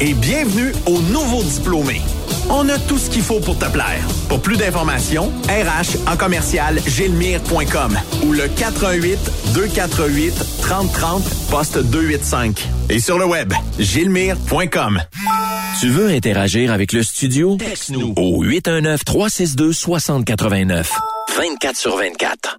Et bienvenue aux nouveaux diplômés. On a tout ce qu'il faut pour te plaire. Pour plus d'informations, RH en commercial gilmire.com ou le 418 248 3030 poste 285. Et sur le web, gilmire.com. Tu veux interagir avec le studio? Texte-nous au 819-362-6089. 24 sur 24.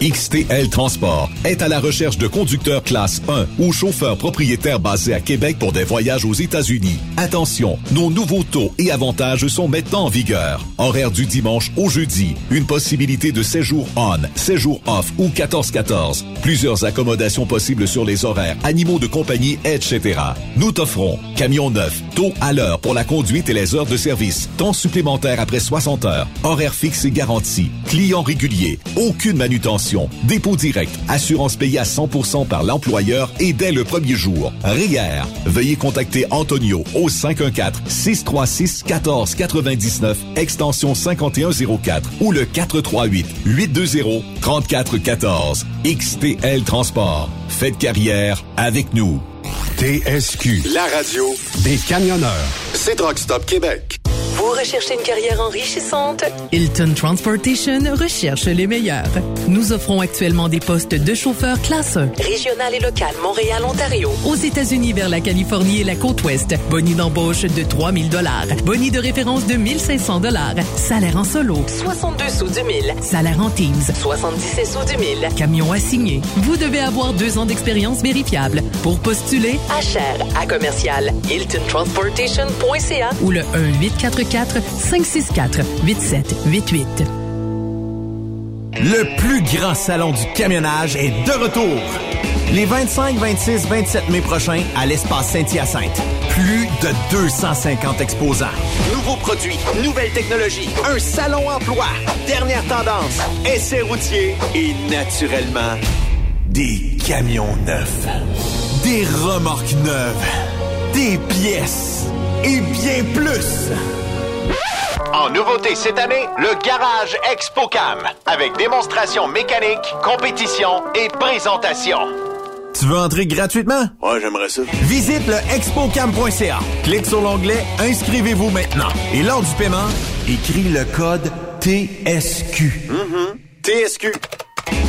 XTL Transport est à la recherche de conducteurs classe 1 ou chauffeurs propriétaires basés à Québec pour des voyages aux États-Unis. Attention, nos nouveaux et avantages sont maintenant en vigueur. Horaire du dimanche au jeudi, une possibilité de séjour on, séjour off ou 14-14. Plusieurs accommodations possibles sur les horaires, animaux de compagnie, etc. Nous t'offrons camion neuf, taux à l'heure pour la conduite et les heures de service, temps supplémentaire après 60 heures, horaire fixe et garanti, client régulier, aucune manutention dépôt direct, assurance payée à 100% par l'employeur et dès le premier jour. RIER. Veuillez contacter Antonio au 514-636-1499, extension 5104 ou le 438-820-3414. XTL Transport. Faites carrière avec nous. TSQ. La radio des camionneurs. C'est Rock Stop Québec. Vous recherchez une carrière enrichissante? Hilton Transportation recherche les meilleurs. Nous offrons actuellement des postes de chauffeur classe 1. Régional et local, Montréal, Ontario. Aux États-Unis vers la Californie et la côte ouest. Boni d'embauche de 3000 dollars. Boni de référence de 1500 dollars. Salaire en solo. 62 sous du mille. Salaire en Teams. 77 sous du mille. Camion assigné. Vous devez avoir deux ans d'expérience vérifiable. Pour postuler, HR à commercial hiltontransportation.ca ou le 1-844 564 8788. Le plus grand salon du camionnage est de retour. Les 25, 26, 27 mai prochains à l'espace Saint-Hyacinthe. Plus de 250 exposants. Nouveaux produits, nouvelles technologies, un salon emploi, dernière tendance, essais routiers et naturellement des camions neufs, des remorques neuves, des pièces et bien plus. En nouveauté cette année, le Garage ExpoCam, avec démonstration mécanique, compétition et présentation. Tu veux entrer gratuitement? Ouais, j'aimerais ça. Visite le expocam.ca. Clique sur l'onglet Inscrivez-vous maintenant. Et lors du paiement, écris le code TSQ. Mm-hmm. TSQ.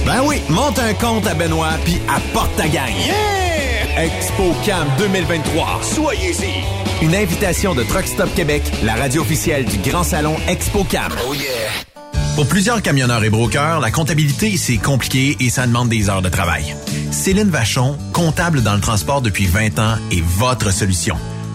Ben oui, monte un compte à Benoît puis apporte ta gagne. Yeah! ExpoCam 2023. Soyez-y. Une invitation de Truck Stop Québec, la radio officielle du Grand Salon ExpoCam. Oh yeah! Pour plusieurs camionneurs et brokers, la comptabilité, c'est compliqué et ça demande des heures de travail. Céline Vachon, comptable dans le transport depuis 20 ans, est votre solution.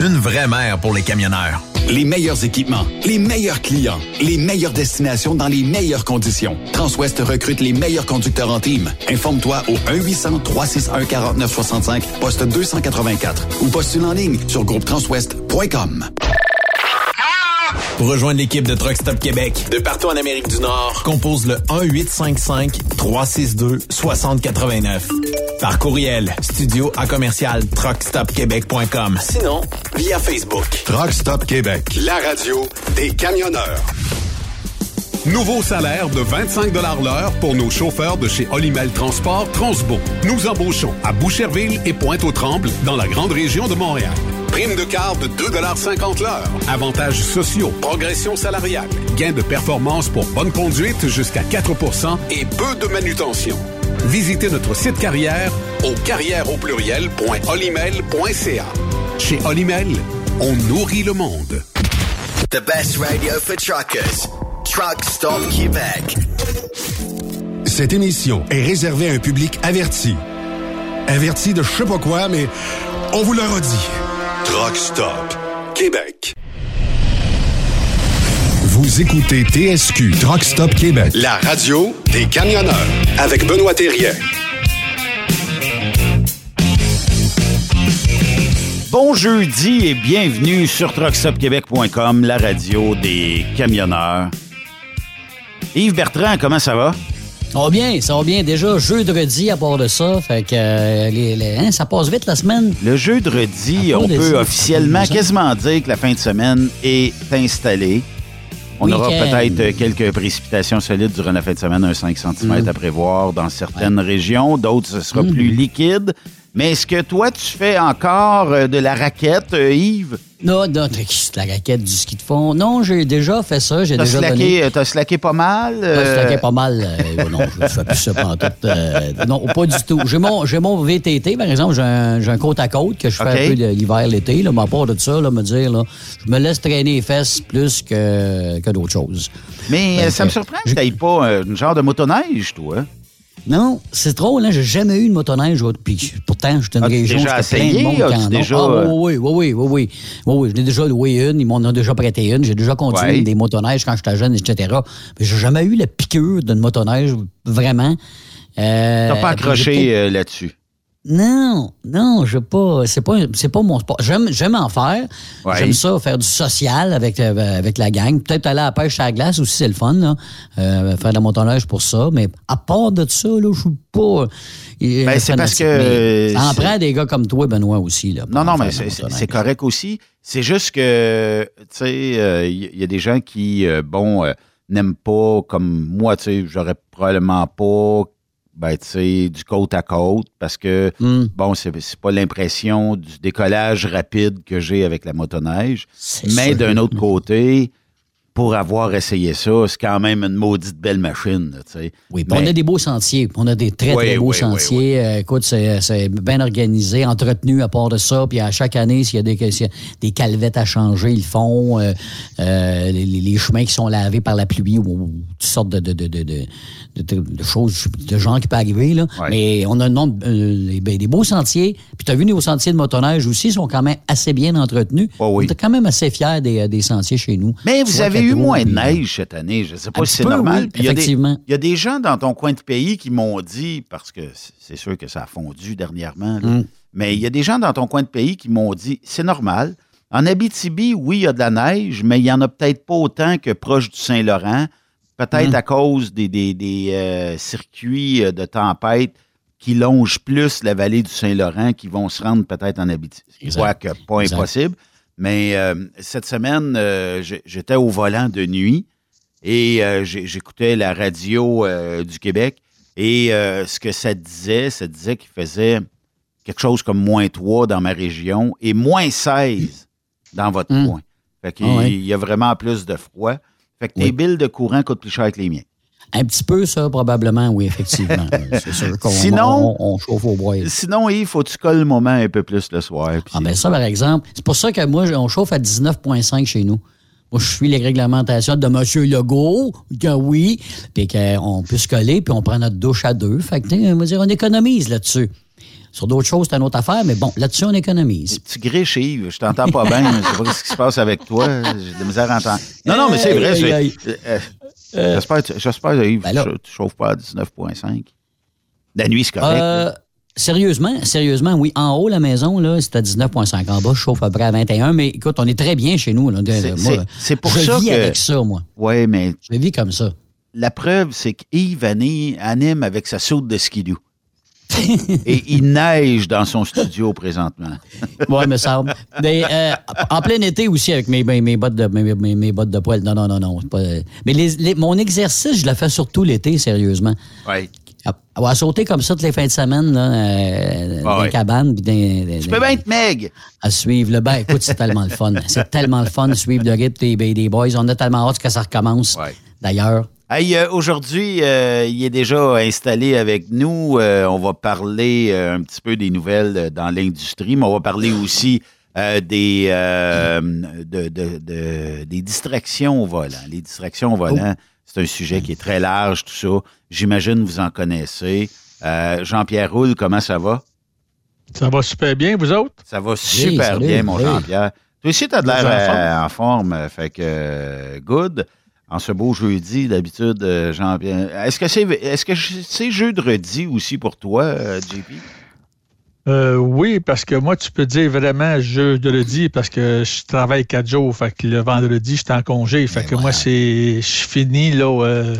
une vraie mère pour les camionneurs. Les meilleurs équipements, les meilleurs clients, les meilleures destinations dans les meilleures conditions. Transwest recrute les meilleurs conducteurs en team. Informe-toi au 1-800-361-4965, poste 284 ou postule en ligne sur groupetranswest.com. Pour rejoindre l'équipe de Truck Stop Québec, de partout en Amérique du Nord, compose le 1-855-362-6089. Par courriel, studio à commercial truckstopquebec.com. Sinon, via Facebook. Truck Stop Québec, la radio des camionneurs. Nouveau salaire de 25 l'heure pour nos chauffeurs de chez Olimel Transport Transbo. Nous embauchons à Boucherville et Pointe-aux-Trembles dans la grande région de Montréal. Prime de carte de 2,50 l'heure. Avantages sociaux, progression salariale, gains de performance pour bonne conduite jusqu'à 4% et peu de manutention. Visitez notre site carrière au carrière au pluriel.olimel.ca. Chez Olimel, on nourrit le monde. The best radio for truckers. Truck Stop Québec. Cette émission est réservée à un public averti. Averti de je sais pas quoi, mais on vous le redit. Truck Stop Québec. Vous écoutez TSQ Truck Stop Québec, la radio des camionneurs avec Benoît Thérien. Bon jeudi et bienvenue sur truckstopquebec.com, la radio des camionneurs. Yves Bertrand, comment ça va? Ça va bien, ça va bien. Déjà, jeudi à part de ça, fait que euh, les, les- hein, ça passe vite la semaine. Le jeudi, on peut officiellement quasiment dire que la fin de semaine est installée. On aura peut-être quelques précipitations solides durant la fin de semaine, un 5 cm Mm. à prévoir dans certaines régions. D'autres, ce sera plus liquide. Mais est-ce que toi, tu fais encore euh, de la raquette, euh, Yves? Non, non, c'est la raquette du ski de fond? Non, j'ai déjà fait ça. J'ai T'as déjà donné. slacké, euh, t'as slacké pas mal? Ouais, euh, je slackais pas mal. euh, non, je fais plus ça pantoute. euh, non, pas du tout. J'ai mon, j'ai mon VTT, par exemple. J'ai un, j'ai un côte à côte que je fais un peu de l'hiver, l'été. Là, mais à part de ça, là, me dire, là, je me laisse traîner les fesses plus que, que d'autres choses. Mais euh, ça me surprend que tu pas une genre de motoneige, toi. Non, c'est drôle, hein? J'ai jamais eu de motoneige. Puis pourtant, je suis une région déjà essayé? déjà, Ah, euh, oui, oui, oui, oui, oui, oui. Oui, oui, je l'ai déjà loué une. Ils m'en ont déjà prêté une. J'ai déjà continué des motoneiges quand j'étais jeune, etc. Mais j'ai jamais eu la piqûre d'une motoneige, vraiment. Euh, T'as pas accroché euh, là-dessus? Non, non, je pas. C'est pas, c'est pas mon sport. J'aime, j'aime en faire. Ouais. J'aime ça, faire du social avec, euh, avec la gang. Peut-être aller à la pêche à la glace aussi, c'est le fun, là. Euh, faire de la motoneige pour ça. Mais à part de ça, là, je suis pas. euh, Ben, c'est parce que, Mais Ça en prend des gars comme toi, Benoît, aussi, là. Non, non, mais c'est- correct aussi. C'est juste que, tu sais, euh, il y, a des gens qui, euh, bon, n'aiment pas, comme moi, tu sais, j'aurais probablement pas, ben, du côte à côte, parce que, Hmm. bon, c'est pas l'impression du décollage rapide que j'ai avec la motoneige. Mais d'un autre côté, pour avoir essayé ça, c'est quand même une maudite belle machine, là, tu sais. Oui, Mais- on a des beaux sentiers. On a des très, Oui, très beaux oui, sentiers. Euh, écoute, c'est bien organisé, entretenu à part de ça. Puis à chaque année, s'il y a des, s'il y a des calvettes à changer, ils le font. Euh, euh, les, les chemins qui sont lavés par la pluie ou, ou toutes sortes de, de, de, de, de- choses, de gens qui peuvent arriver. Là. Ouais. Mais on a un nombre, euh, des- ben, des beaux sentiers. Puis tu as vu, nos sentiers de motoneige aussi sont quand même assez bien entretenus. Oh oui. On est quand même assez fiers des, des sentiers chez nous. Mais vous avez eu moins de neige cette année. Je ne sais pas si c'est normal. oui, il y effectivement. Il y, a des gens dans ton coin de pays qui m'ont dit, parce que c'est sûr que ça a fondu dernièrement, là, Mm. mais il y a des gens dans ton coin de pays qui m'ont dit, c'est normal. En Abitibi, oui, il y a de la neige, mais il n'y en a peut-être pas autant que proche du Saint-Laurent. Peut-être Mm. à cause des, des- des, euh, circuits euh, de tempête qui longent plus la vallée du Saint-Laurent, qui vont se rendre peut-être en Abitibi. Quoique pas Exact. impossible. Mais euh, cette semaine, euh, j'étais au volant de nuit et j'écoutais la radio du Québec. Et ce que ça disait, ça disait qu'il faisait quelque chose comme moins 3 dans ma région et moins 16 dans votre Mm. coin. Fait qu'il Ah y a vraiment plus de froid. Fait que tes Oui. billes de courant coûtent plus cher que les miens. Un petit peu, ça, probablement, oui, effectivement. C'est sûr qu'on Sinon- on, on chauffe au bois. Sinon, Yves, faut que tu colles le moment un peu plus le soir. Ah, ben ça, par exemple, c'est pour ça que moi, on chauffe à 19,5 chez nous. Moi, je suis les réglementations de M. Legault, que oui, puis qu'on peut se coller, puis on prend notre douche à deux. Fait que, on va dire, on économise là-dessus. Sur d'autres choses, c'est une autre affaire, mais bon, là-dessus, on économise. Tu griches, Yves. Je t'entends pas bien. Je sais pas ce qui se passe avec toi. J'ai de la misère à entendre. Non, non, mais c'est vrai. Euh, euh, J'espère, Yves, Ben là- tu tu chauffes pas à 19,5. La nuit, c'est correct. Euh, sérieusement, sérieusement, oui. En haut, la maison, là, c'est à 19,5. En bas, je chauffe à peu près à 21. Mais écoute, on est très bien chez nous. C'est- pour je ça vis que- avec ça, moi. Oui, mais Je vis comme ça. la preuve, c'est qu'Yves ani- anime avec sa soude de skidoo. Et il neige dans son studio présentement. Oui, me semble. Mais euh, en plein été aussi avec mes, mes, mes bottes de mes, bottes de poêle. Non, non, non, non. pas- mais les- les- mon exercice, je le fais surtout l'été, sérieusement. Oui. À, à sauter comme ça toutes les fins de semaine, là, euh, Ah dans ouais. les cabanes, puis dans- Tu peux bien être meg. à suivre le ben écoute c'est tellement le fun c'est tellement le fun de suivre le rythme des, des boys on a tellement hâte que ça recommence Ouais. d'ailleurs Hey, euh, aujourd'hui, euh, il est déjà installé avec nous. Euh, on va parler euh, un petit peu des nouvelles dans l'industrie, mais on va parler aussi euh, des, euh, de- de- de- des distractions au volant. Les distractions au volant, c'est un sujet qui est très large, tout ça. J'imagine que vous en connaissez. Euh, Jean-Pierre Roule, comment ça va? Ça va super bien, vous autres? Ça va super salut, bien, mon oui. Jean-Pierre. Toi aussi, tu as de l'air en euh, en forme, fait que euh, good. En ce beau jeudi, d'habitude, euh, Jean-Pierre. Est-ce que c'est est-ce que c'est jeudi aussi pour toi, euh, JP? Euh, oui, parce que moi, tu peux dire vraiment jeudi parce que je travaille quatre jours. Fait que le vendredi, je suis en congé. Fait Ben que voilà. moi, c'est. Je finis là euh,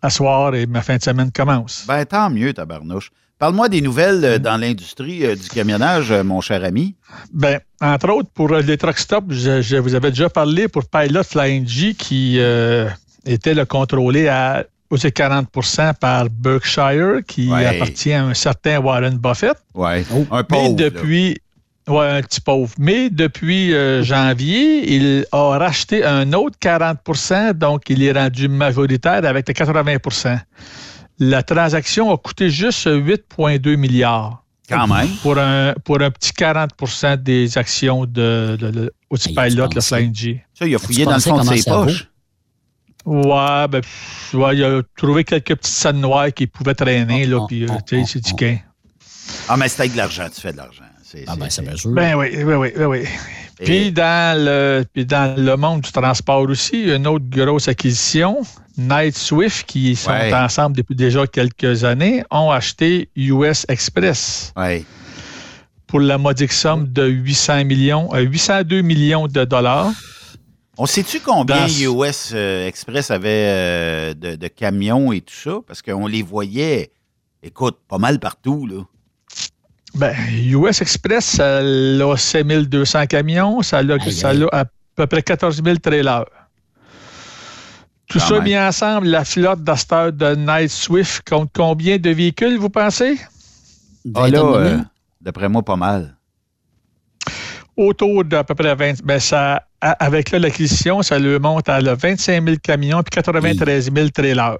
à soir et ma fin de semaine commence. Ben, tant mieux, tabarnouche. Parle-moi des nouvelles euh, dans l'industrie euh, du camionnage, euh, mon cher ami. Ben, entre autres, pour les truck stops, je, je vous avais déjà parlé pour Pilot Flying G qui euh, était le contrôlé à aussi 40% par Berkshire, qui Ouais. appartient à un certain Warren Buffett. Ouais. Un Mais pauvre. là. depuis. Ouais, un petit pauvre. Mais depuis euh, janvier, il a racheté un autre 40% donc il est rendu majoritaire avec les 80 La transaction a coûté juste 8,2 milliards Quand même. pour un, pour un petit 40% des actions de, de, de as-tu Pilot, le? Flying G. Ça, il a fouillé dans le fond de ses poches. Ouais, ben, pff, ouais, il a trouvé quelques petites scènes noires qui pouvaient traîner, là, Oh, puis euh, oh, tu sais, oh, c'est du oh. gain. Ah, mais c'est avec de l'argent, tu fais de l'argent. Ah ben bien sûr Ben oui, oui, oui, oui, oui. Et- Puis dans le puis dans le monde du transport aussi, une autre grosse acquisition, Night Swift, qui sont Ouais. ensemble depuis déjà quelques années, ont acheté US Express Ouais. pour la modique somme de 800 millions, euh, 802 millions de dollars. On sait-tu combien Dans- US euh, Express avait euh, de, de camions et tout ça? Parce qu'on les voyait, écoute, pas mal partout, là. Ben, US Express, ça a 5200 camions, ça a, ça à peu près 14 000 trailers. Tout Quand ça même. mis ensemble, la flotte d'Astor de Night Swift compte combien de véhicules, vous pensez? Ah là, euh, d'après moi, pas mal. Autour d'à peu près 20. Ben ça, avec là, l'acquisition, ça le monte à là, 25 000 camions puis 93 000 trailers.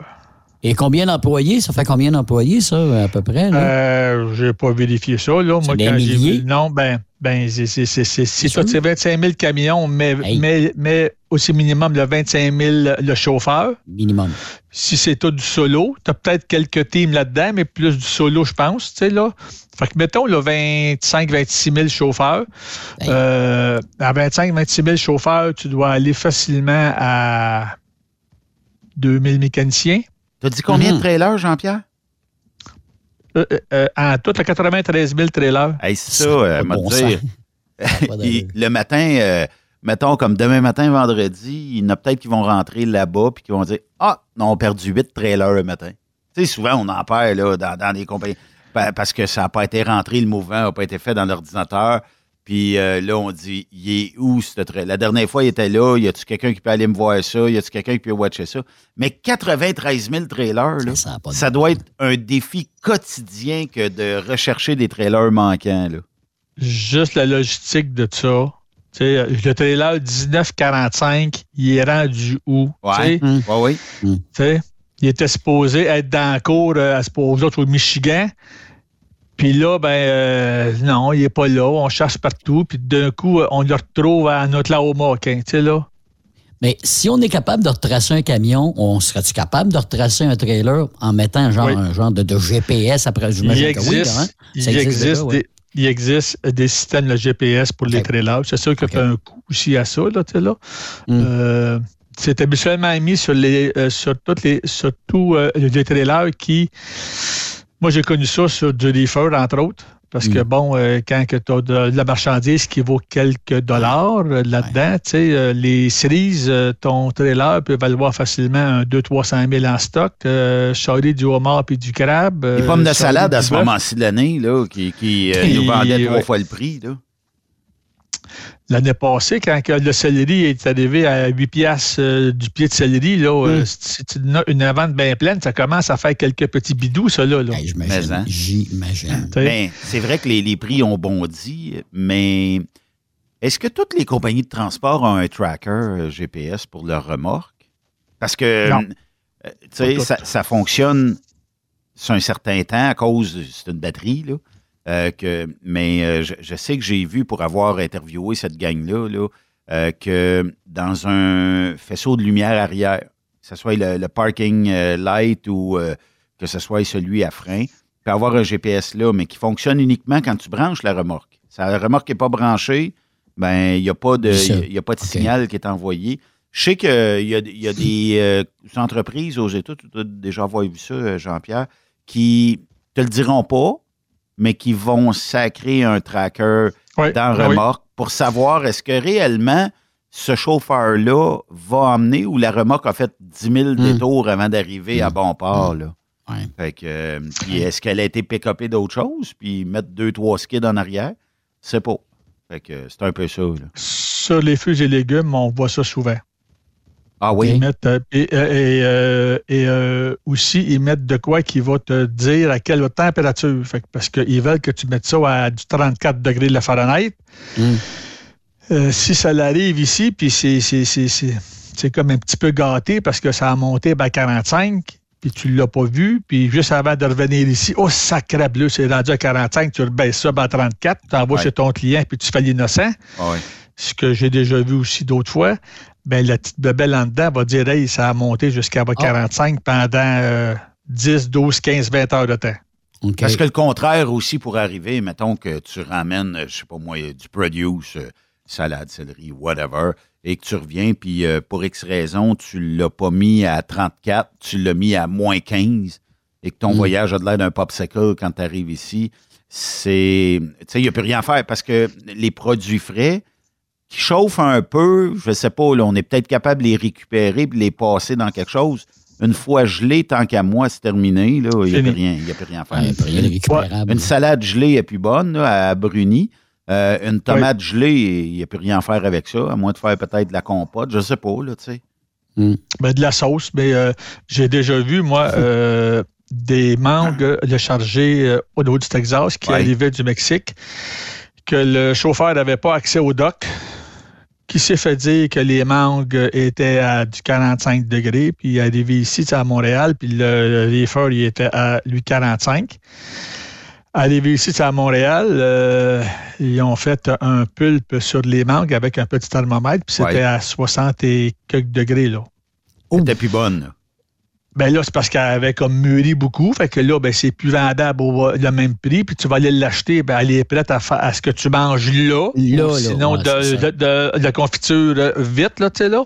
Et combien d'employés? Ça fait combien d'employés ça à peu près? Euh, je n'ai pas vérifié ça. Là. Moi, des quand j'ai milliers? vu- Non, ben, ben c'est c'est- c'est- c'est- c'est sûr? ça, c'est 25 000 camions, mais, Hey. mais, mais aussi minimum le 25 000 le chauffeur. minimum Si c'est tout du solo, tu as peut-être quelques teams là-dedans, mais plus du solo, je pense. Tu sais, là. Fait que mettons le 25-26 000 chauffeurs. Hey. Euh, à 25-26 000 chauffeurs, tu dois aller facilement à 2000 mécaniciens. T'as dit combien Mhm. de trailers, Jean-Pierre? Euh, en tout, à 93 000 trailers. Hey, c'est ça, Ça euh, bon dire. Il- le matin, euh, mettons comme demain matin, vendredi, il y en a peut-être qui vont rentrer là-bas puis qui vont dire Ah, non, on a perdu 8 trailers le matin. Tu sais, souvent, on en perd là, dans, dans des compagnies pa- parce que ça n'a pas été rentré, le mouvement n'a pas été fait dans l'ordinateur. Puis euh, là, on dit Il est où ce trailer La dernière fois, il était là. Y a-tu quelqu'un qui peut aller me voir ça? Y a-tu quelqu'un qui peut watcher ça? Mais 93 000 trailers, là, Ça doit être un défi quotidien que de rechercher des trailers manquants. Là. Juste la logistique de ça, Tu sais, le trailer 1945, il est rendu où? Ouais, oui. tu sais, il était supposé être dans la cour euh, à autres au Michigan. Puis là, ben euh, non, il n'est pas là. On cherche partout. Puis d'un coup, euh, on le retrouve à Oklahoma, OK, tu sais là. Mais si on est capable de retracer un camion, on serait-tu capable de retracer un trailer en mettant genre, Oui. un genre de, de GPS après? Il que oui, existe, hein? il, existe déjà, ouais. des, il existe des systèmes de GPS pour les trailers. C'est sûr qu'il y a un coût aussi à ça, là, tu sais, là. Mm. Euh, c'est habituellement mis sur les euh, sur toutes les sur tous euh, les trailers qui moi j'ai connu ça sur du reefer, entre autres. Parce que, Mm. bon, euh, quand tu as de, de la marchandise qui vaut quelques dollars euh, là-dedans, tu sais, euh, les cerises, ton trailer peut valoir facilement un 200-300 000 en stock. Charler du homard puis du crabe. Les pommes de salade à ce moment-ci de l'année, là, qui, qui nous vendaient trois ouais. fois le prix. Là. L'année passée, quand le céleri est arrivé à 8 piastres euh, du pied de céleri, là, euh, si tu en as une vente bien pleine, ça commence à faire quelques petits bidous, ça, là. là. Mais, hein? J'imagine. Ben, c'est vrai que les, les prix ont bondi, mais est-ce que toutes les compagnies de transport ont un tracker euh, GPS pour leurs remorques? Parce que, tu sais, ça, ça fonctionne sur un certain temps à cause, c'est une batterie, là. Euh, que, mais euh, je, je sais que j'ai vu pour avoir interviewé cette gang-là, là, euh, que dans un faisceau de lumière arrière, que ce soit le, le parking light ou que ce soit celui à frein, peut avoir un GPS là, mais qui fonctionne uniquement quand tu branches la remorque. Si la remorque n'est pas branchée, ben il n'y a pas de, y a pas de signal qui est envoyé. Je sais qu'il y a, y a des entreprises aux États, tu as déjà vu ça, Jean-Pierre, qui te le diront pas, mais qui vont sacrer un tracker dans oui. remorque pour savoir est-ce que réellement ce chauffeur-là va emmener ou la remorque a fait 10 000 détours avant d'arriver à bon port. Là. Fait que, euh, puis est-ce qu'elle a été pick-upée d'autres choses, puis mettre deux, trois skids en arrière? C'est pas. Fait que c'est un peu ça. Là. Sur les fruits et légumes, on voit ça souvent. Ah oui? Ils mettent, euh, et euh, et, euh, et, aussi, ils mettent de quoi qui va te dire à quelle température. Fait que- parce qu'ils veulent que tu mettes ça à du 34 degrés de la Fahrenheit. Euh, si ça l'arrive ici, puis c'est, c'est, c'est, c'est, c'est comme un petit peu gâté parce que ça a monté à 45, puis tu ne l'as pas vu, puis juste avant de revenir ici, oh, sacré bleu, c'est rendu à 45, tu rebaisses ça à 34, tu envoies Ouais. chez ton client, puis tu fais l'innocent. Ah. Ce que j'ai déjà vu aussi d'autres fois, ben, la petite bebelle en dedans va dire, hey, ça a monté jusqu'à ben, 45 pendant euh, 10, 12, 15, 20 heures de temps. Parce que le contraire aussi pour arriver, mettons que tu ramènes, euh, je sais pas moi, du produce, euh, salade, céleri, whatever, et que tu reviens, puis euh, pour X raison, tu l'as pas mis à 34, tu l'as mis à moins 15, et que ton Mm. voyage a de l'air d'un popsicle quand tu arrives ici, c'est. Tu sais, il n'y a plus rien à faire parce que les produits frais qui chauffent un peu, je sais pas, là, on est peut-être capable de les récupérer et de les passer dans quelque chose. Une fois gelé, tant qu'à moi, c'est terminé. là, Il n'y a, plus rien- il y a plus rien à faire. Ouais, rien. Une salade gelée est plus bonne là, à Bruni. Euh, une tomate gelée, il n'y a plus rien à faire avec ça, à moins de faire peut-être de la compote. Je sais pas, là, tu sais. Ben, de la sauce, mais euh, j'ai déjà vu, moi, euh, des mangues de chargées euh, au niveau du Texas qui Ouais. arrivaient du Mexique, que le chauffeur n'avait pas accès au dock, qui s'est fait dire que les mangues étaient à du 45 degrés, puis il est arrivé ici, à Montréal, puis le, le reefer, il était à lui 45. Arrivé ici, à Montréal, euh, ils ont fait un pulpe sur les mangues avec un petit thermomètre, puis c'était Ouais. à 60 et quelques degrés, là. C'était plus bonne. Ben là, c'est parce qu'elle avait comme mûri beaucoup. Fait que là, ben, c'est plus vendable au le même prix. Puis tu vas aller l'acheter, ben, elle est prête à, à ce que tu manges là. Là, Ou là, Sinon, ouais, de, de, de- de la confiture euh, vite, là, tu sais, là.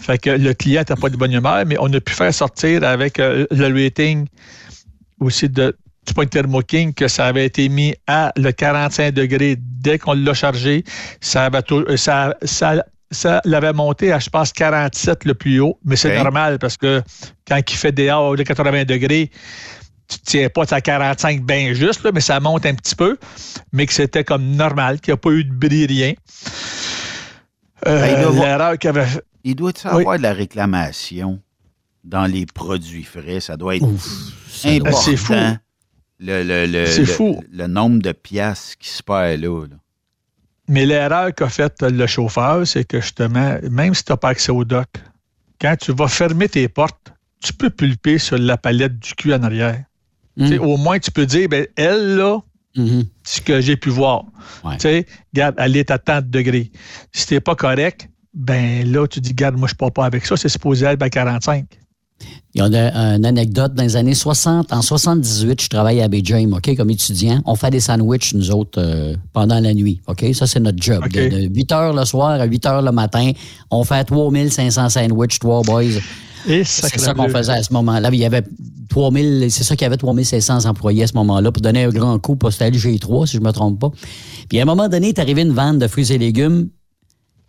Fait que le client n'a pas de bonne humeur, mais on a pu faire sortir avec euh, le rating aussi de du point de Thermo King que ça avait été mis à le 45 degrés dès qu'on l'a chargé. Ça avait tout- euh, ça, ça, ça l'avait monté à, je pense, 47 le plus haut. Mais c'est normal parce que quand il fait des hauts de 80 degrés, tu ne tiens pas à 45 bien juste, là, mais ça monte un petit peu. Mais que c'était comme normal, qu'il n'y a pas eu de bris, rien. Euh, Ben, il doit avoir- L'erreur qu'il avait fait. Il doit y avoir de la réclamation dans les produits frais? Ça doit être important. C'est fou. Le, le- le- C'est le- fou. Le nombre de piastres qui se perd là. là. Mais l'erreur qu'a faite le chauffeur, c'est que justement, même si tu n'as pas accès au dock, quand tu vas fermer tes portes, tu peux pulper sur la palette du cul en arrière. Sais, Au moins, tu peux dire, ben, elle, là, ce que j'ai pu voir. Tu sais, regarde, elle est à tant de degrés. Si t'es pas correct, ben là, tu dis, regarde, moi, je ne pars pas avec ça, c'est supposé être à 45. Il y a une anecdote dans les années 60. En 78, je travaille à James, OK, comme étudiant. On fait des sandwichs, nous autres, euh, pendant la nuit. OK? Ça, c'est notre job. De, de 8 heures le soir à 8 heures le matin, on fait 3500 sandwichs, trois boys. C'est ça qu'on faisait à ce moment-là. Il y avait 3000, c'est ça qu'il y avait 3500 employés à ce moment-là pour donner un grand coup pour c'était G3, si je ne me trompe pas. Puis à un moment donné, est arrivé une vente de fruits et légumes.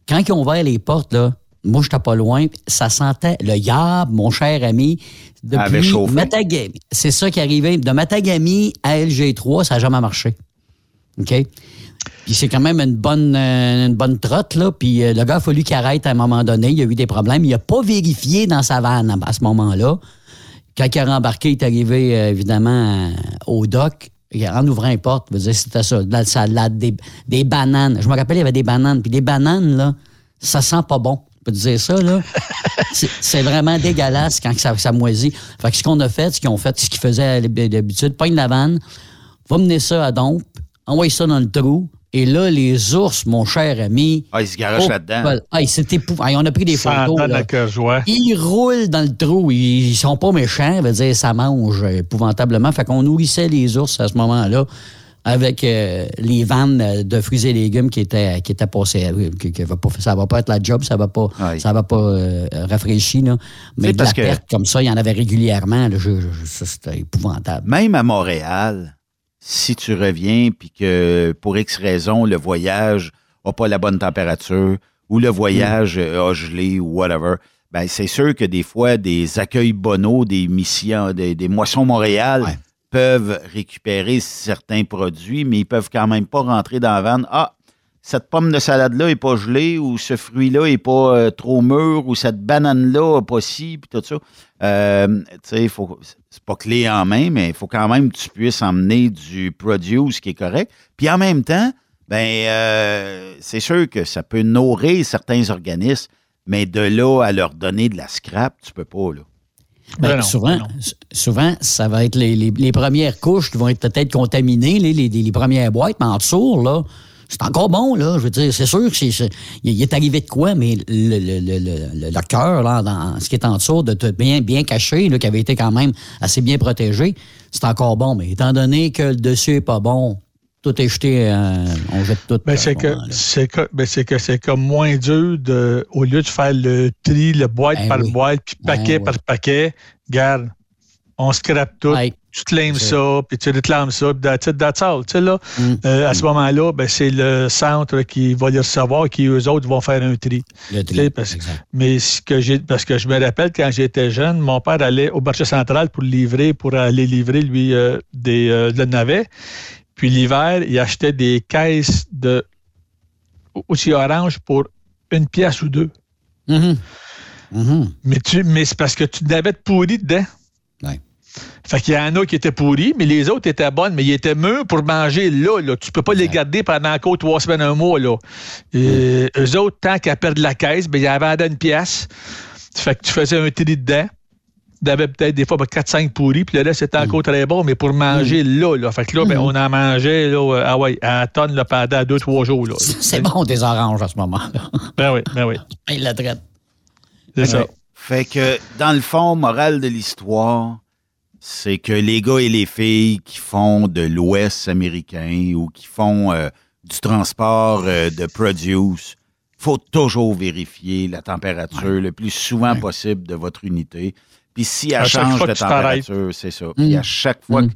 Quand ils ont ouvert les portes, là, moi, je n'étais pas loin. Ça sentait le yab, mon cher ami. Depuis Matagami. C'est ça qui arrivait. De Matagami à LG3, ça n'a jamais marché. OK? Puis c'est quand même une bonne, euh, une bonne trotte, là. Puis euh, le gars a fallu qu'il arrête à un moment donné. Il a eu des problèmes. Il n'a pas vérifié dans sa vanne à ce moment-là. Quand il a rembarqué, il est arrivé, euh, évidemment, au dock. En ouvrant une porte, c'était ça, de la salade, des, des, bananes. Je me rappelle, il y avait des bananes. Puis des bananes, là, ça sent pas bon peux te dire ça, là. c'est vraiment dégueulasse quand ça, ça moisit. Fait que ce qu'on a fait, ce qu'ils ont fait, ce qu'ils faisaient d'habitude, pogne la vanne, va mener ça à Dompe, envoie ça dans le trou, et là, les ours, mon cher ami. Ah, ils se garochent oh, là-dedans. Ah, c'était on a pris des photos. Là. Ils roulent dans le trou. Ils sont pas méchants. Veut dire, ça mange épouvantablement. Fait qu'on nourrissait les ours à ce moment-là avec euh, les vannes de fruits et légumes qui étaient, qui étaient passées. Euh, qui, qui va pas, ça va pas être la job, ça va pas, ça va pas euh, rafraîchir. Là. Mais de la perte comme ça, il y en avait régulièrement. C'était épouvantable. Même à Montréal, si tu reviens puis que pour X raison, le voyage n'a pas la bonne température ou le voyage mm. a gelé ou whatever, ben c'est sûr que des fois, des accueils bonaux, des missions, des, moissons Montréal, peuvent récupérer certains produits, mais ils peuvent quand même pas rentrer dans la vanne. Ah, cette pomme de salade-là n'est pas gelée, ou ce fruit-là n'est pas euh, trop mûr, ou cette banane-là pas si, puis tout ça. Euh, tu sais, c'est pas clé en main, mais il faut quand même que tu puisses emmener du produce qui est correct. Puis en même temps, ben euh, c'est sûr que ça peut nourrir certains organismes, mais de là à leur donner de la scrap, tu peux pas, là. Ben, ben souvent, ben souvent, ça va être les, premières couches qui vont être peut-être contaminées, les, les, premières boîtes, mais en dessous, là, c'est encore bon, là. Je veux dire, c'est sûr qu'il il est arrivé de quoi, mais le, le, le, cœur, là, dans ce qui est en dessous, de tout bien, bien caché, là, qui avait été quand même assez bien protégé, c'est encore bon. Mais étant donné que le dessus n'est pas bon, tout est jeté, euh, on jette tout. Ben, c'est que, c'est que, ben, c'est que c'est comme moins dur de, au lieu de faire le tri, le boîte ben par boîte, puis ben paquet par paquet, garde, on scrape tout. Tu claimes ça, puis tu réclames ça, puis that's, that's all. Tu sais, là, mm. euh, à ce moment-là, ben, c'est le centre qui va les recevoir, qui eux autres vont faire un tri. Le tri parce, mais ce que j'ai, parce que je me rappelle quand j'étais jeune, mon père allait au marché central pour livrer, pour aller livrer, lui, euh, des, le navet. Puis l'hiver, il achetait des caisses de aussi orange pour une pièce ou deux. Mm-hmm. Mm-hmm. Mais, tu, mais c'est parce que tu n'avais de pourri dedans. Ouais. Fait qu'il y en a qui étaient pourris, mais les autres étaient bonnes, mais ils étaient mûrs pour manger là. là. Tu peux pas les garder pendant encore trois semaines, un mois. Là. Et. Eux autres, tant qu'à perdre la caisse, ben, ils avaient une pièce. Fait que tu faisais un tri dedans avait peut-être des fois 4-5 pourris, puis le reste c'était encore très bon, mais pour manger mm. là, là. Fait que là, ben, mm. on en mangeait là, euh, ah ouais, à tonne là, pendant 2-3 jours. Là. C'est bon des oranges à ce moment-là. Ben oui, ben oui. Il la traite. C'est ça. Fait que dans le fond, morale de l'histoire, c'est que les gars et les filles qui font de l'Ouest américain ou qui font euh, du transport euh, de produce, faut toujours vérifier la température le plus souvent possible de votre unité. Puis si elle change de température, c'est ça. Puis à mm. chaque fois mm. que.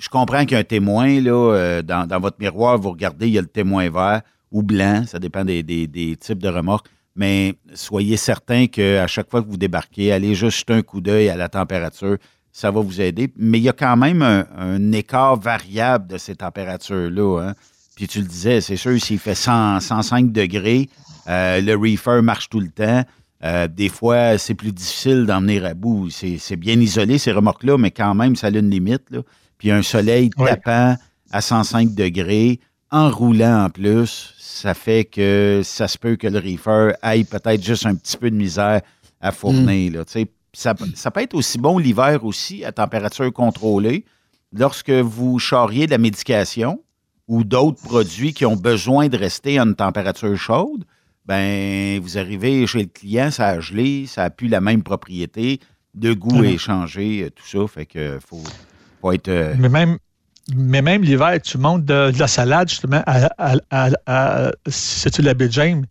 Je comprends qu'il y a un témoin, là, euh, dans, votre miroir, vous regardez, il y a le témoin vert ou blanc, ça dépend des, types de remorques. Mais soyez certain qu'à chaque fois que vous débarquez, allez juste jeter un coup d'œil à la température. Ça va vous aider. Mais il y a quand même un, écart variable de ces températures-là. Hein. Puis tu le disais, c'est sûr, s'il fait 105 degrés, euh, le reefer marche tout le temps. Euh, des fois, c'est plus difficile d'emmener à bout. C'est bien isolé, ces remorques-là, mais quand même, ça a une limite. Là. Puis un soleil tapant à 105 degrés en roulant en plus, ça fait que ça se peut que le reefer aille peut-être juste un petit peu de misère à fournir. Mm. là, ça, ça peut être aussi bon l'hiver aussi, à température contrôlée, lorsque vous charriez de la médication ou d'autres produits qui ont besoin de rester à une température chaude. Ben, vous arrivez chez le client, ça a gelé, ça n'a plus la même propriété, le goût Mhm. est changé, euh, tout ça. Fait que faut, faut être. euh, Mais même, mais même l'hiver, tu montes de, de la salade, justement, à, à, à, à- si tu la baie James,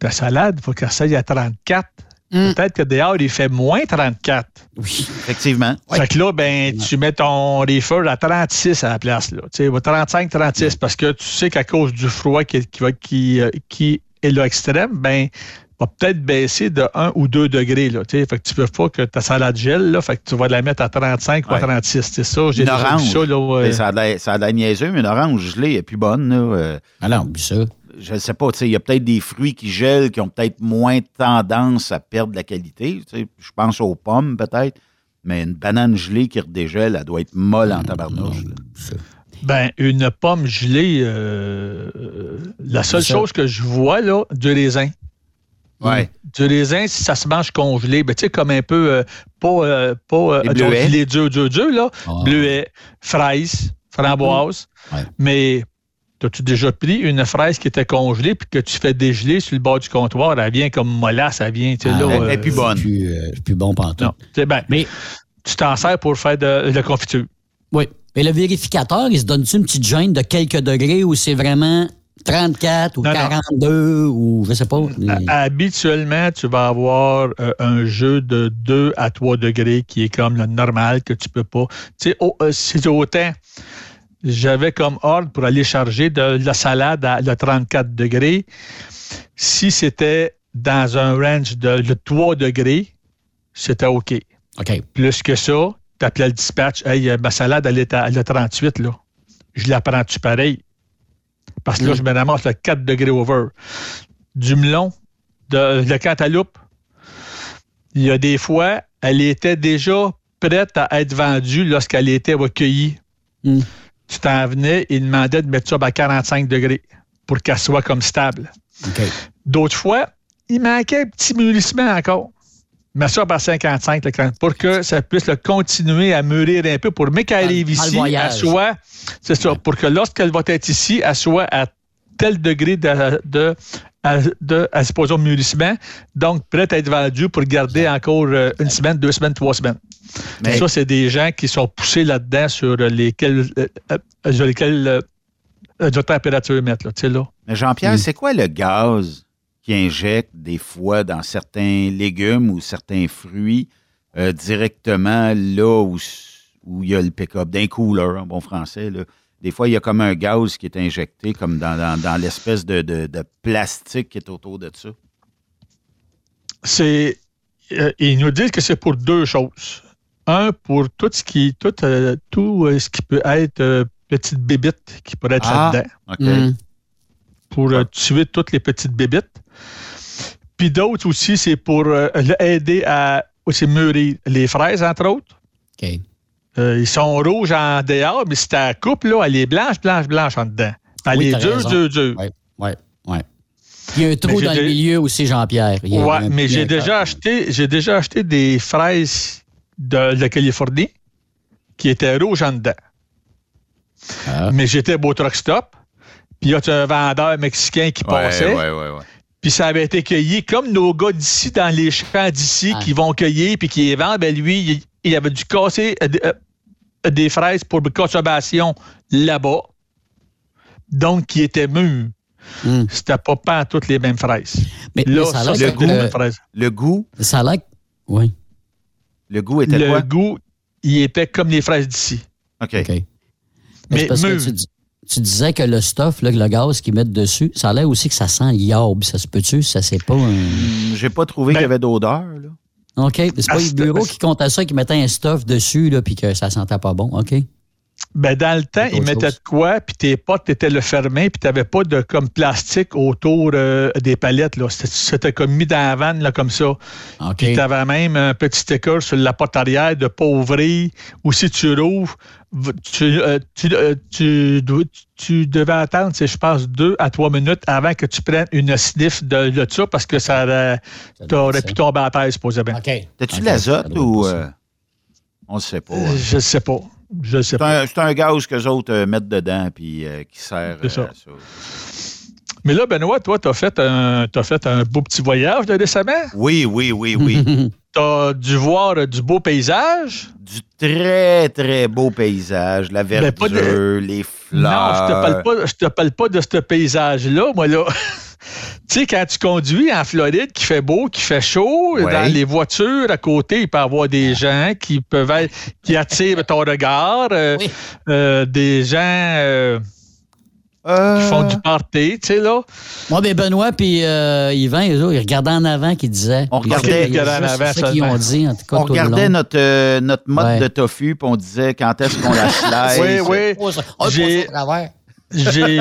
la salade, il faut qu'elle s'aille à 34. Peut-être que dehors, il fait moins 34. Oui. Effectivement. Fait que là, ben, tu mets ton reefer à 36 à la place, là. Tu sais, 35, 36, parce que tu sais qu'à cause du froid qui, qui, va- qui, euh, qui est là extrême, ben, va peut-être baisser de 1 ou 2 degrés, là. Tu sais, fait que tu peux pas que ta salade gèle, là. Fait que tu vas la mettre à 35 ou à Ouais. 36. C'est ça, j'ai déjà vu ça, là. Ça a l'air- ça a l'air niaiseux, mais une orange gelée est plus bonne. Là. Euh, Alors, puis ça. je ne sais pas, tu sais, il y a peut-être des fruits qui gèlent qui ont peut-être moins tendance à perdre la qualité. tu sais. Je pense aux pommes, peut-être. Mais une banane gelée qui redégèle, elle doit être molle en tabarnouche. là. Ben, une pomme gelée, euh, euh, la seule chose que je vois, là, du raisin. Ouais. Du raisin, si ça se mange congelé, ben, tu sais, comme un peu, euh, pas, euh, pas euh, gelé dur, dur, dur, là. Ah. Bleuet, fraise, framboise. Ouais. Mais, as-tu déjà pris une fraise qui était congelée puis que tu fais dégeler sur le bord du comptoir? Elle vient comme mollasse, elle vient, tu sais, Ah, là. elle euh, est plus bonne. C'est plus, euh, c'est plus bon pantoute. Non. Ben, Mais, tu t'en sers pour faire de, de la confiture. oui. Mais le vérificateur, il se donne-tu une petite gêne de quelques degrés ou c'est vraiment 34 ou Non, non. 42 ou je sais pas? Ha- Habituellement, tu vas avoir euh, un jeu de 2 à 3 degrés qui est comme le normal que tu peux pas. Tu sais, oh, euh, c'est autant. J'avais comme ordre pour aller charger de la salade à le 34 degrés. Si c'était dans un range de, de 3 degrés, c'était OK. OK. Plus que ça, tu appelais le dispatch. Hey, euh, ma salade, elle est à le 38, là. Je la prends-tu pareil? Parce que là, Mm. je me ramasse le 4 degrés over. Du melon, de, de cantaloupe, il y a des fois, elle était déjà prête à être vendue lorsqu'elle était recueillie. Mm. Tu t'en venais, il demandait de mettre ça à 45 degrés pour qu'elle soit comme stable. D'autres fois, il manquait un petit mûrissement encore. Ça par 55 le pour que ça puisse le continuer à mûrir un peu pour qu'elle arrive ici, voyage. soit, c'est ça, pour que lorsqu'elle va être ici, elle soit à tel degré de, de, à- de, à, supposons, mûrissement, donc prête à être vendue pour garder encore euh, une semaine, deux semaines, trois semaines. Mais- Ça, c'est des gens qui sont poussés là-dedans sur lesquels, euh, euh, sur lesquels euh, de température mettre, là, là. Mais Jean-Pierre, c'est quoi le gaz? Qui injecte des fois dans certains légumes ou certains fruits euh, directement là où où il y a le pick-up, d'un cooler, en bon français. Là. Des fois, il y a comme un gaz qui est injecté comme dans, dans- dans l'espèce de, de- de plastique qui est autour de ça. c'est euh, ils nous disent que c'est pour deux choses. Un, pour tout ce qui tout, euh, tout ce qui peut être euh, petite bébite qui pourrait être Ah. là-dedans. Mm. Pour euh, tuer toutes les petites bébites. Puis d'autres aussi, c'est pour euh, aider à aussi mûrir les fraises, entre autres. OK. Euh, ils sont rouges en dehors, mais si tu la coupes, là, elle est blanche, blanche, blanche en dedans. Elle Oui, est dure, dure, dure. Oui, oui, oui. Il y a un trou dans le milieu aussi, Jean-Pierre. Un- mais j'ai déjà acheté, j'ai déjà acheté des fraises de la Californie qui étaient rouges en dedans. Ah. Mais j'étais beau truck stop. Puis il y a un vendeur mexicain qui passait. ouais, ouais, ouais. Puis ça avait été cueilli comme nos gars d'ici, dans les champs d'ici, Ah. qui vont cueillir puis qui les vendent. Ben lui, il, il avait dû casser euh, euh, des fraises pour consommation là-bas. Donc, qui étaient mûres. Mm. C'était pas pas toutes les mêmes fraises. Mais, Là, mais ça a les euh, mêmes fraises. Le goût, ça a Oui. le goût était Le quoi? goût, il était comme les fraises d'ici. OK. OK. Mais, Mais c'est parce que mûr. tu, dis- tu disais que le stuff, là, que le gaz qu'ils mettent dessus, ça a l'air aussi que ça sent l'iode. Ça se peut-tu? Ça, c'est pas un. Hum, J'ai pas trouvé Ben- qu'il y avait d'odeur. là. OK. C'est pas Ah, les bureaux qui comptaient ça, qui mettaient un stuff dessus, là, puis que ça sentait pas bon. OK. Ben, dans le temps, ils mettaient de quoi, puis tes portes étaient le fermé, puis tu n'avais pas de comme plastique autour euh, des palettes. là. C'était- comme mis dans la vanne, là, comme ça. OK. Puis tu avais même un petit sticker sur la porte arrière de pas ouvrir, ou si tu rouvres, tu, euh, tu, euh, tu dois- tu devais attendre, c'est, je pense, deux à trois minutes avant que tu prennes une sniff de, de ça, parce que ça aurait, Ça t'aurais pu tomber à terre, supposément. OK. T'as-tu OK, de l'azote ou. euh, on ne sait pas. Hein. Je sais pas. Je sais C'est pas. un, c'est un gaz qu'eux autres euh, mettent dedans puis euh, qui sert ça. euh, à ça. Mais là, Benoît, toi, tu as fait, un, t'as fait un beau petit voyage de récemment. Oui, oui, oui, oui. Tu as dû voir du beau paysage? du très, très beau paysage, la Ben, de- verdure, les fleurs. Non, je te parle pas, je te parle pas de ce paysage-là, moi, là. tu sais, quand tu conduis en Floride, qui fait beau, qui fait chaud, Ouais. dans les voitures à côté, il peut y avoir des gens qui peuvent être, qui attirent ton regard, euh, Oui. euh, des gens euh, Euh, qui font du party, tu sais, là. Moi, ben Benoît puis euh, Yvan, autres, ils regardaient en avant qu'ils disaient. On regardait- c'est- il y a regardaient en avant ça qu'ils ont dit, en tout cas, on tout le regardait long. notre, euh, notre mode Ouais. de tofu, puis on disait quand est-ce qu'on la slice? Oui, oui. Oh, ça- oh, J'ai- passe au travers. J'ai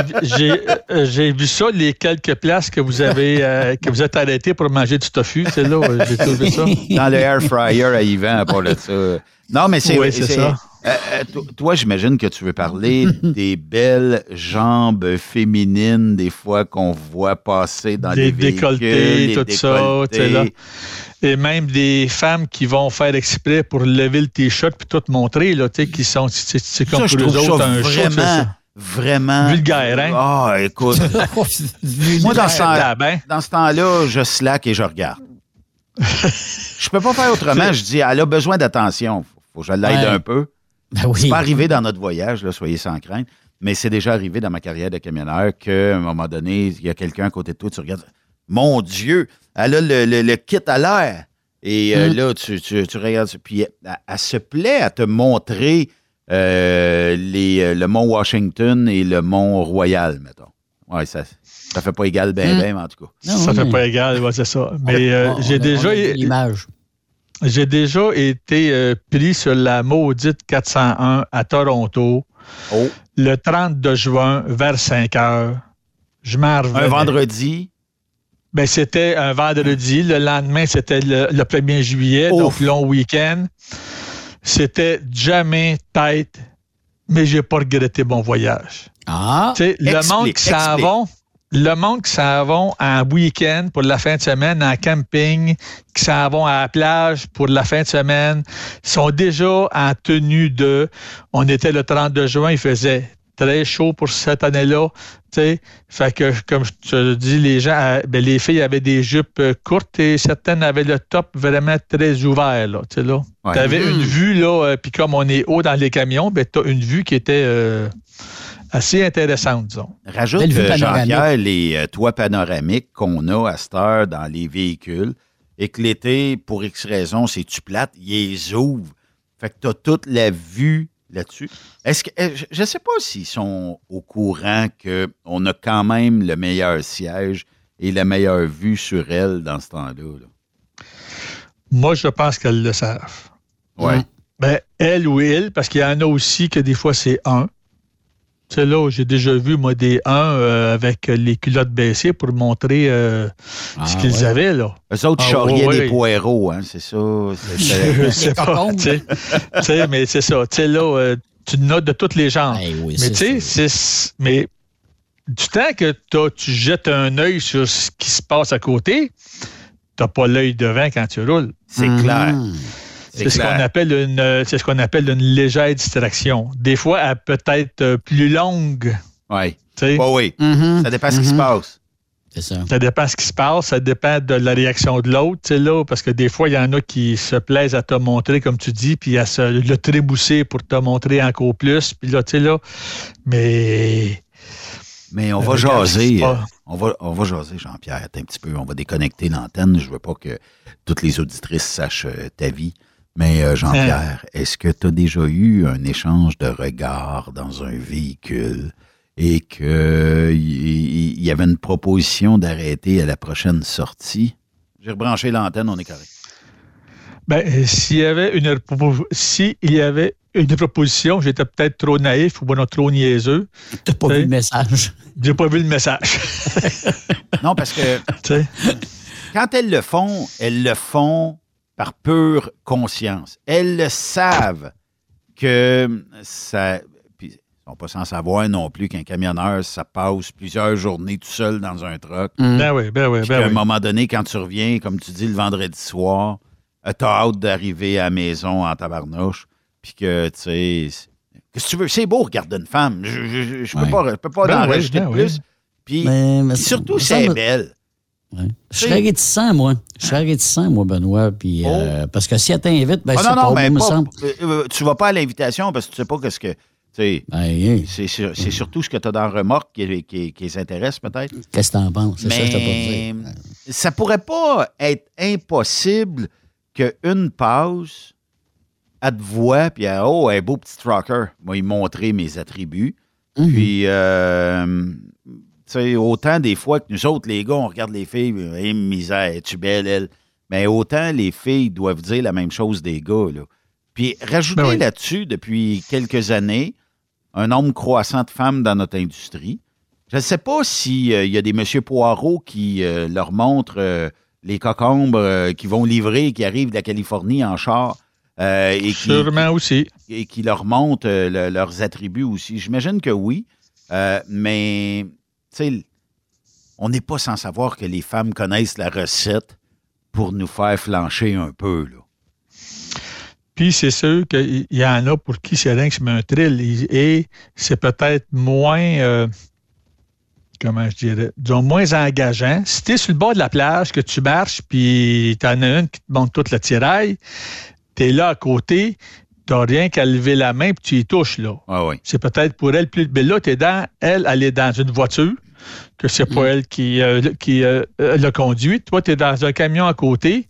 euh, j'ai vu ça, les quelques places que vous avez euh, que vous êtes arrêtés pour manger du tofu, c'est là, j'ai trouvé ça. Dans le air fryer à Yvan, à part de ça. Non, mais c'est. Oui, c'est ça. euh, to- toi, j'imagine que tu veux parler des belles jambes féminines, des fois qu'on voit passer dans Des les véhicules. décolletés, les tout ça, tu sais, là. décolletés. Et même des femmes qui vont faire exprès pour lever le t-shirt puis tout montrer, là, tu sais, qui sont, c'est comme Ça, pour trouve autres ça un vraiment, ça. Vraiment. Vulgaire, hein? Ah, écoute. Moi, dans ce temps- ben, dans ce temps-là, je slack et je regarde. je peux pas faire autrement. Je dis, elle a besoin d'attention. Faut, faut que je l'aide Ouais. un peu. Ben oui. C'est pas arrivé dans notre voyage, là, soyez sans crainte, mais c'est déjà arrivé dans ma carrière de camionneur qu'à un moment donné, il y a quelqu'un à côté de toi, tu regardes, mon Dieu, elle a le, le- le kit à l'air. Et euh, Mm. là, tu, tu- tu regardes, puis elle, elle se plaît à te montrer euh, les, euh, le mont Washington et le mont Royal, mettons. Ouais, ça, ça fait pas égal ben Mm. ben, mais en tout cas. Non, ça oui. fait pas égal, ouais, c'est ça. Mais euh, j'ai déjà, l'image. j'ai déjà été euh, pris sur la maudite 401 à Toronto Oh, le 32 juin vers 5 heures. Je m'en revenais. un vendredi, Ben, c'était un vendredi. Le lendemain, c'était le, le 1er juillet, Ouf. donc long week-end. C'était jamais tête, mais j'ai pas regretté mon voyage. Ah, le monde qui s'en vont, le monde qui s'en vont en week-end pour la fin de semaine, en camping, qui s'en vont à la plage pour la fin de semaine, sont déjà en tenue de. On était le 32 juin, il faisait très chaud pour cette année-là. Tu sais, fait que, comme je te dis, les gens, euh, ben, les filles avaient des jupes euh, courtes et certaines avaient le top vraiment très ouvert, là, tu là. Ouais. T'avais Mm. une vue, là, euh, puis comme on est haut dans les camions, ben, t'as une vue qui était euh, assez intéressante, disons. Rajoute, euh, panoramique. Jean-Pierre, les toits panoramiques qu'on a à cette heure dans les véhicules et que l'été, pour X raison, c'est tu plate, ils les ouvrent. Fait que tu as toute la vue là-dessus. Est-ce que euh, je- ne sais pas s'ils sont au courant qu'on a quand même le meilleur siège et la meilleure vue sur elle dans ce temps-là. là. Moi, je pense qu'elles le savent. Mm. Ben, elle ou il, parce qu'il y en a aussi que des fois, c'est un. Tu sais, là, j'ai déjà vu, moi, des un euh, avec les culottes baissées pour montrer euh, Ah, ce qu'ils ouais. avaient, là. Eux autres, Ah, charriaient ouais, des ouais. poireaux, hein, c'est ça. c'est- Je c'est- sais pas, tu sais. Mais c'est ça. Tu sais, là, euh, tu notes de toutes les genres. Eh oui, Mais c'est tu sais, c'est. Mais du temps que tu jettes un œil sur ce qui se passe à côté, t'as pas l'œil devant quand tu roules. c'est clair. C'est ce qu'on appelle une, c'est ce qu'on appelle une légère distraction. Des fois, elle peut être euh, plus longue. Oui. oui. Mhm. Ça dépend de ce qui se Mhm. passe. C'est ça. Ça dépend de ce qui se passe, ça dépend de la réaction de l'autre, tu sais, là, parce que des fois, il y en a qui se plaisent à te montrer, comme tu dis, puis à se le trébousser pour te montrer encore plus, puis là, tu sais, là, mais... Mais on Euh, va jaser. euh, on, va, on va jaser, Jean-Pierre, un petit peu. On va déconnecter l'antenne. Je veux pas que toutes les auditrices sachent ta vie. Mais euh, Jean-Pierre, est-ce que tu as déjà eu un échange de regards dans un véhicule et qu'il y, y avait une proposition d'arrêter à la prochaine sortie? J'ai rebranché l'antenne, on est correct. Ben, s'il y avait une s'il y avait une proposition, j'étais peut-être trop naïf ou bon, trop niaiseux. T'as pas vu le message. J'ai pas vu le message. non, parce que quand elles le font, elles le font par pure conscience. Elles le savent que ça. Puis, ils sont pas sans savoir non plus qu'un camionneur, ça passe plusieurs journées tout seul dans un truck. Ben oui, ben oui, Puis ben qu'à un oui. moment donné, quand tu reviens, comme tu dis, le vendredi soir, euh, t'as hâte d'arriver à la maison en tabarnouche. Puis que, tu sais, c'est- qu'est-ce que tu veux? C'est beau regarder une femme. Je, je, je- je peux pas, je peux pas Ben en oui, rajouter ben oui. plus. Puis Mais- mais puis surtout, c'est me- Je serais réticent, moi. Je serais réticent, moi, Benoît. Puis, euh, parce que si elle t'invite, ben, Ah c'est non, non, pas, mais me semble. euh, euh, tu vas pas à l'invitation parce que tu sais pas qu'est-ce que. tu Ben, c'est sur- c'est surtout ce que tu as dans remorque qui, qui- qui les intéresse, peut-être. Qu'est-ce que t'en penses? C'est ça que je pas dit. ça pourrait pas être impossible qu'une passe, elle te voit, puis elle, oh, un beau petit trucker, moi, lui montrer mes attributs. Mhm. Puis, euh, tu sais, autant des fois que nous autres, les gars, on regarde les filles, hey, misère, es-tu belle, elle? Mais autant les filles doivent dire la même chose des gars, là. Puis, rajouter Ben oui. là-dessus, depuis quelques années, un nombre croissant de femmes dans notre industrie. Je ne sais pas s'il y a des Monsieur Poirot qui euh, leur montrent euh, les cocombres euh, qui vont livrer, qui arrivent de la Californie en char. euh, et qui, Sûrement aussi. et qui leur montrent euh, le- leurs attributs aussi. J'imagine que oui. Euh, mais, on n'est pas sans savoir que les femmes connaissent la recette pour nous faire flancher un peu. Puis c'est sûr qu'il y en a pour qui c'est rien que c'est un. Et c'est peut-être moins, euh, comment je dirais, disons, moins engageant. Si tu es sur le bord de la plage, que tu marches, puis tu en as une qui te monte toute la tiraille, tu es là à côté, tu n'as rien qu'à lever la main, puis tu y touches, là. Ah oui. C'est peut-être pour elle plus. Mais là, tu es dans, elle, elle est dans une voiture, que c'est pas elle qui, euh, qui euh, euh, l'a conduit. Toi, tu es dans un camion à côté.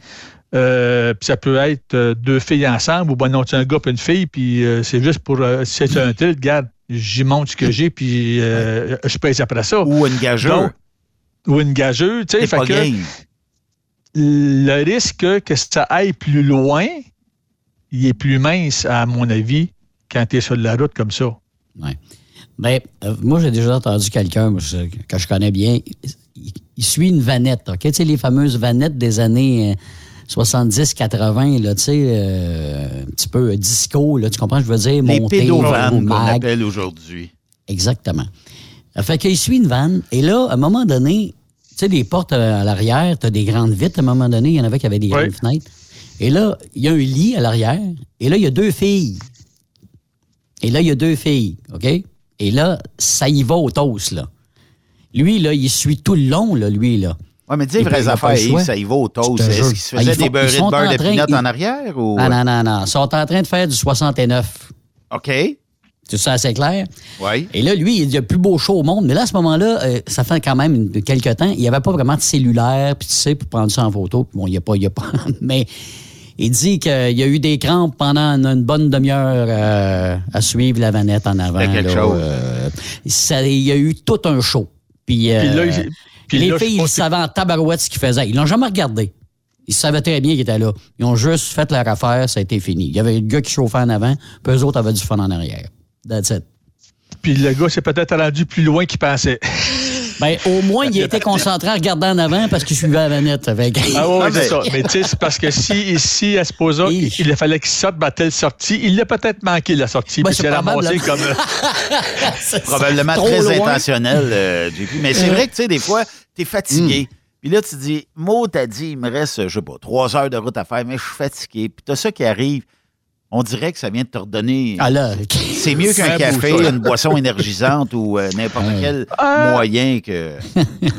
euh, puis ça peut être deux filles ensemble, ou ben non, c'est un gars et une fille, puis c'est juste pour. euh, c'est un tilt, regarde, j'y monte ce que j'ai, puis je pèse après ça. Ou une gageure. Donc, ou une gageure, tu sais. Le risque que ça aille plus loin, il est plus mince, à mon avis, quand tu es sur la route comme ça. Ouais. Ben, euh, moi, j'ai déjà entendu quelqu'un que je connais bien. Il, il suit une vanette, OK? Tu sais, les fameuses vanettes des années euh, 70-80, là, tu sais, euh, un petit peu euh, disco, là, tu comprends, je veux dire? Les au qu'on appelle aujourd'hui. Exactement. Ça fait qu'il suit une vanne, et là, à un moment donné, tu sais, les portes euh, à l'arrière, tu as des grandes vitres, à un moment donné, il y en avait qui avaient des Oui. grandes fenêtres. Et là, il y a un lit à l'arrière, et là, il y a deux filles. Et là, il y a deux filles, OK? Et là, ça y va au toast, là. Lui, là, il suit tout le long, là, lui, là. Oui, mais dis les vraies affaires. Yves, ça y va au toast. Est-ce jure. qu'il se Ah, faisait font- des beurrés de beurre de pinot ils- en arrière? Ou... Ah non, non, non. Ils sont en train de faire du 69. OK. C'est ça assez clair? Oui. Et là, lui, il y a le plus beau show au monde. Mais là, à ce moment-là, euh, ça fait quand même quelques temps, il n'y avait pas vraiment de cellulaire, puis tu sais, pour prendre ça en photo. Bon, il n'y a pas, il a pas. Mais il dit qu'il y a eu des crampes pendant une, bonne demi-heure euh, à suivre la vanette en avant. Euh, il y a eu tout un show. Puis, euh, Puis là, puis les là, filles, ils savaient en tabarouette ce qu'ils faisaient. Ils l'ont jamais regardé. Ils savaient très bien qu'ils étaient là. Ils ont juste fait leur affaire, ça a été fini. Il y avait le gars qui chauffait en avant, puis eux autres avaient du fun en arrière. That's it. Puis le gars s'est peut-être rendu plus loin qu'il pensait. Ben, au moins, il était concentré à regarder en avant parce qu'il suivait la vanette. Fait que- Ah oui, c'est ça. Mais tu sais, c'est parce que si, si à ce posa, il, fallait qu'il sorte à telle sortie, il l'a peut-être manqué la sortie. Ben, puis c'est ramassé comme. euh, C'est Probablement très loin. intentionnel, euh, JP. Mais c'est vrai que, tu sais, des fois, t'es fatigué. Puis là, tu dis, Mo, t'as dit, il me reste, je sais pas, trois heures de route à faire, mais je suis fatigué. Puis t'as ça qui arrive. On dirait que ça vient de te redonner. Ah C'est mieux qu'un café, une boisson énergisante ou euh, n'importe quel Ah. moyen que.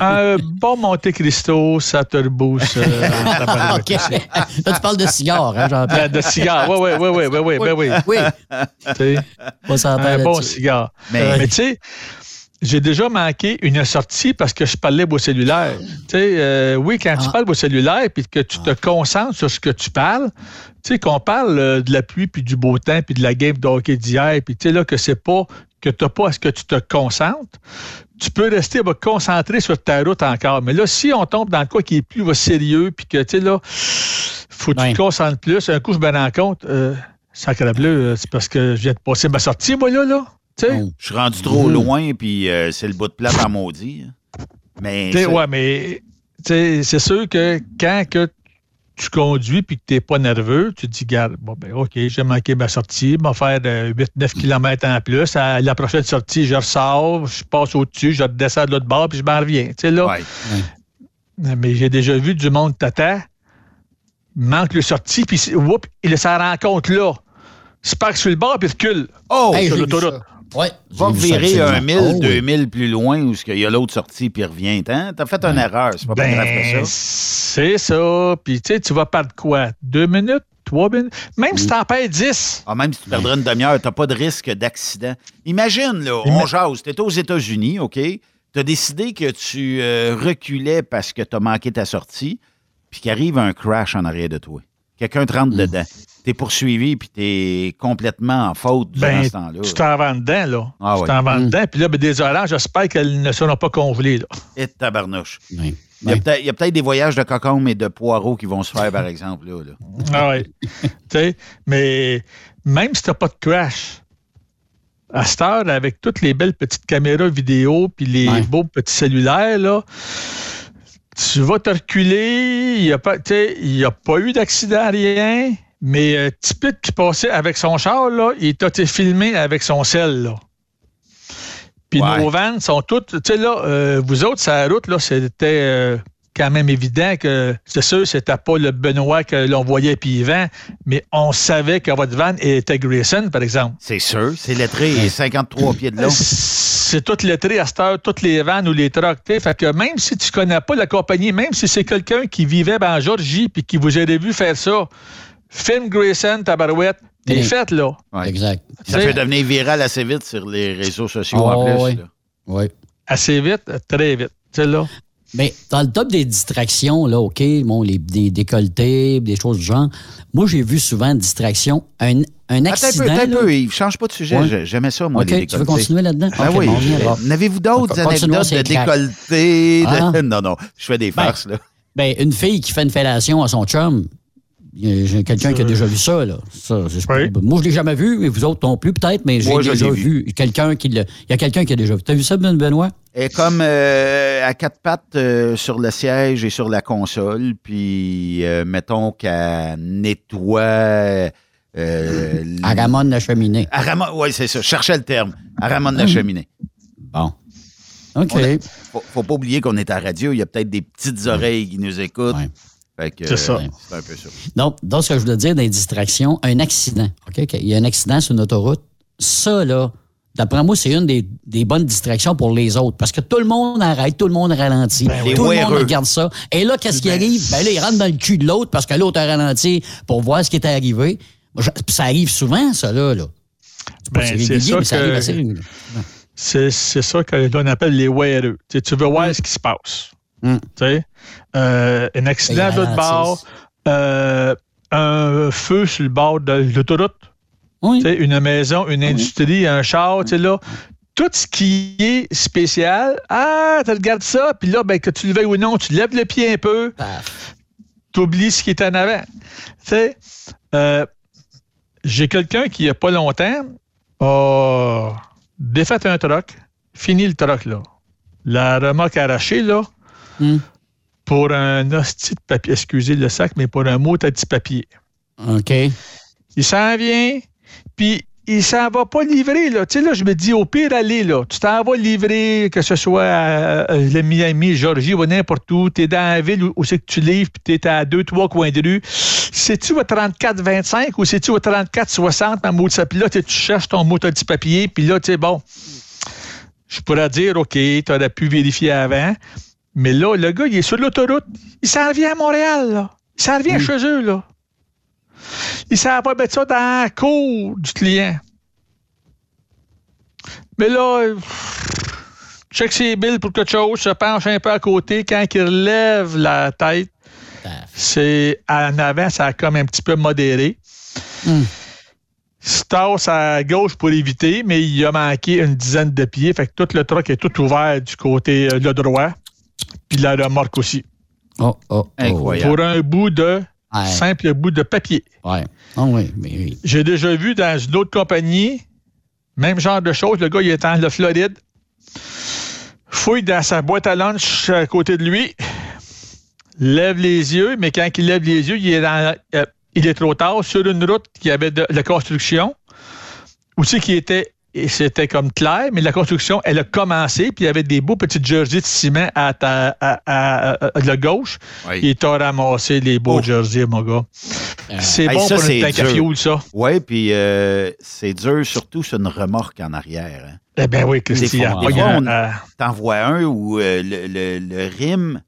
un bon Monte Cristo, ça te euh, aussi. Là, tu parles de cigare, hein, Ben, Jean-Pierre? de cigare, oui, oui, oui, oui, oui, oui, oui. Oui, Tu sais, on s'entend un bon cigare. Mais- Mais, tu sais, j'ai déjà manqué une sortie parce que je parlais au cellulaire. Tu sais, euh, oui, quand tu Ah. parles au cellulaire puis que tu te concentres sur ce que tu parles, tu sais, qu'on parle euh, de la pluie puis du beau temps puis de la game de hockey d'hier puis tu sais, là, que c'est pas, que tu n'as pas à ce que tu te concentres, tu peux rester bah, concentré sur ta route encore. Mais là, si on tombe dans quoi qui est plus bah, sérieux puis que, tu sais, là, faut que tu te concentres plus, un coup, je me rends compte, euh, Sacre bleu, c'est parce que je viens de passer ma sortie, moi, là, là. Sais? Je suis rendu trop Mm. loin, puis euh, c'est le bout de plat à maudit. hein. Mais ouais, mais c'est sûr que quand que tu conduis puis que tu n'es pas nerveux, tu te dis, garde, bon, ben, OK, j'ai manqué ma sortie, je vais faire euh, 8-9 km en plus. À la prochaine sortie, je ressors, je passe au-dessus, je redescends de l'autre bord puis je m'en reviens. Tu sais, là. Mais j'ai déjà vu du monde tata, manque le sortie, puis whoop, il s'en rend compte là. Se parque sur le bord puis recule. Oh! Hey, sur l'autoroute. Ouais, Va virer un absolument. 1000, Oh, deux oui. 2000 plus loin où il y a l'autre sortie puis il revient. Hein? T'as fait une erreur, c'est pas plus grave que Ben, ça. c'est ça. Puis, tu sais, tu vas perdre quoi? Deux minutes? Trois minutes? Même si t'en perds dix. Ah, même si tu perdrais une demi-heure, t'as pas de risque d'accident. Imagine, là, on jase, t'es aux États-Unis, OK? T'as décidé que tu euh, reculais parce que t'as manqué ta sortie, puis qu'arrive un crash en arrière de toi. Quelqu'un te rentre dedans. T'es poursuivi, puis t'es complètement en faute durant Ben, ce temps-là. tu t'en vas dedans, là. Ah tu ouais. t'en vas Mm. dedans. Puis là, ben, j'espère qu'elles ne seront pas congelées, là. Et tabarnouche. Oui. Il y a peut-être- des voyages de cocombes et de poireaux qui vont se faire, par exemple. Là, là. Ah ouais. tu sais, mais même si t'as pas de crash, à cette heure, avec toutes les belles petites caméras vidéo puis les Ouais. beaux petits cellulaires, là, tu vas te reculer. Il n'y a, pas- tu sais, il y a pas eu d'accident, rien. Mais euh, Tipit qui passait avec son char, là, il t'a été filmé avec son sel. Là. Puis Ouais. nos vannes sont toutes. Tu sais, là, euh, vous autres, sur la route, là, c'était euh, quand même évident que, c'est sûr, c'était pas le Benoît que l'on voyait puis Yvan, mais on savait que votre van était Grayson, par exemple. C'est sûr, c'est lettré et 53 pieds de long. C'est toute lettré à cette heure, toutes les vannes ou les trucks. Fait que même si tu connais pas la compagnie, même si c'est quelqu'un qui vivait en Georgie puis qui vous aurait vu faire ça, film Grayson, tabarouette, t'es Oui. fait, là. Ouais. Exact. Ça peut devenir viral assez vite sur les réseaux sociaux Oh, en plus. oui. là. Oui. Assez vite, très vite. Sais, là. Mais dans le top des distractions, là, OK, bon, les, des décolletés, des choses du genre, moi, j'ai vu souvent distractions. Un, un Attends un accident. peu, attends un peu, Yves, change pas de sujet. Ouais. J'aimais ça, moi, OK, les tu veux décolletés. continuer là-dedans? Ben OK, oui. bon. N'avez-vous d'autres anecdotes de décolletés? de- Ah. Non, non, je fais des Ben, farces, là. Ben, une fille qui fait une fellation à son chum, j'ai quelqu'un qui a déjà vu ça, là. Ça, c'est- Oui. Moi, je l'ai jamais vu, et vous autres non plus, peut-être, mais j'ai déjà vu. quelqu'un qui l'a. Il y a quelqu'un qui a déjà vu. T'as vu ça, Ben Benoît? Est comme euh, à quatre pattes euh, sur le siège et sur la console, puis euh, mettons qu'elle nettoie... Euh, À la cheminée. à ramon- oui, c'est ça. Je cherchais le terme. À la Hum. cheminée. Bon. OK. A- faut, faut pas oublier qu'on est à radio. Il y a peut-être des petites oreilles qui nous écoutent. Ouais. C'est ça. C'est un peu ça. Donc, donc, ce que je voulais dire les distractions, un accident. Il y a un accident sur une autoroute. Ça, là, d'après moi, c'est une des, des bonnes distractions pour les autres. Parce que tout le monde arrête, tout le monde ralentit. Les tout le monde regarde ça. Et là, qu'est-ce qui arrive? Ben là, il rentre dans le cul de l'autre parce que l'autre a ralenti pour voir ce qui est arrivé. Ça arrive souvent, ça, là. là. C'est Ben, ça mais ça que- arrive assez régulièrement. C'est c'est ça que l'on appelle les wearers. Tu veux voir ce qui se passe. Mm. Euh, un accident de l'autre bord, euh, un feu sur le bord de l'autoroute, Oui. une maison, une industrie, un char, tu sais, là. Tout ce qui est spécial, ah, tu regardes ça, puis là, ben, que tu le veuilles ou non, tu lèves le pied un peu, tu oublies ce qui est en avant. Euh, j'ai quelqu'un qui, il n'y a pas longtemps, a défait un troc, fini le troc, là. La remorque arrachée, là, Hmm. pour un hostie de papier, excusez le sac, mais pour un mot à petit papier. OK. Il s'en vient, puis il s'en va pas livrer, là. Tu sais, là, je me dis, au pire, allez, là. Tu t'en vas livrer, que ce soit à, à le Miami, Georgie ou n'importe où. Tu es dans la ville où, où c'est que tu livres, puis tu es à deux, trois coins de rue. C'est-tu au 34-25 ou c'est-tu au 34-60, ma mot de? Puis là, tu tu cherches ton mot de petit papier, puis là, tu sais, bon. Je pourrais dire, OK, tu aurais pu vérifier avant. Mais là, le gars, il est sur l'autoroute. Il s'en revient à Montréal, là. Il s'en revient chez eux, là. Il s'en va mettre ça dans la cour du client. Mais là, euh, check ses billes pour quelque chose, se penche un peu à côté. Quand il relève la tête, c'est en avant, ça a comme un petit peu modéré. Hmm. Se tasse à gauche pour éviter, mais il a manqué une dizaine de pieds. Fait que tout le truck est tout ouvert du côté euh, le droit. Puis la remorque aussi. Oh, oh, oh. Incroyable. Pour un bout de Ouais. simple bout de papier. Ouais. Ah oui, mais oui. J'ai déjà vu dans une autre compagnie, même genre de choses, le gars, il est en la Floride, fouille dans sa boîte à lunch à côté de lui, lève les yeux, mais quand il lève les yeux, il est, dans- euh, il est trop tard sur une route qui avait de la construction, aussi qui était, et c'était comme clair, mais la construction, elle a commencé, puis il y avait des beaux petits jerseys de ciment à, ta, à, à- à- à la gauche. Oui. Il t'a ramassé les beaux Oh. jerseys, mon gars. C'est Hey, bon ça, pour c'est une tank à dur. fioul, ça. Oui, puis euh, c'est dur, surtout sur une remorque en arrière. hein. Eh bien oui, Christian. fois, des fois, on Euh, t'en vois un où euh, le, le, le rime,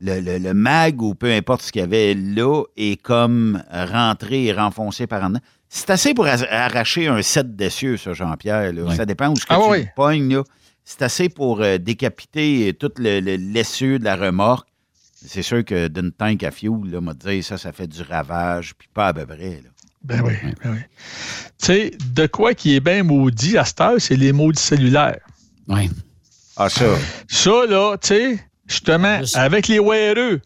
le, le- le mag ou peu importe ce qu'il y avait là est comme rentré et renfoncé par en. C'est assez pour arracher un set d'essieux, ça, Jean-Pierre. Ça dépend où ce que Ah tu oui. pognes. là. C'est assez pour euh, décapiter tout le, le- l'essieu de la remorque. C'est sûr que d'une tank à fuel, là, m'a dit ça, ça fait du ravage, puis pas à peu près. là. Ben oui, ben oui. Tu sais, de quoi qui est bien maudit à cette heure, c'est les maudits cellulaires. Oui. Ah, ça. Ça, là, tu sais, justement, avec les weareux,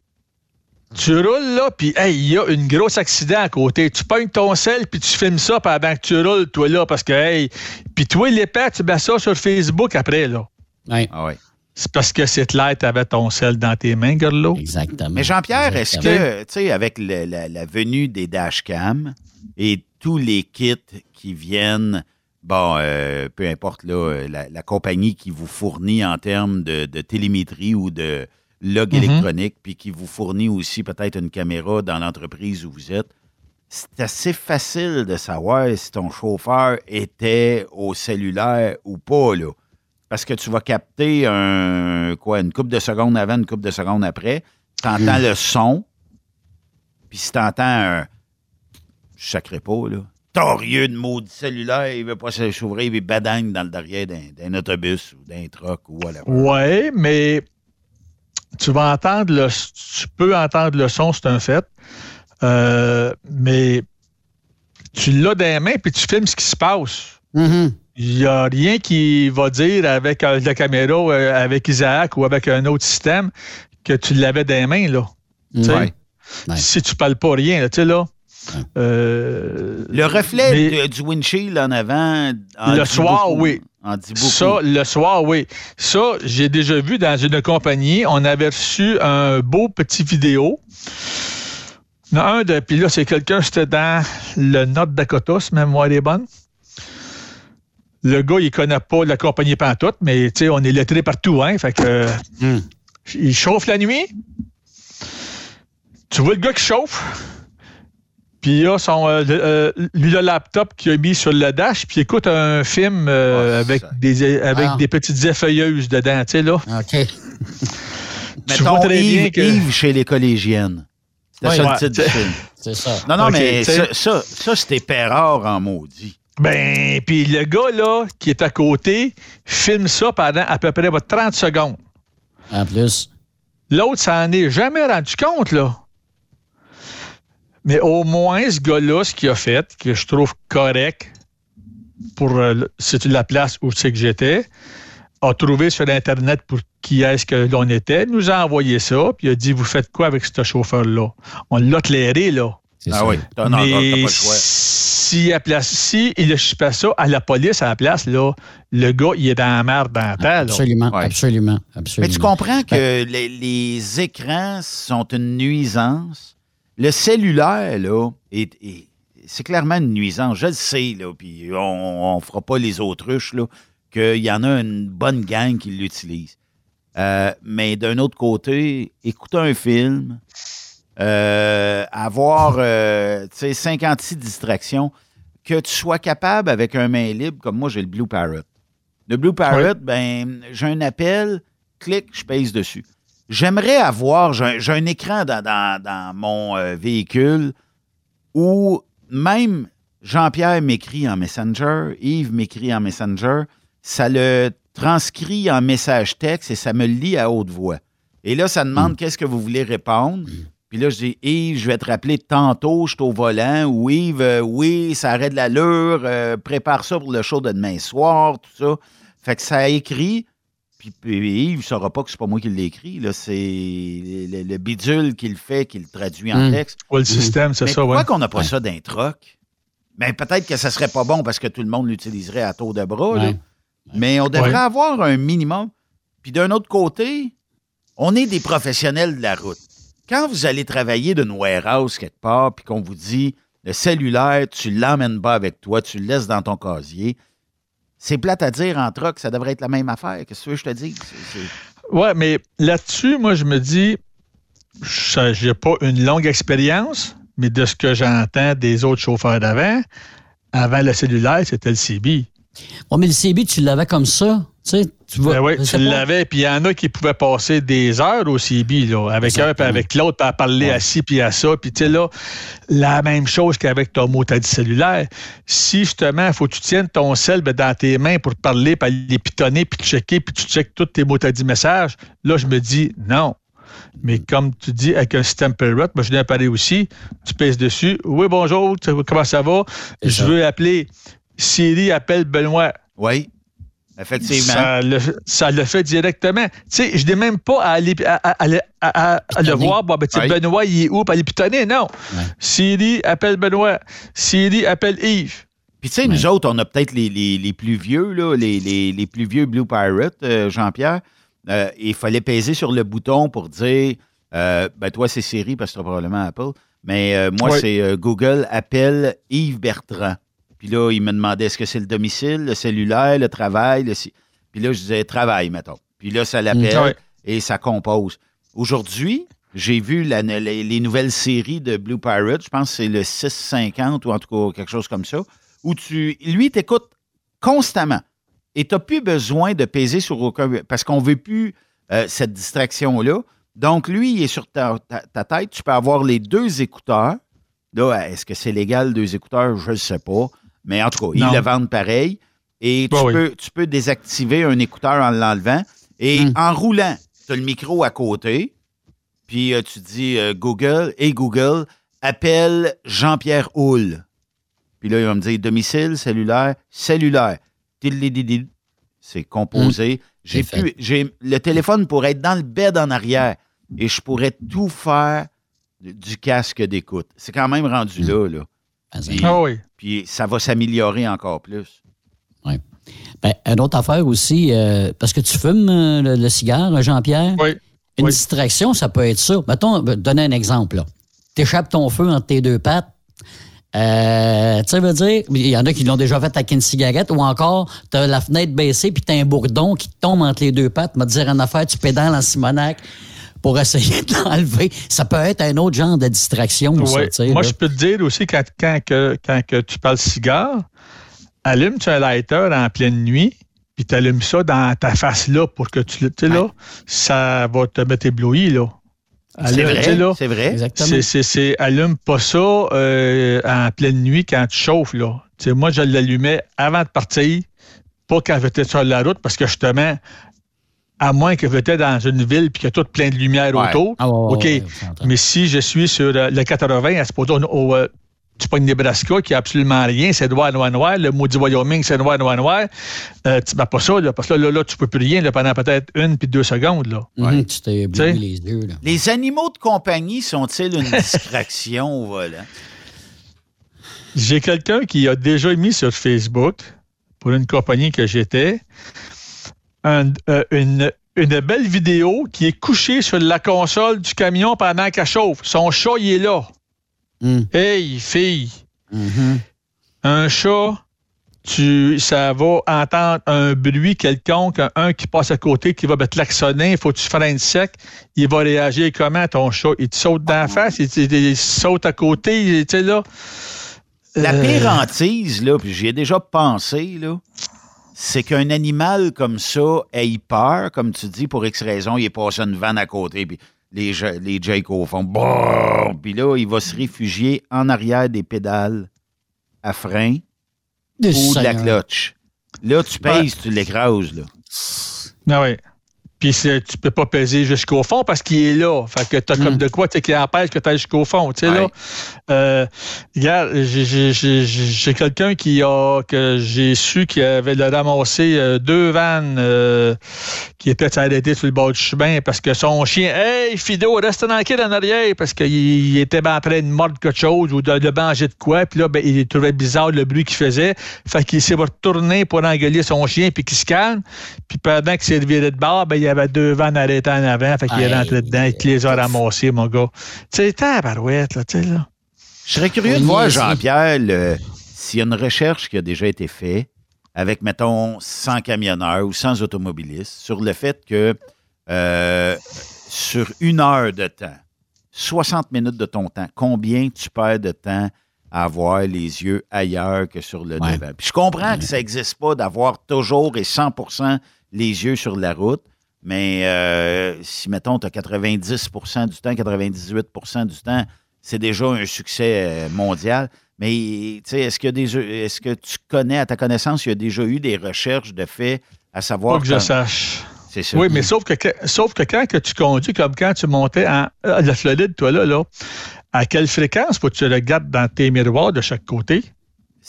tu roules là, puis hey, il y a une grosse accident à côté. Tu pognes ton sel, puis tu filmes ça pendant que tu roules, toi, là, parce que, hey, puis toi, l'épée, tu mets ça sur Facebook après, là. Oui. Ah ouais. C'est parce que c'est clair, tu avais ton sel dans tes mains, Gorlo? Exactement. Mais Jean-Pierre, est-ce que, tu sais, avec le- la, la venue des dashcams et tous les kits qui viennent, bon, euh, peu importe là, euh, la, la compagnie qui vous fournit en termes de, de télémétrie ou de log Mhm. électronique, puis qui vous fournit aussi peut-être une caméra dans l'entreprise où vous êtes, c'est assez facile de savoir si ton chauffeur était au cellulaire ou pas, là. Parce que tu vas capter un, quoi, une coupe de secondes avant, une coupe de secondes après. Tu entends le son. Puis si tu entends un. Je sacrerai pas, là. Torieux de maudit cellulaire, il veut pas se s'ouvrir, il badagne dans le derrière d'un, d'un autobus ou d'un truck ou whatever. Ouais, mais tu vas entendre le, tu peux entendre le son, c'est un fait. Euh, mais tu l'as dans les mains puis tu filmes ce qui se passe. Mm-hmm. Il n'y a rien qui va dire avec euh, la caméra, euh, avec Isaac ou avec un autre système que tu l'avais dans les mains, là. Ouais. Si tu parles pas rien, là, tu sais, là. Euh, Le reflet mais- du windshield en avant. en le soir, beaucoup. oui. En dit beaucoup. Ça, le soir, oui. Ça, j'ai déjà vu dans une compagnie, on avait reçu un beau petit vidéo. A un de, puis là, c'est quelqu'un, c'était dans le North Dakota, si ma mémoire est bonne. Le gars, il connaît pas la compagnie pantoute, mais tu sais, on est lettré partout, hein. Fait que. Il chauffe la nuit. Tu vois le gars qui chauffe? Puis il a son, euh, le, euh, lui, le laptop qu'il a mis sur le dash, puis il écoute un film euh, avec, des, avec Ah. des petites effeuilleuses dedans, tu sais, là. OK. Tu Mettons vois très bien Yves, que- Yves chez les collégiennes. Oui, ouais, le titre du film. C'est ça. Non, non, mais ça, ça, ça, c'était pérard en maudit. Ben, puis le gars, là, qui est à côté, filme ça pendant à peu près bah, 30 secondes. En plus. L'autre, ça en est jamais rendu compte, là. Mais au moins, ce gars-là, ce qu'il a fait, que je trouve correct pour euh, la place où c'est que j'étais, a trouvé sur Internet pour qui est-ce que l'on était, nous a envoyé ça, puis il a dit Vous faites quoi avec ce chauffeur-là On l'a clairé, là. Ah ça. oui, non, pas Mais le choix. si, à place, si il a pas ça à la police à la place, là, le gars, il est dans la merde dans la terre. Absolument, Ouais. absolument, absolument. Mais tu comprends que les, les écrans sont une nuisance. Le cellulaire, là, est, est- c'est clairement une nuisance. Je le sais, là, puis on ne fera pas les autruches, là, qu'il y en a une bonne gang qui l'utilise. Euh, mais d'un autre côté, écouter un film, euh, avoir euh, tu sais, 56 distractions, que tu sois capable avec un main libre, comme moi j'ai le Blue Parrot. Le Blue Parrot, ben, j'ai un appel, clic, je pèse dessus. J'aimerais avoir, j'ai un, écran dans, dans- dans mon euh, véhicule où même Jean-Pierre m'écrit en Messenger, Yves m'écrit en Messenger, ça le transcrit en message texte et ça me lit à haute voix. Et là, ça demande qu'est-ce que vous voulez répondre. Puis là, je dis, Yves, je vais te rappeler tantôt, je suis au volant. Ou Yves, euh, oui, ça arrête de l'allure, euh, prépare ça pour le show de demain soir, tout ça. Fait que ça écrit, Puis, puis Yves ne saura pas que c'est pas moi qui l'ai écrit. là. C'est le, le bidule qui le fait, qui le traduit en Mm. texte. Ouais, le système, c'est ça, pourquoi ouais. qu'on n'a pas Ouais. ça d'un troc? Mais peut-être que ça serait pas bon parce que tout le monde l'utiliserait à tour de bras. là. Ouais. Mais on devrait Ouais. avoir un minimum. Puis d'un autre côté, on est des professionnels de la route. Quand vous allez travailler d'une warehouse quelque part, puis qu'on vous dit le cellulaire, tu l'emmènes pas avec toi, tu le laisses dans ton casier, c'est plate à dire en truck, ça devrait être la même affaire. Qu'est-ce que tu veux que je te c'est- Ouais, mais là-dessus, moi, je me dis, je n'ai pas une longue expérience, mais de ce que j'entends des autres chauffeurs d'avant, avant le cellulaire, c'était le CB. Ouais, mais le CB, tu l'avais comme ça. Tu sais, tu. Ben oui, tu l'avais, puis il y en a qui pouvaient passer des heures au CB, là, avec un, puis avec l'autre, puis à parler à ci, puis à ça. Puis tu sais, là, la même chose qu'avec ton mot dit cellulaire. Si justement, il faut que tu tiennes ton sel ben, dans tes mains pour parler, puis aller pitonner, puis checker, puis tu checkes tous tes mots dit messages, là, je me dis non. Mais comme tu dis, avec un système Perrot, moi, je l'ai appareil aussi, tu pèses dessus. Oui, bonjour, comment ça va? Je veux appeler Siri, appelle Benoît. Oui, effectivement. Ça le, ça le fait directement. Tu sais, je n'ai même pas à aller à, à- à- à- à- à le voir. Bon, ben, Oui. Benoît, il est où? Puis aller pitonner? Non. Siri, appelle Benoît. Siri, appelle Yves. Puis, tu sais, nous autres, on a peut-être les, les- les plus vieux, là, les, les- les plus vieux Blue Pirate, euh, Jean-Pierre. Euh, il fallait peser sur le bouton pour dire euh, ben, toi, c'est Siri parce que tu as probablement Apple. Mais moi, c'est Google appelle Yves Bertrand. Puis là, il me demandait est-ce que c'est le domicile, le cellulaire, le travail. le Puis là, je disais travail, mettons. Puis là, ça l'appelle Mm. Ouais. et ça compose. Aujourd'hui, j'ai vu la- les, les nouvelles séries de Blue Pirate, je pense que c'est le 650 ou en tout cas quelque chose comme ça, où tu, lui, t'écoute constamment. Et tu n'as plus besoin de peser sur aucun. Parce qu'on ne veut plus euh, cette distraction-là. Donc, lui, il est sur ta, ta- ta tête. Tu peux avoir les deux écouteurs. Là, est-ce que c'est légal, deux écouteurs? Je ne sais pas. Mais en tout cas, ils le vendent pareil. Et tu, Bah oui. peux, tu peux désactiver un écouteur en l'enlevant. Et en roulant, tu as le micro à côté. Puis euh, tu dis euh, Google, et Google, appelle Jean-Pierre Houle. Puis là, il va me dire domicile, cellulaire, cellulaire. C'est composé. J'ai C'est pu, j'ai, le téléphone pourrait être dans le bed en arrière et je pourrais tout faire du- du casque d'écoute. C'est quand même rendu là, là. Puis, Ah oui. puis ça va s'améliorer encore plus. Ben, une autre affaire aussi, euh, parce que tu fumes euh, le, le cigare, euh, Jean-Pierre? Oui. Une Oui. distraction, ça peut être ça. Mettons, ben, donner un exemple. Tu échappes ton feu entre tes deux pattes. Euh, tu sais, veut dire, il y en a qui l'ont déjà fait avec une cigarette, ou encore, tu as la fenêtre baissée, puis tu as un bourdon qui te tombe entre les deux pattes. Me dire en affaire, tu pédales en Simonac pour essayer de l'enlever. Ça peut être un autre genre de distraction, ça, sais, Moi, là. je peux te dire aussi, quand, quand, que, quand que tu parles cigare, allume-tu un lighter en pleine nuit, puis tu allumes ça dans ta face là pour que tu le. Tu sais, là, ça va te mettre ébloui, là. C'est vrai, là, c'est vrai. Exactement. c'est, allume pas ça euh, en pleine nuit quand tu chauffes, là. Tu sais, moi, je l'allumais avant de partir, pas quand j'étais sur la route, parce que justement, à moins que j'étais dans une ville puis qu'il y a tout plein de lumière Ouais. autour, Ah, ouais, OK. ouais. Mais si je suis sur euh, le 80, à ce point au, au, euh, tu pognes Nebraska, qui a absolument rien, c'est noir, noir, noir. Le maudit Wyoming, c'est noir, noir, noir. Euh, tu ne pas ça, là, parce que là, là, là, tu peux plus rien là, pendant peut-être une puis deux secondes. Là. Mhm, tu t'es les yeux, là. Les animaux de compagnie sont-ils une distraction au volant? J'ai quelqu'un qui a déjà mis sur Facebook, pour une compagnie que j'étais, un- euh, une, une belle vidéo qui est couchée sur la console du camion pendant qu'elle chauffe. Son chat, il est là. Mm. Hey, fille, Mhm. un chat, tu, ça va entendre un bruit quelconque, un, qui passe à côté, qui va me klaxonner, il faut que tu freines sec. Il va réagir comment, ton chat? Il te saute dans la face, il, te- il saute à côté, tu sais, là. La Euh, pire hantise, là, puis j'y ai déjà pensé, là, c'est qu'un animal comme ça ait peur, comme tu dis, pour X raison, il est passé une vanne à côté, puis les, les Jake au fond, bon, puis là, il va se réfugier en arrière des pédales à frein De ou de la cloche. Là, tu pèses, tu l'écrases, là. Ah oui. Puis tu peux pas peser jusqu'au fond parce qu'il est là. Fait que t'as comme de quoi tu qui empêche que tu ailles jusqu'au fond. Tu sais, là. Euh, regarde, j'ai- quelqu'un qui a que j'ai su qui avait le ramassé euh, deux vannes euh, qui étaient arrêtées sur le bord du chemin parce que son chien Hey Fido, reste tranquille en arrière parce qu'il il était en train de mordre quelque chose ou de, de manger de quoi. Puis là, ben, il trouvait bizarre le bruit qu'il faisait. Fait qu'il s'est retourné pour engueuler son chien puis qu'il se calme. Puis pendant qu'il s'est viré de bord, ben, il avait deux vannes arrêtées en avant. Fait qu'il est rentré dedans et qu'il les a ramassés, mon gars. Tu sais, tabarouette, là, tu sais, là. Je serais curieux de voir. Jean-Pierre, s'il y a une recherche qui a déjà été faite avec, mettons, 100 camionneurs ou 100 automobilistes sur le fait que euh, sur une heure de temps, 60 minutes de ton temps, combien tu perds de temps à avoir les yeux ailleurs que sur le devant? Puis je comprends que ça n'existe pas d'avoir toujours et 100% les yeux sur la route, mais euh, si, mettons, tu as 90% du temps, 98% du temps, c'est déjà un succès euh, mondial. Mais tu sais, est-ce que des est-ce que tu connais, à ta connaissance, il y a déjà eu des recherches de fait à savoir. Pas que je sache. C'est ça. Oui, mais sauf que, sauf que quand que tu conduis, comme quand tu montais à la Floride, toi là, là, à quelle fréquence faut que tu regardes dans tes miroirs de chaque côté?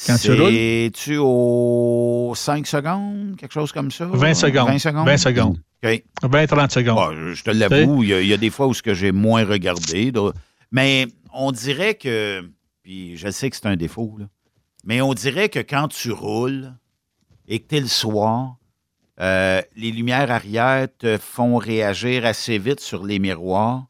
Quand tu roules? C'est-tu aux 5 secondes, quelque chose comme ça? 20 secondes. 20 secondes? 20 secondes. OK. 20-30 secondes. Ah, je- te l'avoue, il y, a- il y a des fois où ce que j'ai moins regardé. Mais on dirait que, puis je sais que c'est un défaut, là, mais on dirait que quand tu roules et que tu es le soir, euh, les lumières arrière te font réagir assez vite sur les miroirs.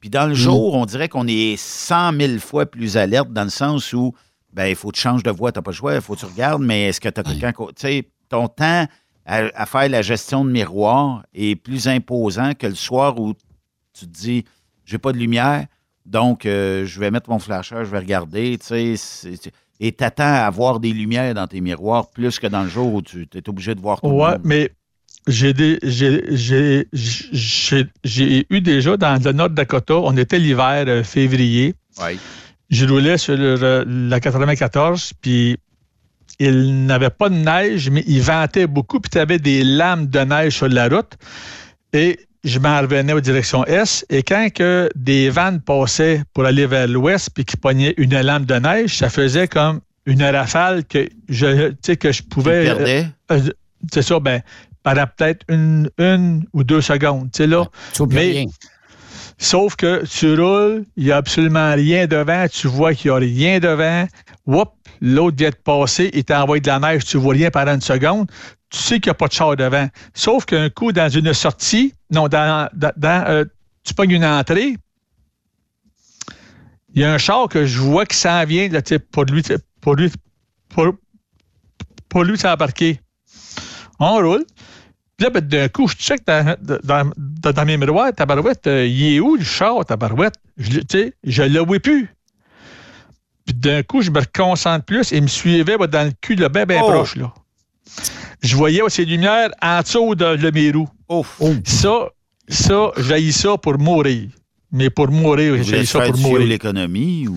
Puis dans le jour, on dirait qu'on est 100 000 fois plus alerte dans le sens où ben, il faut que tu changes de voie, tu n'as pas le choix, il faut que tu regardes, mais est-ce que tu as quelqu'un. Tu sais, ton temps à, à faire la gestion de miroir est plus imposant que le soir où tu te dis j'ai pas de lumière, donc euh, je vais mettre mon flasheur, je vais regarder, tu sais. Et t'attends à avoir des lumières dans tes miroirs plus que dans le jour où tu es obligé de voir tout le Ouais, monde. mais j'ai eu déjà dans le Nord Dakota, on était l'hiver euh, février. Ouais. Je roulais sur le- la 94, puis il n'avait pas de neige, mais il ventait beaucoup, puis tu avais des lames de neige sur la route. Et je m'en revenais aux directions S. Et quand que des vannes passaient pour aller vers l'ouest, puis qui pognaient une lame de neige, ça faisait comme une rafale que je, tu sais, que je pouvais. Tu perdais? euh, euh, c'est ça, ben, pendant peut-être une, une ou deux secondes. Tu sais, là. Sauf que tu roules, il n'y a absolument rien devant, tu vois qu'il n'y a rien devant. Whoop, l'autre vient de passer, il t'envoie de la neige, tu vois rien pendant une seconde. Tu sais qu'il n'y a pas de char devant. Sauf qu'un coup, dans une sortie, non, dans, dans- euh, tu pognes une entrée, il y a un char que je vois qui s'en vient là, pour lui, pour lui, pour, pour lui s'embarquer. On roule. Puis là, ben, d'un coup, je check dans, dans, dans, dans mes miroirs, tabarouette, euh, il est où le char, tabarouette? Je, le- tu sais, je le vois plus. Puis d'un coup, je me concentre plus et me suivait ben, dans le cul, là, bien, bien Oh! proche, là. Je voyais ses lumières en dessous de, de mes roues. Ça, ça, j'ai ça pour mourir. Mais pour mourir, j'ai ça pour mourir. l'économie ou?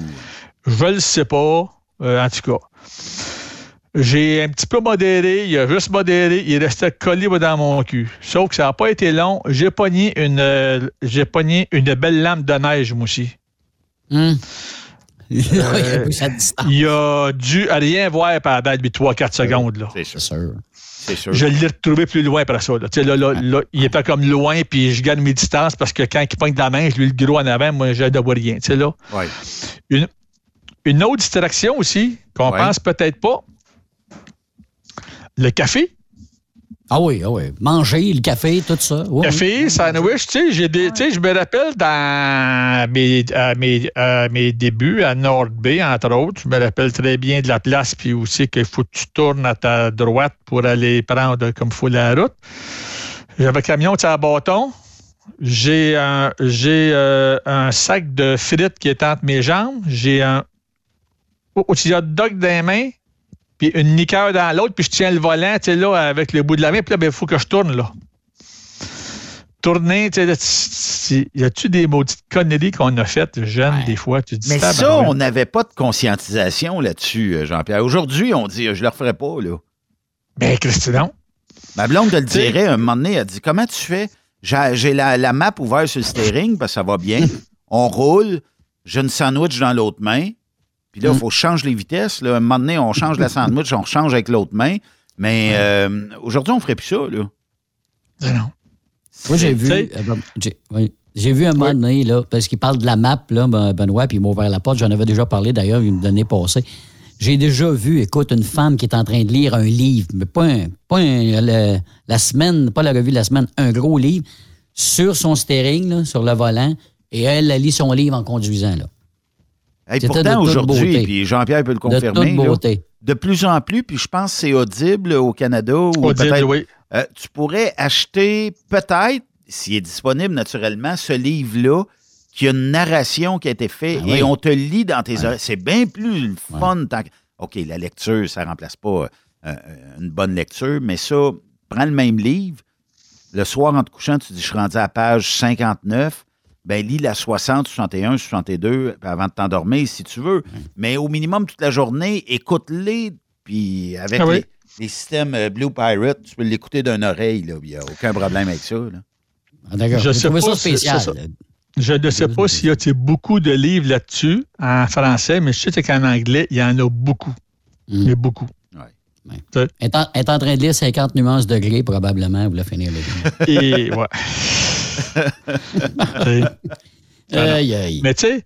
Je le sais pas. euh, en tout cas. J'ai un petit peu modéré, il a juste modéré, il restait collé dans mon cul. Sauf que ça n'a pas été long. J'ai pogné une euh, j'ai pogné une belle lampe de neige, moi aussi. Euh, il a dû rien voir pendant 3-4 secondes. Là. C'est sûr. C'est sûr. Je l'ai retrouvé plus loin après ça. Là. Tu sais, Là, là, là, il était comme loin, puis je garde mes distances parce que quand il pogne de la main, je lui le gros en avant, moi, je ne vois rien. Tu sais, là. Ouais. Une, une autre distraction aussi, qu'on Ouais. pense peut-être pas, le café? Ah oui, ah oui. Manger, le café, tout ça. Oui, Café, sandwich, tu sais, des- tu sais, je me rappelle dans mes, à mes, à mes débuts à Nord Bay, entre autres, je me rappelle très bien de la place, puis aussi qu'il faut que tu tournes à ta droite pour aller prendre comme il faut la route. J'avais un camion, à bâton. J'ai un, j'ai euh, un sac de frites qui est entre mes jambes. J'ai un aussi hot dog dans les mains, puis une liqueur dans l'autre, puis je tiens le volant, tu sais, là, avec le bout de la main, puis là, ben, il faut que je tourne, là. Tourner, tu sais, y a-tu des maudites conneries qu'on a faites jeunes, des fois? Tu dis, Mais ça, tabarouette. on n'avait pas de conscientisation là-dessus, euh, Jean-Pierre. Aujourd'hui, on dit, euh, je le referai pas, là. Ben, Christian. Ma blonde te le dirait, un moment donné, elle dit Comment tu fais? J'ai j'ai la, la map ouverte sur le steering parce que ça va bien. On roule. J'ai une sandwich dans l'autre main. Puis là, il faut changer les vitesses. Là. À un moment donné, on change la sandwich, on change avec l'autre main. Mais euh, aujourd'hui, on ne ferait plus ça. Là. Moi, j'ai vu. Euh, ben, j'ai oui. Vu un moment donné, là, parce qu'il parle de la map, là, ben- Benoît, puis il m'a ouvert la porte. J'en avais déjà parlé d'ailleurs une année passée. J'ai déjà vu, écoute, une femme qui est en train de lire un livre, mais pas, un- pas un- le- la semaine, pas la revue de la semaine, un gros livre, sur son steering, là, sur le volant, et elle, elle lit son livre en conduisant. Là. Hey, pourtant, aujourd'hui, puis Jean-Pierre peut le De confirmer, toute là, beauté. de plus en plus, puis je pense que c'est audible au Canada. Ou Audible, peut-être, oui. euh, tu pourrais acheter peut-être, s'il est disponible naturellement, ce livre-là, qui a une narration qui a été faite Ah et oui. on te lit dans tes oreilles. C'est bien plus le fun. tant que- OK, la lecture, ça remplace pas euh, une bonne lecture, mais ça, prends le même livre. Le soir, en te couchant, tu dis, je suis rendu à la page 59. Ben, lis la 60, 61, 62 avant de t'endormir si tu veux. Mais au minimum, toute la journée, écoute-les. Puis avec Ah oui. les, les systèmes euh, Blue Pirate, tu peux l'écouter d'une oreille. là. Il n'y a aucun problème avec ça. là. Ah, D'accord. Je sais trouvé pas ça si- spécial. c'est ça. Je ne sais pas s'il y a beaucoup de livres là-dessus en français, mais je sais qu'en anglais, il y en a beaucoup. Il y a beaucoup. Elle est, en, elle est en train de lire 50 nuances de gris, probablement, vous la finir le livre. Et ouais. Tu sais. Aïe, aïe. Mais tu sais,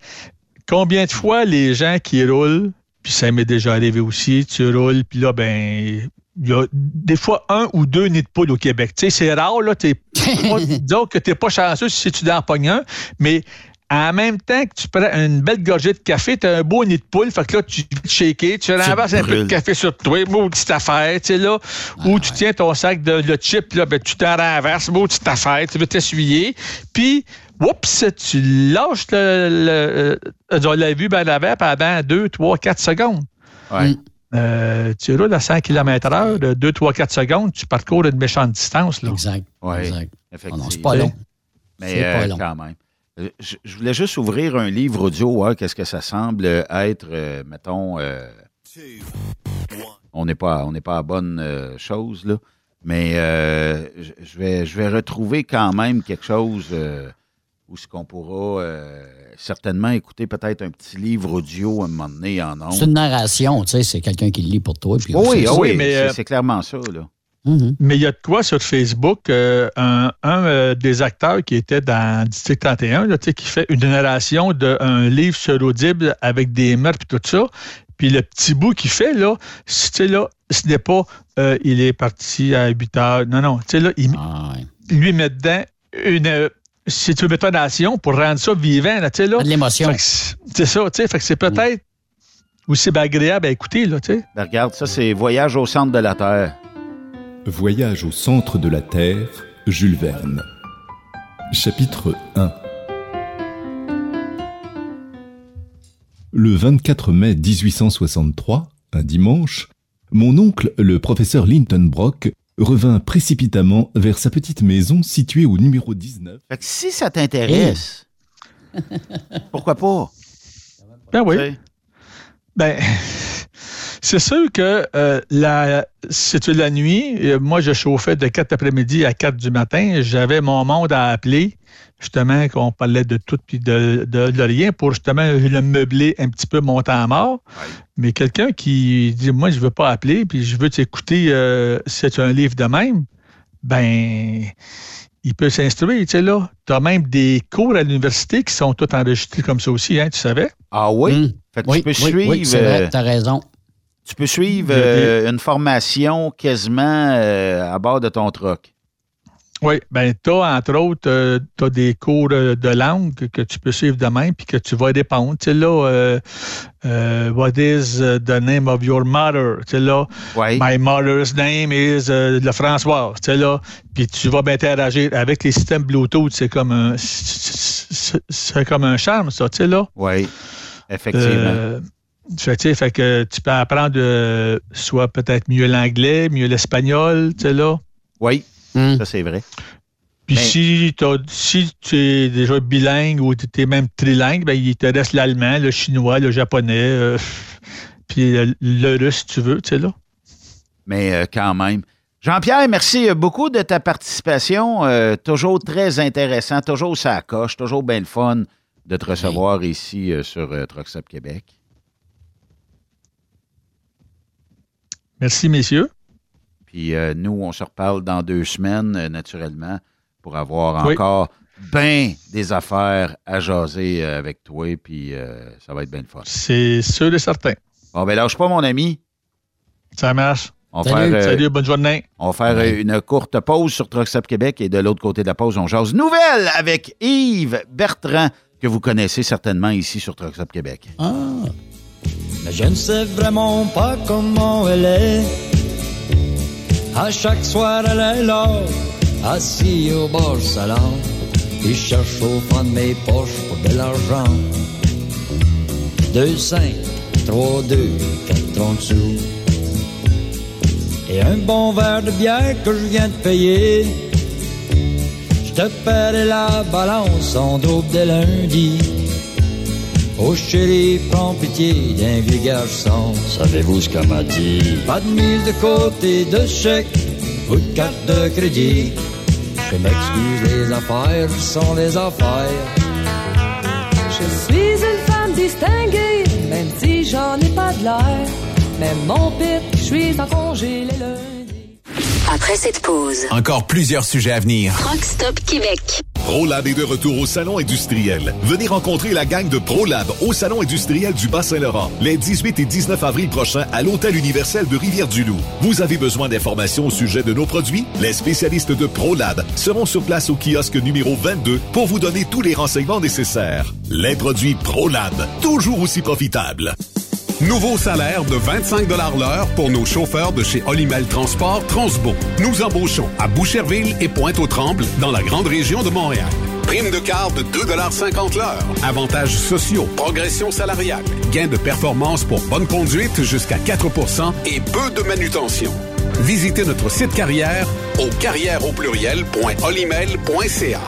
combien de fois les gens qui roulent, puis ça m'est déjà arrivé aussi, tu roules, puis là, ben, il y a des fois un ou deux nids de poule au Québec. Tu sais, c'est rare, là, t'es pas, disons que t'es pas chanceux si tu en pognes un, mais en même temps que tu prends une belle gorgée de café, tu as un beau nid de poule, fait que là, tu te shaker, tu renverses un peu de café sur toi, maudite affaire, tu sais, là, ou tu tiens ton sac de le chip, là, ben, tu t'en renverses, maudite affaire, tu veux t'essuyer, puis, oups, tu lâches le, le- euh, on l'a vu ben avant pendant 2, 3, 4 secondes. Ouais. Euh, tu roules à 100 km/h, de 2, 3, 4 secondes, tu parcours une méchante distance. Là. Exact. Ouais, Exact. effectivement. non, c'est pas long. Mais C'est pas euh, long. quand même. Euh, Je, je voulais juste ouvrir un livre audio, hein, qu'est-ce que ça semble être, euh, mettons, euh, on n'est pas, on n'est pas à bonne euh, chose, là, mais euh, je, je vais, je vais retrouver quand même quelque chose euh, où ce qu'on pourra euh, certainement écouter peut-être un petit livre audio à un moment donné en ondes. C'est une narration, tu sais, c'est quelqu'un qui le lit pour toi. Puis Oh oui, c'est- oh oui, mais, c'est- euh, c'est clairement ça, là. Mhm. Mais il y a de quoi sur Facebook, euh, un, un, euh, des acteurs qui était dans District 31, là, tu sais, qui fait une narration d'un livre sur Audible avec des meurtres et tout ça. Puis le petit bout qu'il fait, là, c'est- tu sais, là, ce n'est pas euh, il est parti à 8 heures. Non, non. Tu sais, là, il Ah, ouais. lui met dedans une. euh, si tu veux mettre une nation pour rendre ça vivant, là, tu sais, là. De l'émotion. Fait que C'est c'est ça, tu sais. Fait que c'est peut-être aussi bien agréable à écouter, là, tu sais. Ben, regarde, ça, c'est Voyage au centre de la Terre. Voyage au centre de la Terre, Jules Verne. Chapitre 1 Le 24 mai 1863, un dimanche, mon oncle, le professeur Linton Brock, revint précipitamment vers sa petite maison située au numéro 19. Fait que si ça t'intéresse, pourquoi pas? Ben oui. Ben, c'est sûr que euh, la, c'était la nuit. euh, Moi, je chauffais de 4 après-midi à 4 du matin. J'avais mon monde à appeler, justement, qu'on parlait de tout puis de, de, de rien pour justement le meubler un petit peu mon temps à mort. Mais quelqu'un qui dit Moi, je veux pas appeler, puis je veux t'écouter, euh, c'est un livre de même, ben. Il peut s'instruire, tu sais, là. Tu as même des cours à l'université qui sont tous enregistrés comme ça aussi, hein, tu savais? Ah oui? Mm. Fait que Oui, tu peux oui, suivre. oui, c'est vrai, euh, t'as raison. Tu peux suivre euh, une formation quasiment euh, à bord de ton truck. Oui, ben tu as, entre autres, tu as des cours euh, de langue que, que tu peux suivre demain puis que tu vas répondre. Tu sais, là, euh, euh, what is the name of your mother? Tu sais, là, Oui. my mother's name is euh, le François. Tu sais, là, puis tu vas bien interagir avec les systèmes Bluetooth. C'est comme un, c'est c'est comme un charme, ça, tu sais, là. Oui, effectivement. Fait, tu sais, fait que tu peux apprendre euh, soit peut-être mieux l'anglais, mieux l'espagnol, tu sais, là. oui, Hmm. ça c'est vrai. Puis Mais- si, t'as- si tu es déjà bilingue ou tu es même trilingue, ben, il te reste l'allemand, le chinois, le japonais, euh, puis le, le russe, si tu veux, tu sais, là. Mais euh, quand même, Jean-Pierre, merci beaucoup de ta participation. Euh, toujours très intéressant, toujours ça coche, toujours bien le fun de te recevoir ici euh, sur euh, Truck Stop Québec. Merci, messieurs. Puis euh, nous, on se reparle dans deux semaines, euh, naturellement, pour avoir Oui. encore bien des affaires à jaser euh, avec toi. Puis euh, ça va être bien le fun. C'est sûr et certain. Bon, ben lâche pas, mon ami. Ça marche. On va Salut. faire, euh, Salut, bonne journée. On va faire une courte pause sur Truck Stop Québec et de l'autre côté de la pause, on jase nouvelle avec Yves Bertrand, que vous connaissez certainement ici sur Truck Stop Québec. Ah. Mais je ne sais vraiment pas comment elle est. À chaque soir, elle est là, assise au bord salon. Je cherche au fond de mes poches pour de l'argent. Deux, cinq, trois, deux, quatre, trente sous. Et un bon verre de bière que je viens de payer. Je te paierai la balance en double dès lundi. Oh chérie, prends pitié d'un vieux garçon. Savez-vous ce qu'elle m'a dit? Pas de mise de côté de chèque ou de carte de crédit. Je m'excuse, les affaires sont les affaires. Je suis une femme distinguée, même si j'en ai pas de l'air. Même mon pire, je suis en congé les lundis. Après cette pause, Encore plusieurs sujets à venir. Rock Stop Québec. ProLab est de retour au Salon industriel. Venez rencontrer la gang de ProLab au Salon industriel du Bas-Saint-Laurent les 18 et 19 avril prochains à l'Hôtel universel de Rivière-du-Loup. Vous avez besoin d'informations au sujet de nos produits? Les spécialistes de ProLab seront sur place au kiosque numéro 22 pour vous donner tous les renseignements nécessaires. Les produits ProLab, toujours aussi profitables. Nouveau salaire de 25 l'heure pour nos chauffeurs de chez Olimel Transport Transbo. Nous embauchons à Boucherville et Pointe-aux-Trembles dans la grande région de Montréal. Prime de quart de 2,50 l'heure. Avantages sociaux, progression salariale, gains de performance pour bonne conduite jusqu'à 4% et peu de manutention. Visitez notre site carrière au carrière au pluriel.olimel.ca.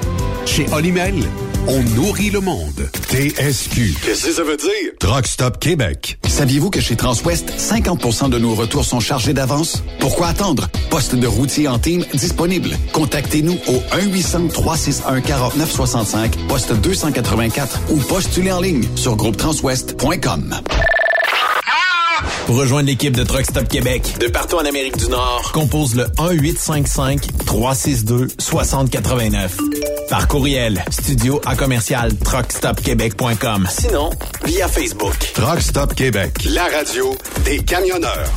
Chez Olimel, on nourrit le monde. TSQ. Qu'est-ce que ça veut dire? Truck Stop Québec. Saviez-vous que chez Transwest, 50% de nos retours sont chargés d'avance? Pourquoi attendre? Poste de routier en team disponible. Contactez-nous au 1-800-361-4965, poste 284 ou postulez en ligne sur groupetranswest.com. Pour rejoindre l'équipe de Truck Stop Québec, de partout en Amérique du Nord, compose le 1-855-362-6089. Par courriel, studio à commercial truckstopquebec.com. Sinon, via Facebook. Truck Stop Québec. La radio des camionneurs.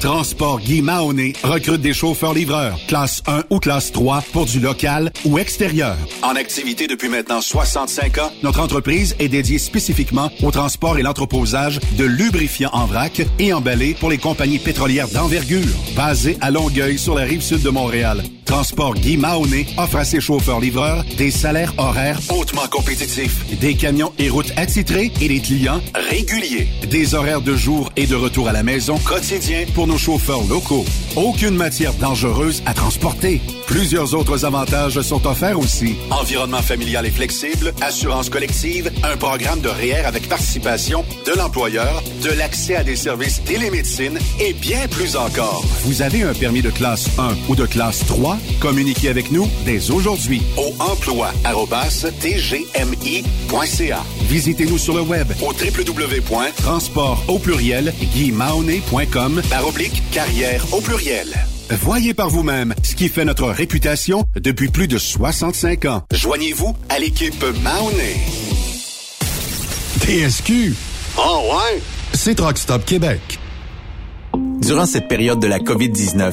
Transport Guy Mahoney recrute des chauffeurs-livreurs, classe 1 ou classe 3 pour du local ou extérieur. En activité depuis maintenant 65 ans, notre entreprise est dédiée spécifiquement au transport et l'entreposage de lubrifiants en vrac et emballés pour les compagnies pétrolières d'envergure, basées à Longueuil sur la rive sud de Montréal. Transport Guy Mahoney offre à ses chauffeurs-livreurs des salaires horaires hautement compétitifs, des camions et routes attitrés et des clients réguliers, des horaires de jour et de retour à la maison quotidiens pour nos chauffeurs locaux. Aucune matière dangereuse à transporter. Plusieurs autres avantages sont offerts aussi. Environnement familial et flexible, assurance collective, un programme de REER avec participation de l'employeur, de l'accès à des services télémédecine et bien plus encore. Vous avez un permis de classe 1 ou de classe 3? Communiquez avec nous dès aujourd'hui au emploi@tgmi.ca. Visitez-nous sur le web au www.transport au pluriel par oblique carrière au pluriel. Voyez par vous-même ce qui fait notre réputation depuis plus de 65 ans. Joignez-vous à l'équipe Mahoney. TSQ. Oh ouais? C'est Truck Stop Québec. Durant cette période de la COVID-19,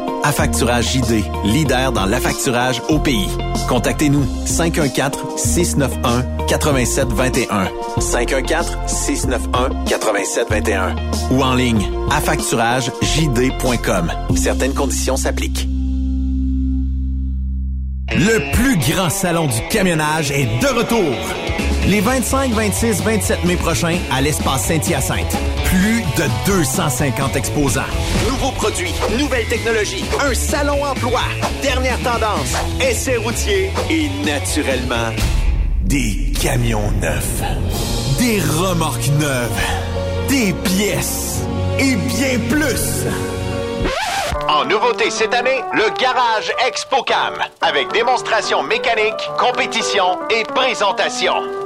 Affacturage JD, leader dans l'affacturage au pays. Contactez-nous 514-691-8721. 514-691-8721. Ou en ligne, affacturagejd.com. Certaines conditions s'appliquent. Le plus grand salon du camionnage est de retour. Les 25, 26, 27 mai prochains à l'espace Saint-Hyacinthe. Plus de 250 exposants. Nouveaux produits, nouvelles technologies, un salon emploi, dernière tendance, essais routiers et naturellement des camions neufs, des remorques neuves, des pièces et bien plus. En nouveauté cette année, le Garage ExpoCam, avec démonstration mécanique, compétition et présentation.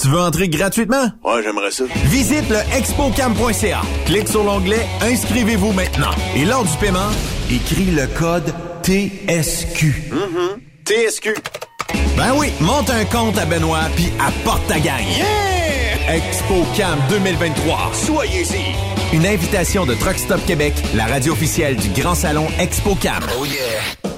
Tu veux entrer gratuitement? Ouais, j'aimerais ça. Visite le expocam.ca. Clique sur l'onglet Inscrivez-vous maintenant. Et lors du paiement, écris le code TSQ. Mm-hmm. TSQ. Ben oui, monte un compte à Benoît puis apporte ta gagne. Yeah! ExpoCam 2023. Soyez-y. Une invitation de Truck Stop Québec, la radio officielle du Grand Salon ExpoCam. Oh yeah!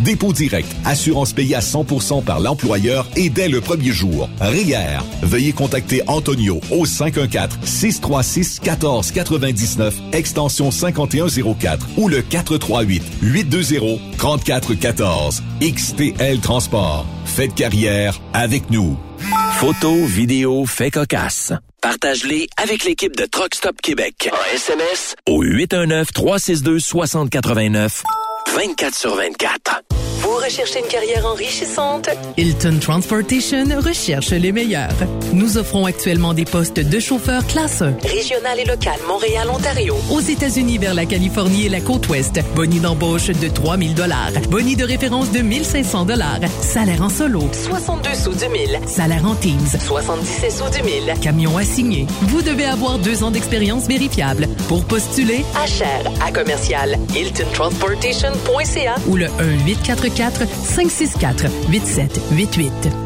dépôt direct, assurance payée à 100% par l'employeur et dès le premier jour. RIER. Veuillez contacter Antonio au 514-636-1499, extension 5104 ou le 438-820-3414. XTL Transport. Faites carrière avec nous. Photos, vidéos, faits cocasse. Partage-les avec l'équipe de Truck Stop Québec. En SMS Au 819-362-6089. 24 sur 24. Vous recherchez une carrière enrichissante? Hilton Transportation recherche les meilleurs. Nous offrons actuellement des postes de chauffeur classe 1. Régional et local, Montréal, Ontario. Aux États-Unis vers la Californie et la côte ouest. Boni d'embauche de 3000 dollars. Boni de référence de 1500 dollars. Salaire en solo. 62 sous du mille. Salaire en Teams. 77 sous du mille. Camion assigné. Vous devez avoir deux ans d'expérience vérifiable. Pour postuler, Achère à commercial hiltontransportation.ca ou le 1-844-564-8788.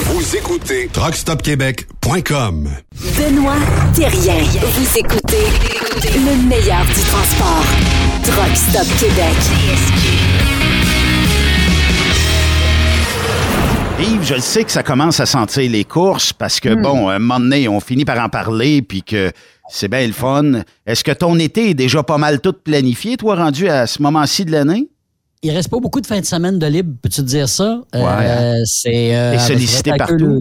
Vous écoutez TruckStopQuébec.com Benoît Thérien. Vous écoutez le meilleur du transport. Truck Stop Québec. Yves, je le sais que ça commence à sentir les courses parce que, Hmm. bon, un moment donné, on finit par en parler puis que c'est bien le fun. Est-ce que ton été est déjà pas mal tout planifié, toi, rendu à ce moment-ci de l'année? Il reste pas beaucoup de fins de semaine de libre, peux-tu te dire ça? Ouais. Euh, c'est. euh, sollicité partout.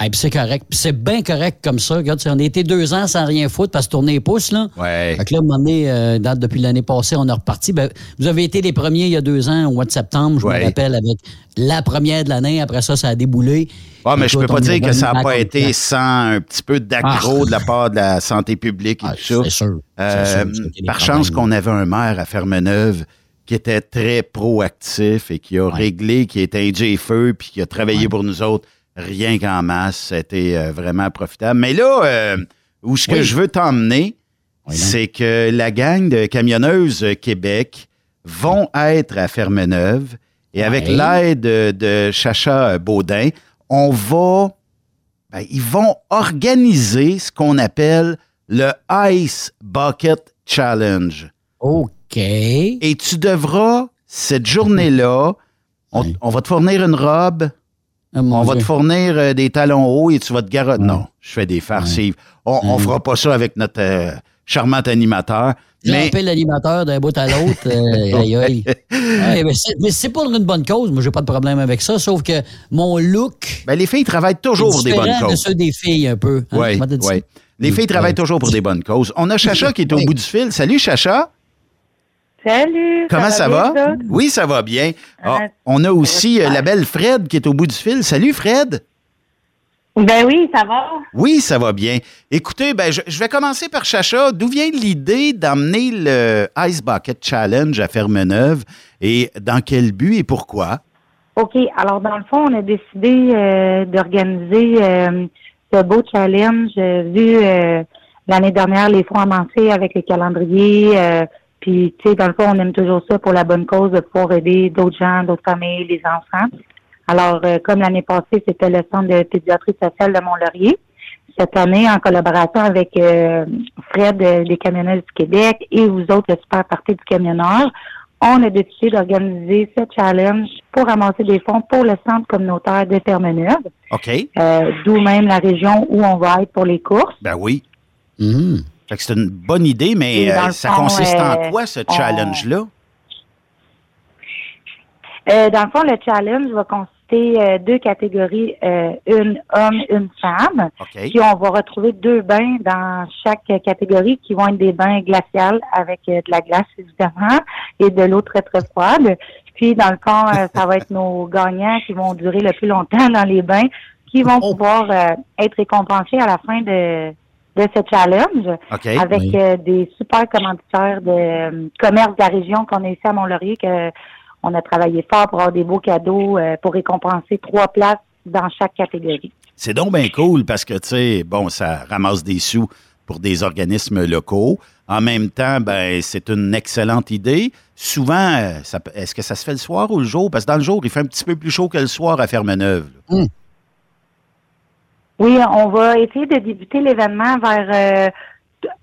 Ah, c'est correct. C'est bien correct comme ça. Regarde, on a été deux ans sans rien foutre parce que tourner les pouces, là. Ouais. Fait que là, à un moment donné, euh, depuis l'année passée, on est reparti. Ben, vous avez été les premiers il y a deux ans, au mois de septembre, je Ouais. me rappelle, avec la première de l'année. Après ça, ça a déboulé. Ah, mais je peux pas dire que ça n'a pas été sans un petit peu d'accro Ah. de la part de la santé publique et Ah, tout ça. c'est sûr. Euh, sûr, des par chance qu'on avait un maire à Fermeneuve qui était très proactif et qui a réglé, qui était un J-Feu, puis qui a travaillé pour nous autres rien qu'en masse. C'était euh, vraiment profitable. Mais là, euh, où ce que je veux t'emmener, Oui, c'est que la gang de camionneuses Québec vont être à Fermeneuve et avec Ouais. l'aide de, de Chacha Baudin, on va ben, ils vont organiser ce qu'on appelle le Ice Bucket Challenge. OK. Et tu devras, cette journée-là, on, va te fournir une robe, Ah, on va te fournir euh, des talons hauts et tu vas te garotter. Non, je fais des farces. On, on fera pas ça avec notre euh, charmant animateur. Mais l'animateur d'un bout à l'autre. euh, aïe, aïe. Ouais, mais c'est- pour une bonne cause. Moi, j'ai pas de problème avec ça. Sauf que mon look. ben, les filles travaillent toujours des bonnes de causes. ceux des filles, un peu. hein. Les filles travaillent toujours pour des bonnes causes. On a Chacha qui est au bout du fil. Salut, Chacha. Salut. Comment ça va? bien? Oui, ça va bien. Ah, Ah, on a aussi euh, la belle Fred qui est au bout du fil. Salut Fred. Ben oui, ça va. Oui, ça va bien. Écoutez, ben, je, je vais commencer par Chacha. D'où vient l'idée d'emmener le Ice Bucket Challenge à Fermeneuve? Et dans quel but et pourquoi? OK. Alors, dans le fond, on a décidé euh, d'organiser euh, ce beau challenge vu euh, l'année dernière les fonds amassés avec les calendriers. Puis, tu sais, dans le fond, on aime toujours ça pour la bonne cause de pouvoir aider d'autres gens, d'autres familles, les enfants. Alors, euh, comme l'année passée, c'était le centre de pédiatrie sociale de Mont-Laurier. Cette année, en collaboration avec euh, Fred euh, des Camionneurs du Québec et vous autres, le Super Parti du Camionneur, on a décidé d'organiser ce challenge pour ramasser des fonds pour le centre communautaire de Fermeneuve, OK. euh, d'où même la région où on va être pour les courses. Ben oui. Que c'est une bonne idée, mais euh, ça fond, consiste en euh, quoi, ce on- challenge-là? Euh, dans le fond, le challenge va consister euh, deux catégories, euh, une homme, une femme. OK. Puis on va retrouver deux bains dans chaque catégorie qui vont être des bains glaciales avec euh, de la glace évidemment et de l'eau très très froide. Puis dans le fond, euh, ça va être nos gagnants qui vont durer le plus longtemps dans les bains, qui vont pouvoir euh, être récompensés à la fin de de ce challenge avec Oui. euh, des super commanditaires de euh, commerce de la région qu'on a ici à Mont-Laurier que on a travaillé fort pour avoir des beaux cadeaux euh, pour récompenser trois places dans chaque catégorie. C'est donc bien cool parce que, tu sais, bon, ça ramasse des sous pour des organismes locaux. En même temps, ben, c'est une excellente idée. Souvent, est-ce que ça se fait le soir ou le jour? Parce que dans le jour, il fait un petit peu plus chaud que le soir à Fermeneuve. là. Oui, on va essayer de débuter l'événement vers euh,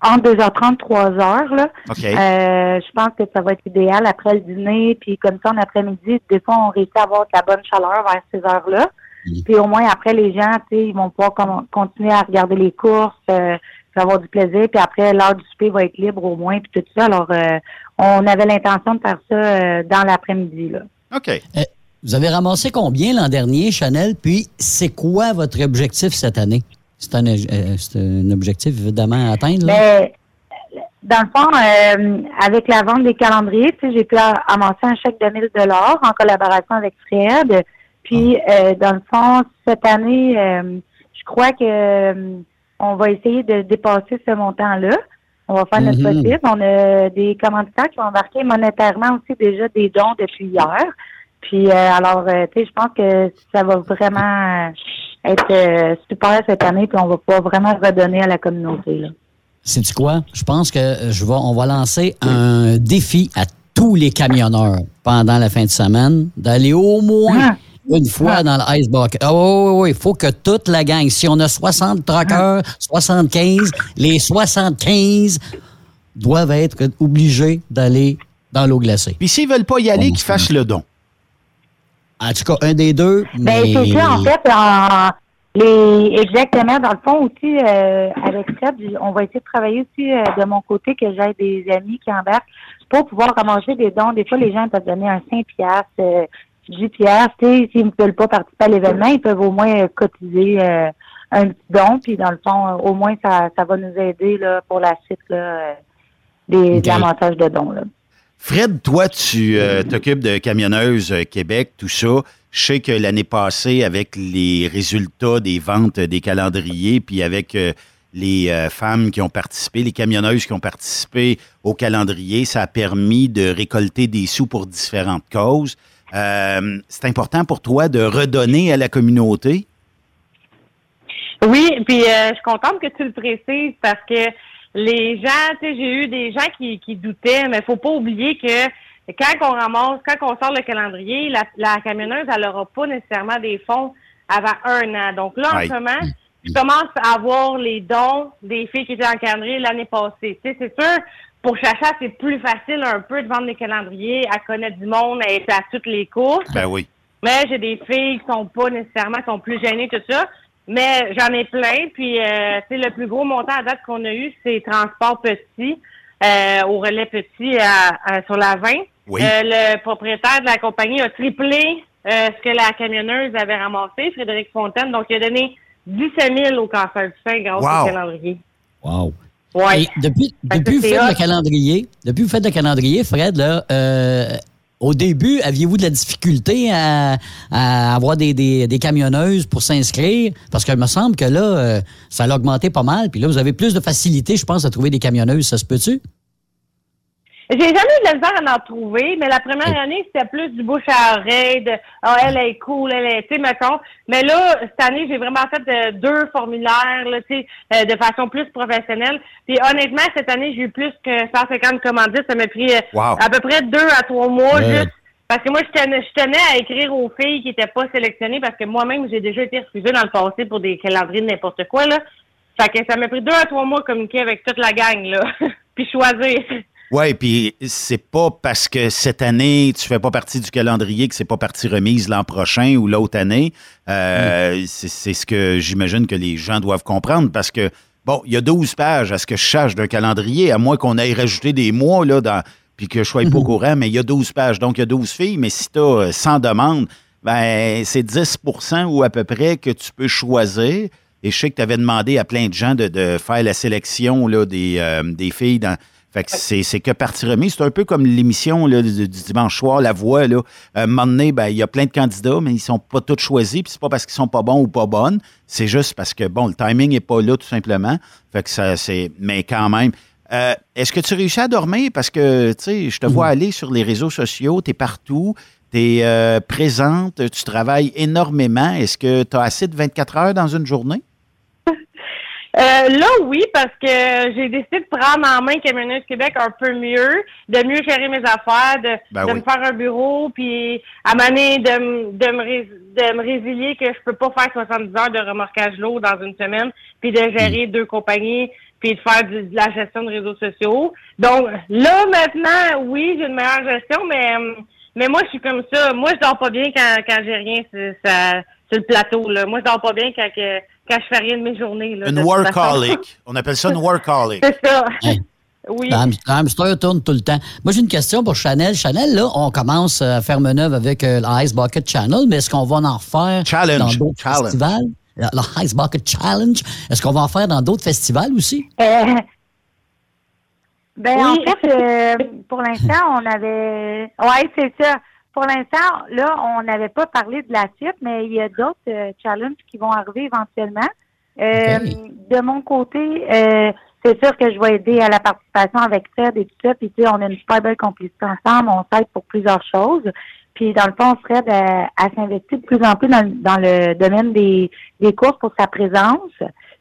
entre 2h30 3h. Là. OK. Euh, je pense que ça va être idéal après le dîner, puis comme ça en après-midi, des fois on réussit à avoir de la bonne chaleur vers ces heures-là. Puis au moins après les gens, tu sais, ils vont pouvoir com- continuer à regarder les courses, euh, puis avoir du plaisir, puis après l'heure du souper va être libre au moins, puis tout ça. Alors euh, on avait l'intention de faire ça euh, dans l'après-midi là. OK. Vous avez ramassé combien l'an dernier, Chanel? Puis, c'est quoi votre objectif cette année? C'est un, euh, un objectif, évidemment, à atteindre. Là? Mais dans le fond, euh, avec la vente des calendriers, j'ai pu amasser un chèque de 1000 dollars en collaboration avec Fred. Puis, euh, dans le fond, cette année, je crois que on va essayer de dépasser ce montant-là. On va faire notre Mhm. possible. On a des commanditaires qui ont embarqué monétairement aussi déjà des dons depuis hier. Puis, euh, alors, euh, tu sais, je pense que ça va vraiment euh, être euh, super cette année, puis on va pouvoir vraiment redonner à la communauté. Là. Sais-tu quoi? Je pense que je vais, on va lancer un défi à tous les camionneurs pendant la fin de semaine d'aller au moins une fois dans le Ice Bucket. Ah oui, oui, oui. Il faut que toute la gang, si on a 60 truckers, 75, les 75 doivent être obligés d'aller dans l'eau glacée. Puis s'ils veulent pas y aller, qu'ils fassent le don. En tout cas, un des deux. Ben, mais... c'est ça, en fait, en- les, exactement, dans le fond aussi, euh, avec Fred, on va essayer de travailler aussi euh, de mon côté que j'ai des amis qui embarquent pour pouvoir ramasser des dons. Des fois, les gens peuvent donner un 5 piastres, euh, 10 piastres. Tu sais, S'ils ne veulent pas participer à l'événement, ils peuvent au moins euh, cotiser euh, un petit don. Puis, dans le fond, euh, au moins, ça, ça va nous aider là, pour la suite là, euh, des, Ok. de de dons. Là. Fred, toi, tu euh, t'occupes de Camionneuse euh, Québec, tout ça. Je sais que l'année passée, avec les résultats des ventes des calendriers, puis avec euh, les femmes qui ont participé, les camionneuses qui ont participé au calendrier, ça a permis de récolter des sous pour différentes causes. C'est important pour toi de redonner à la communauté? Oui, puis je suis contente que tu le précises parce que les gens, tu sais, j'ai eu des gens qui, qui doutaient, mais faut pas oublier que quand on ramasse, quand on sort le calendrier, la, la camionneuse, elle n'aura pas nécessairement des fonds avant un an. Donc là, en ce moment, je commence à avoir les dons des filles qui étaient en calendrier l'année passée. Tu sais, c'est sûr, pour Chacha, c'est plus facile un peu de vendre des calendriers, à connaître du monde, à être à toutes les courses. Ben oui. Mais j'ai des filles qui sont pas nécessairement, qui sont plus gênées, tout ça. Mais j'en ai plein. Puis, euh, tu sais, le plus gros montant à date qu'on a eu, c'est transport petit, euh, au relais petit à- à- sur la 20. Oui. Euh, le propriétaire de la compagnie a triplé euh, ce que la camionneuse avait ramassé, Frédéric Fontaine. Donc, il a donné 17 000 au cancer du sein grâce Wow. au calendrier. Wow. Et depuis, depuis, vous faites le calendrier, depuis vous faites le calendrier, Fred, là, euh, au début, aviez-vous de la difficulté à, avoir des, des- des camionneuses pour s'inscrire? Parce qu'il me semble que là, euh, ça a augmenté pas mal. Puis là, vous avez plus de facilité, je pense, à trouver des camionneuses. Ça se peut-tu? J'ai jamais eu de la misère à en trouver, mais la première année, c'était plus du bouche à oreille, de Ah, elle est cool, elle est, tu sais, mettons. Mais là, cette année, j'ai vraiment fait euh, deux formulaires, là, tu sais, euh, de façon plus professionnelle. Puis honnêtement, cette année, j'ai eu plus que 150 commandites. Ça m'a pris euh, Wow. à peu près deux à trois mois Ouais. juste. Parce que moi, je tenais, je tenais à écrire aux filles qui n'étaient pas sélectionnées parce que moi-même, j'ai déjà été refusée dans le passé pour des calendriers de n'importe quoi, là. Fait que ça m'a pris deux à trois mois de communiquer avec toute la gang, là. Puis choisir. Oui, puis c'est pas parce que cette année, tu fais pas partie du calendrier que c'est pas partie remise l'an prochain ou l'autre année. Euh, c'est- C'est ce que j'imagine que les gens doivent comprendre parce que, bon, il y a 12 pages à ce que je sache d'un calendrier, à moins qu'on aille rajouter des mois, là, dans, puis que je sois pas au courant, mais il y a 12 pages. Donc, il y a 12 filles, mais si tu as 100 demandes, ben, c'est 10% ou à peu près que tu peux choisir. Et je sais que tu avais demandé à plein de gens de, de faire la sélection là, des, euh, des filles dans. Fait que c'est, que partie remise. C'est un peu comme l'émission du, du dimanche soir, La Voix. Là. À un moment donné, ben, il y a plein de candidats, mais ils sont pas tous choisis. Puis c'est pas parce qu'ils sont pas bons ou pas bonnes. C'est juste parce que, bon, le timing est pas là, tout simplement. Fait que ça, c'est. Mais quand même. Euh, est-ce que tu réussis à dormir? Parce que, tu sais, je te vois aller sur les réseaux sociaux, tu es partout, tu es présente, tu travailles énormément. Est-ce que tu as assez de 24 heures dans une journée? Euh, là, oui, parce que j'ai décidé de prendre en main Camionneuse Québec un peu mieux, de mieux gérer mes affaires, de, Ben de oui. me faire un bureau, puis à maner de, de, me de me résilier que je peux pas faire 70 heures de remorquage lourd dans une semaine, puis de gérer deux compagnies, puis de faire du- de la gestion de réseaux sociaux. Donc là, maintenant, oui, j'ai une meilleure gestion, mais mais moi, je suis comme ça. Moi, je dors pas bien quand, quand j'ai rien sur le plateau. Là. Moi, je dors pas bien quand, que, quand je fais rien de mes journées. Là, Une workaholic. On appelle ça une workaholic. C'est ça. Hey. Oui. Hamster tourne tout le temps. Moi, j'ai une question pour Chanel. Chanel, là, on commence à faire manœuvre avec euh, le Ice Bucket Channel, mais est-ce qu'on va en refaire Challenge. dans d'autres Challenge. festivals? Le, le Ice Bucket Challenge, est-ce qu'on va en faire dans d'autres festivals aussi? Euh, ben, Oui. en fait, euh, pour l'instant, on avait. Oui, c'est ça. Pour l'instant, là, on n'avait pas parlé de la suite, mais il y a d'autres euh, challenges qui vont arriver éventuellement. Euh, De mon côté, euh, c'est sûr que je vais aider à la participation avec Fred et tout ça. Puis, tu sais, on a une super belle complicité ensemble. On s'aide pour plusieurs choses. Puis, dans le fond, Fred euh, a s'investir de plus en plus dans, le- dans le domaine des, des courses pour sa présence.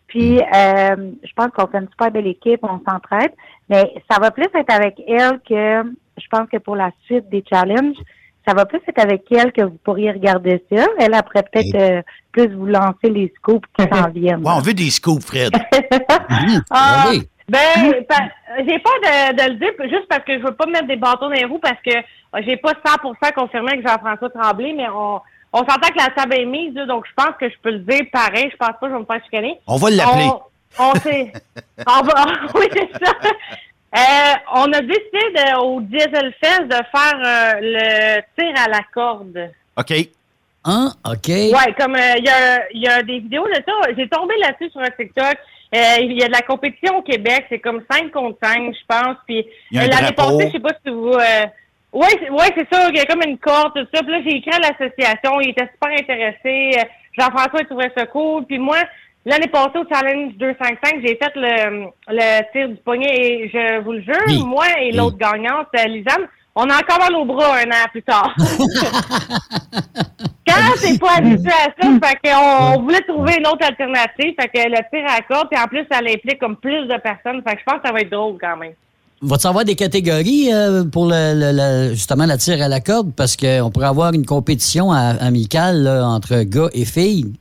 Puis, euh, je pense qu'on fait une super belle équipe, on s'entraide. Mais ça va plus être avec elle que, je pense que pour la suite des challenges, ça va plus être avec elle que vous pourriez regarder ça. Elle après peut-être euh, plus vous lancer les scoops qui s'en viennent. Ouais, on veut des scoops, Fred. Ah, oui. ben, pa- j'ai peur de, de le dire juste parce que je veux pas mettre des bâtons dans les roues parce que euh, j'ai pas 100% confirmé avec Jean-François Tremblay, mais on, on s'entend que la table est mise, donc je pense que je peux le dire pareil. Je pense pas que je vais me faire chicaner. On va l'appeler. On, on sait. on va, oui, c'est ça. Euh, on a décidé de, au Diesel Fest de faire euh, le tir à la corde. OK. Hein? OK. Ouais, comme euh, il y, a, il y a des vidéos de ça. J'ai tombé là-dessus sur un TikTok. Euh, Il y a de la compétition au Québec. C'est comme 5 contre 5, je pense. Puis Il y a un euh, l'année passée, je sais pas si vous. Euh, oui, c'est ouais, c'est ça. Il y a comme une corde, tout ça. Puis là, j'ai écrit à l'association. Il était super intéressé. Euh, Jean-François, il trouvait ça cool. Puis moi, l'année passée, au Challenge 255, j'ai fait le, le tir du poignet. Et je vous le jure, Oui. moi et l'autre gagnante, euh, Lisanne, on a encore mal au bras un an plus tard. Quand t'es pas habitué à ça, fait qu'on on voulait trouver une autre alternative, fait que le tir à la corde, puis en plus, ça implique comme plus de personnes, fait que je pense que ça va être drôle quand même. Va-t-il avoir des catégories euh, pour le, le- le- justement la tire à la corde? Parce qu'on pourrait avoir une compétition à- amicale là, entre gars et filles.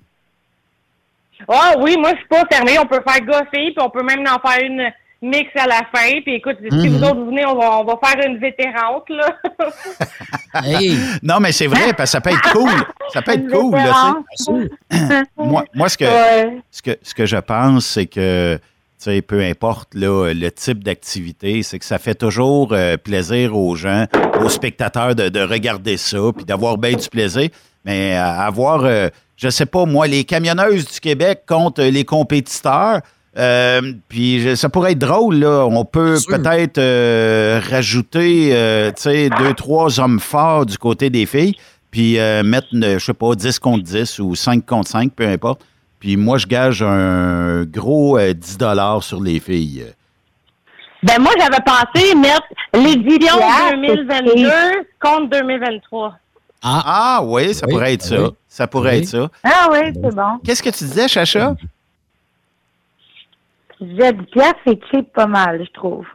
Ah oui, moi, je suis pas fermée. On peut faire gosser, puis on peut même en faire une mix à la fin. Puis écoute, si Mhm. vous autres vous venez, on va, on va faire une vétérante, là. Hey! Non, mais c'est vrai, parce que ça peut être cool. Ça peut être cool, là, moi, moi, ce que, Ouais. ce que, ce que je pense, c'est que, tu sais, peu importe là, le type d'activité, c'est que ça fait toujours euh, plaisir aux gens, aux spectateurs de, de regarder ça, puis d'avoir bien du plaisir. Mais euh, avoir, euh, je sais pas, moi, les camionneuses du Québec contre les compétiteurs, Euh, puis je- ça pourrait être drôle, là. On peut peut-être euh, rajouter, euh, tu sais, deux, trois hommes forts du côté des filles, puis euh, mettre, euh, je sais pas, 10 contre 10 ou 5 contre 5, peu importe. Puis moi, je gage un gros euh, 10 sur les filles. Ben moi, j'avais pensé mettre l'édition Yeah, 2022 contre 2023. Ah, oui, ça Oui, pourrait être oui. ça. Ça pourrait Oui. être ça. Ah oui, c'est bon. Qu'est-ce que tu disais, Chacha? Je disais 10 piastres, c'est cheap pas mal, je trouve.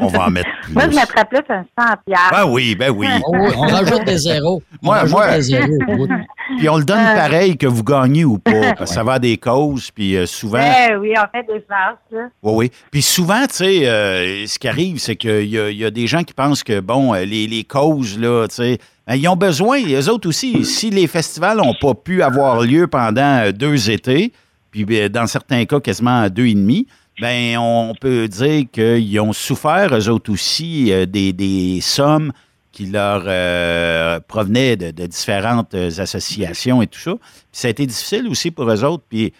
On va en mettre plus. Moi, je mettrais plus un 100 piastres. Ben oui, ben oui. On rajoute des zéros. On Moi, rajoute moi- des zéros. Puis on le donne Euh. pareil que vous gagnez ou pas, parce que ça va à des causes, puis euh, souvent... Ben oui, on fait des farces, là. Oui, oui. Puis souvent, tu sais, euh, ce qui arrive, c'est qu'il y y a des gens qui pensent que, bon, les, les causes, là, tu sais, ils ont besoin, les autres aussi, si les festivals n'ont pas pu avoir lieu pendant euh, deux étés, puis ben, dans certains cas quasiment deux et demi, ben on peut dire qu'ils ont souffert, eux autres aussi, euh, des, sommes qui leur euh, provenaient de, différentes associations et tout ça. Puis ça a été difficile aussi pour eux autres. Puis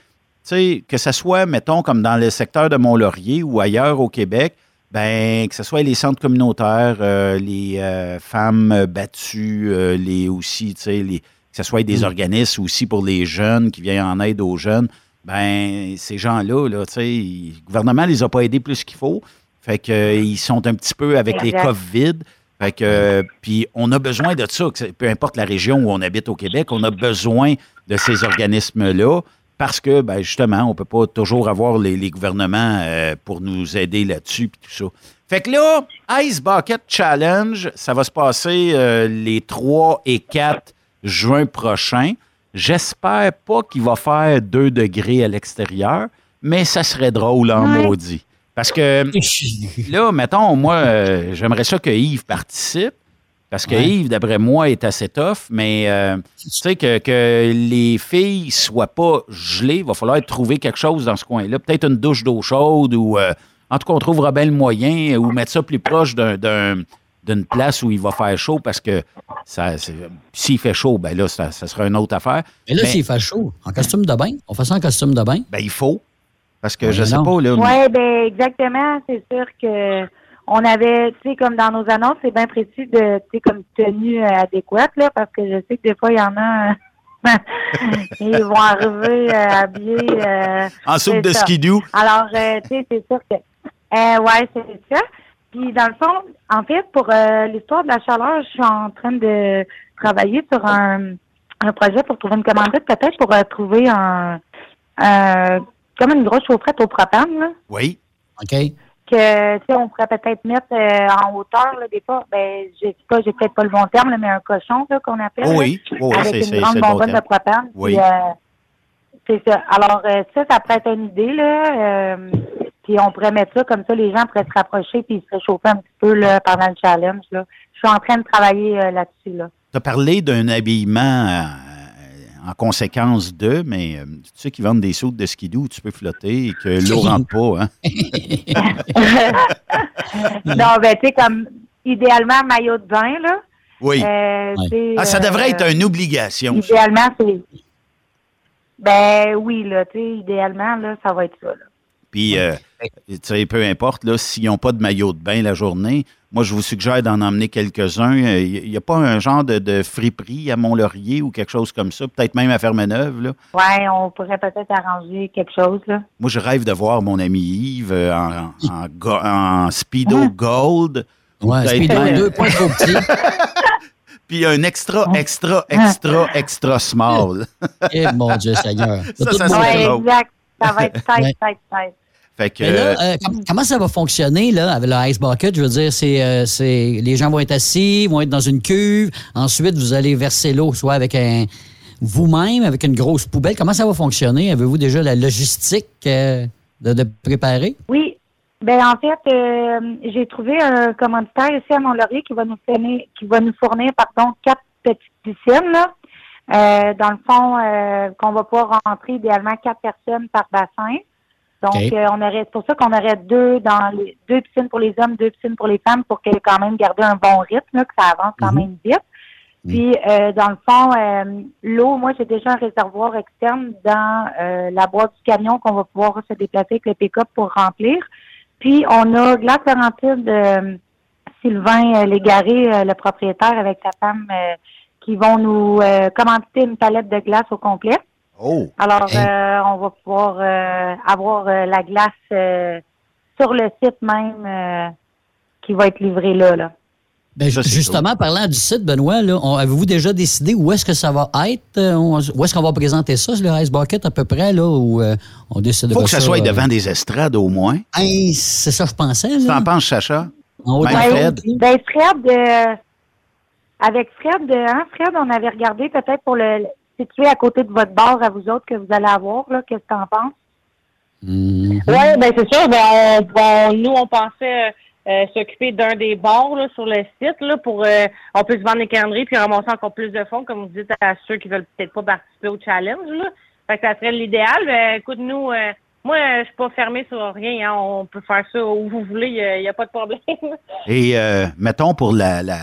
que ce soit, mettons, comme dans le secteur de Mont-Laurier ou ailleurs au Québec, ben, que ce soit les centres communautaires, euh, les euh, femmes battues, euh, les aussi, tu sais, les, que ce soit des organismes aussi pour les jeunes qui viennent en aide aux jeunes, ben, ces gens-là, là, tu sais, le gouvernement les a pas aidés plus qu'il faut. Fait que, ils sont un petit peu avec les Exact. vides. Fait que, puis on a besoin de ça, peu importe la région où on habite au Québec, on a besoin de ces organismes-là parce que, ben, justement, on peut pas toujours avoir les, les gouvernements euh, pour nous aider là-dessus puis tout ça. Fait que là, Ice Bucket Challenge, ça va se passer euh, les 3 et 4 juin prochains. J'espère pas qu'il va faire 2 degrés à l'extérieur, mais ça serait drôle en Ouais. maudit. Parce que là, mettons, moi, euh, j'aimerais ça que Yves participe. Parce que Ouais. Yves, d'après moi, est assez tough, mais euh, tu sais, que, que les filles soient pas gelées, il va falloir trouver quelque chose dans ce coin-là. Peut-être une douche d'eau chaude ou, euh, en tout cas, on trouvera bien le moyen ou mettre ça plus proche d'un- d'un- d'une place où il va faire chaud parce que s'il fait chaud, ben là, ça, ça sera une autre affaire. Mais là, Mais- s'il fait chaud, en costume de bain, on fait ça en costume de bain? Ben, il faut. Parce que je sais non. pas, là. Oui, ben exactement. C'est sûr que on avait, tu sais, comme dans nos annonces, c'est bien précis de, tu sais, comme tenue euh, adéquate, là, parce que je sais que des fois, il y en a, euh, ils vont arriver euh, habillés. euh, En soupe de skidoo. Alors, euh, tu sais, c'est sûr que, euh, ouais, c'est ça. Puis, dans le fond, en fait, pour euh, l'histoire de la chaleur, je suis en train de travailler sur un, un projet pour trouver une commandite, peut-être pour euh, trouver un, un- comme une grosse chaufferette au propane, là Oui. OK. Que tu sais on pourrait peut-être mettre euh, en hauteur là, des fois ben je sais pas j'ai peut-être pas le bon terme là, mais un cochon là qu'on appelle là, oui. Avec c'est- une grande bon bonbonne de propane Oui. puis, euh, c'est ça alors euh, ça ça pourrait être une idée là puis on pourrait mettre ça comme ça les gens pourraient se rapprocher puis se réchauffer un petit peu là pendant le challenge là je suis en train de travailler là-dessus là Tu as parlé d'un habillement en conséquence de, mais euh, tu sais qu'ils vendent des sautes de skidoo où tu peux flotter et que l'eau rentre pas. Hein? non ben tu sais comme idéalement maillot de bain là Oui. Euh, Ah, ça devrait être euh, une obligation. Idéalement, c'est. Ben oui, là, tu sais, idéalement, là, ça va être ça. Là. Puis, euh, tu sais, peu importe, là, s'ils n'ont pas de maillot de bain la journée, moi, je vous suggère d'en emmener quelques-uns. Il n'y a pas un genre de, de friperie à Mont-Laurier ou quelque chose comme ça, peut-être même à Fermeneuve, là? Ouais, on pourrait peut-être arranger quelque chose, là. Moi, je rêve de voir mon ami Yves euh, en, en, go- en Speedo Gold. Ouais, Speedo même- deux points trop petit. Puis un extra, extra, extra, extra small. Eh, mon Dieu Seigneur. Ça, ça Ouais, exact. Ça va être tête, tête, tête. Fait que, Mais là, euh, euh, com- comment ça va fonctionner là, avec le Ice Bucket? Je veux dire, c'est, euh, c'est les gens vont être assis, vont être dans une cuve. Ensuite, vous allez verser l'eau, soit avec un vous-même, avec une grosse poubelle. Comment ça va fonctionner? Avez-vous déjà la logistique euh, de, de préparer? Oui. Ben en fait, euh, j'ai trouvé un commanditaire ici à Mont-Laurier qui va nous fournir, qui va nous fournir, pardon, quatre petites piscines, là. Euh, dans le fond, euh, qu'on va pouvoir rentrer idéalement quatre personnes par bassin. Donc, euh, on aurait, c'est pour ça qu'on aurait deux dans les deux piscines pour les hommes, deux piscines pour les femmes, pour qu'elles quand même garder un bon rythme, là, que ça avance quand Mhm. même vite. Puis, euh, dans le fond, euh, l'eau, moi, j'ai déjà un réservoir externe dans euh, la boîte du camion qu'on va pouvoir se déplacer avec le pick-up pour remplir. Puis, on a Glace Laurentide, euh, Sylvain euh, Légaré, euh, le propriétaire, avec sa femme, euh, qui vont nous euh, commanditer une palette de glace au complet. Oh! Alors, euh, on va pouvoir euh, avoir euh, la glace euh, sur le site même euh, qui va être livrée là. là. Ben, justement, parlant du site, Benoît, avez-vous déjà décidé où est-ce que ça va être? on- où est-ce qu'on va présenter ça, le Ice Bucket, à peu près, là, où euh, on décidera faut que ça soit euh, devant des estrades au moins. Hey, c'est ça, je pensais. T'en penses, Sacha? En haut de la Fred? Ben, Fred, euh, avec Fred, hein, Fred, on avait regardé peut-être pour le situer à côté de votre bar à vous autres que vous allez avoir, là. Qu'est-ce que t'en penses? Mhm. Oui, ben c'est sûr. Ben, on, on- nous, on pensait euh, s'occuper d'un des bars là, sur le site là, pour euh, on peut se vendre des calendriers puis ramasser encore plus de fonds, comme vous dites à ceux qui veulent peut-être pas participer au challenge. Là. Fait que ça serait l'idéal. Ben, écoute, nous, euh, moi, je suis pas fermée sur rien. hein. On peut faire ça où vous voulez, il n'y a, pas de problème. Et euh, mettons pour la, la-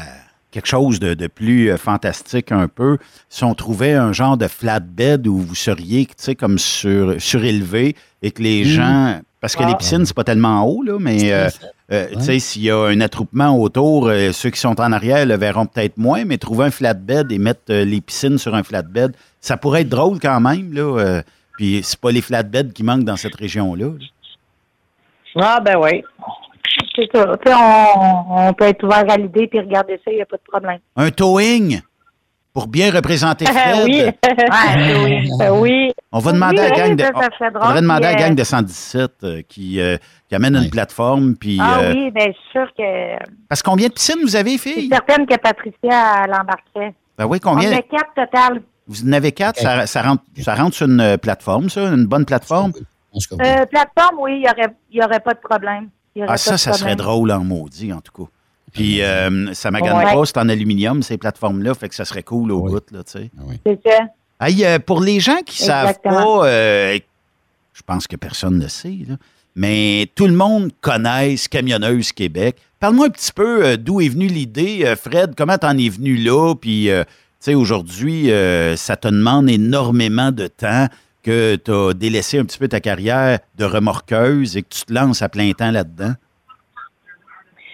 quelque chose de, de plus euh, fantastique un peu, si on trouvait un genre de flatbed où vous seriez, tu sais, comme sur, surélevé et que les Mhm. gens... Parce que Ah. les piscines, c'est pas tellement haut, là, mais euh, euh, tu sais, s'il y a un attroupement autour, euh, ceux qui sont en arrière le verront peut-être moins, mais trouver un flatbed et mettre euh, les piscines sur un flatbed, ça pourrait être drôle quand même, là. euh, puis c'est pas les flatbeds qui manquent dans cette région-là. là. ah, ben oui. C'est ça. Tu sais, on, on peut être ouvert à l'idée puis regarder ça, il n'y a pas de problème. Un towing? Pour bien représenter Fred? oui. Ouais, oui. oui. On va demander Oui, à la gang de. ça, ça on- serait drôle, faudrait demander à la puis, gang euh, de 117 euh, qui, euh, qui amène une plateforme. Puis, Ah euh, oui, ben, je suis sûre que. Parce que combien de piscines vous avez, Je filles? suis certaine que Patricia l'embarquerait. Ben oui, On combien? a quatre total. Vous en avez quatre? Ça, ça rentre, ça rentre sur une plateforme, ça? Une bonne plateforme? Euh, plateforme, oui, il n'y aurait, il y aurait pas de problème. Ah, ça, ça serait drôle en maudit, en tout cas. Puis, euh, ça magane Ouais. pas, c'est en aluminium, ces plateformes-là, fait que ça serait cool au bout, là, tu sais. C'est ça. Hey, euh, pour les gens qui savent Exactement. pas, euh, je pense que personne ne le sait, là, mais tout le monde connaît Camionneuse Québec. Parle-moi un petit peu euh, d'où est venue l'idée, euh, Fred, comment t'en es venu là, puis euh, tu sais, aujourd'hui, euh, ça te demande énormément de temps que tu as délaissé un petit peu ta carrière de remorqueuse et que tu te lances à plein temps là-dedans?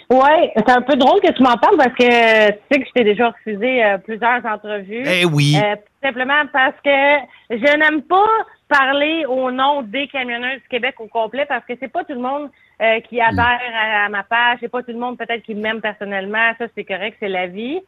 Oui, c'est un peu drôle que tu m'en parles parce que tu sais que je t'ai déjà refusé euh, plusieurs entrevues. Eh oui. Euh, tout simplement parce que je n'aime pas parler au nom des camionneurs du Québec au complet parce que c'est pas tout le monde euh, qui adhère à, à ma page, c'est pas tout le monde peut-être qui m'aime personnellement, ça c'est correct, c'est la vie.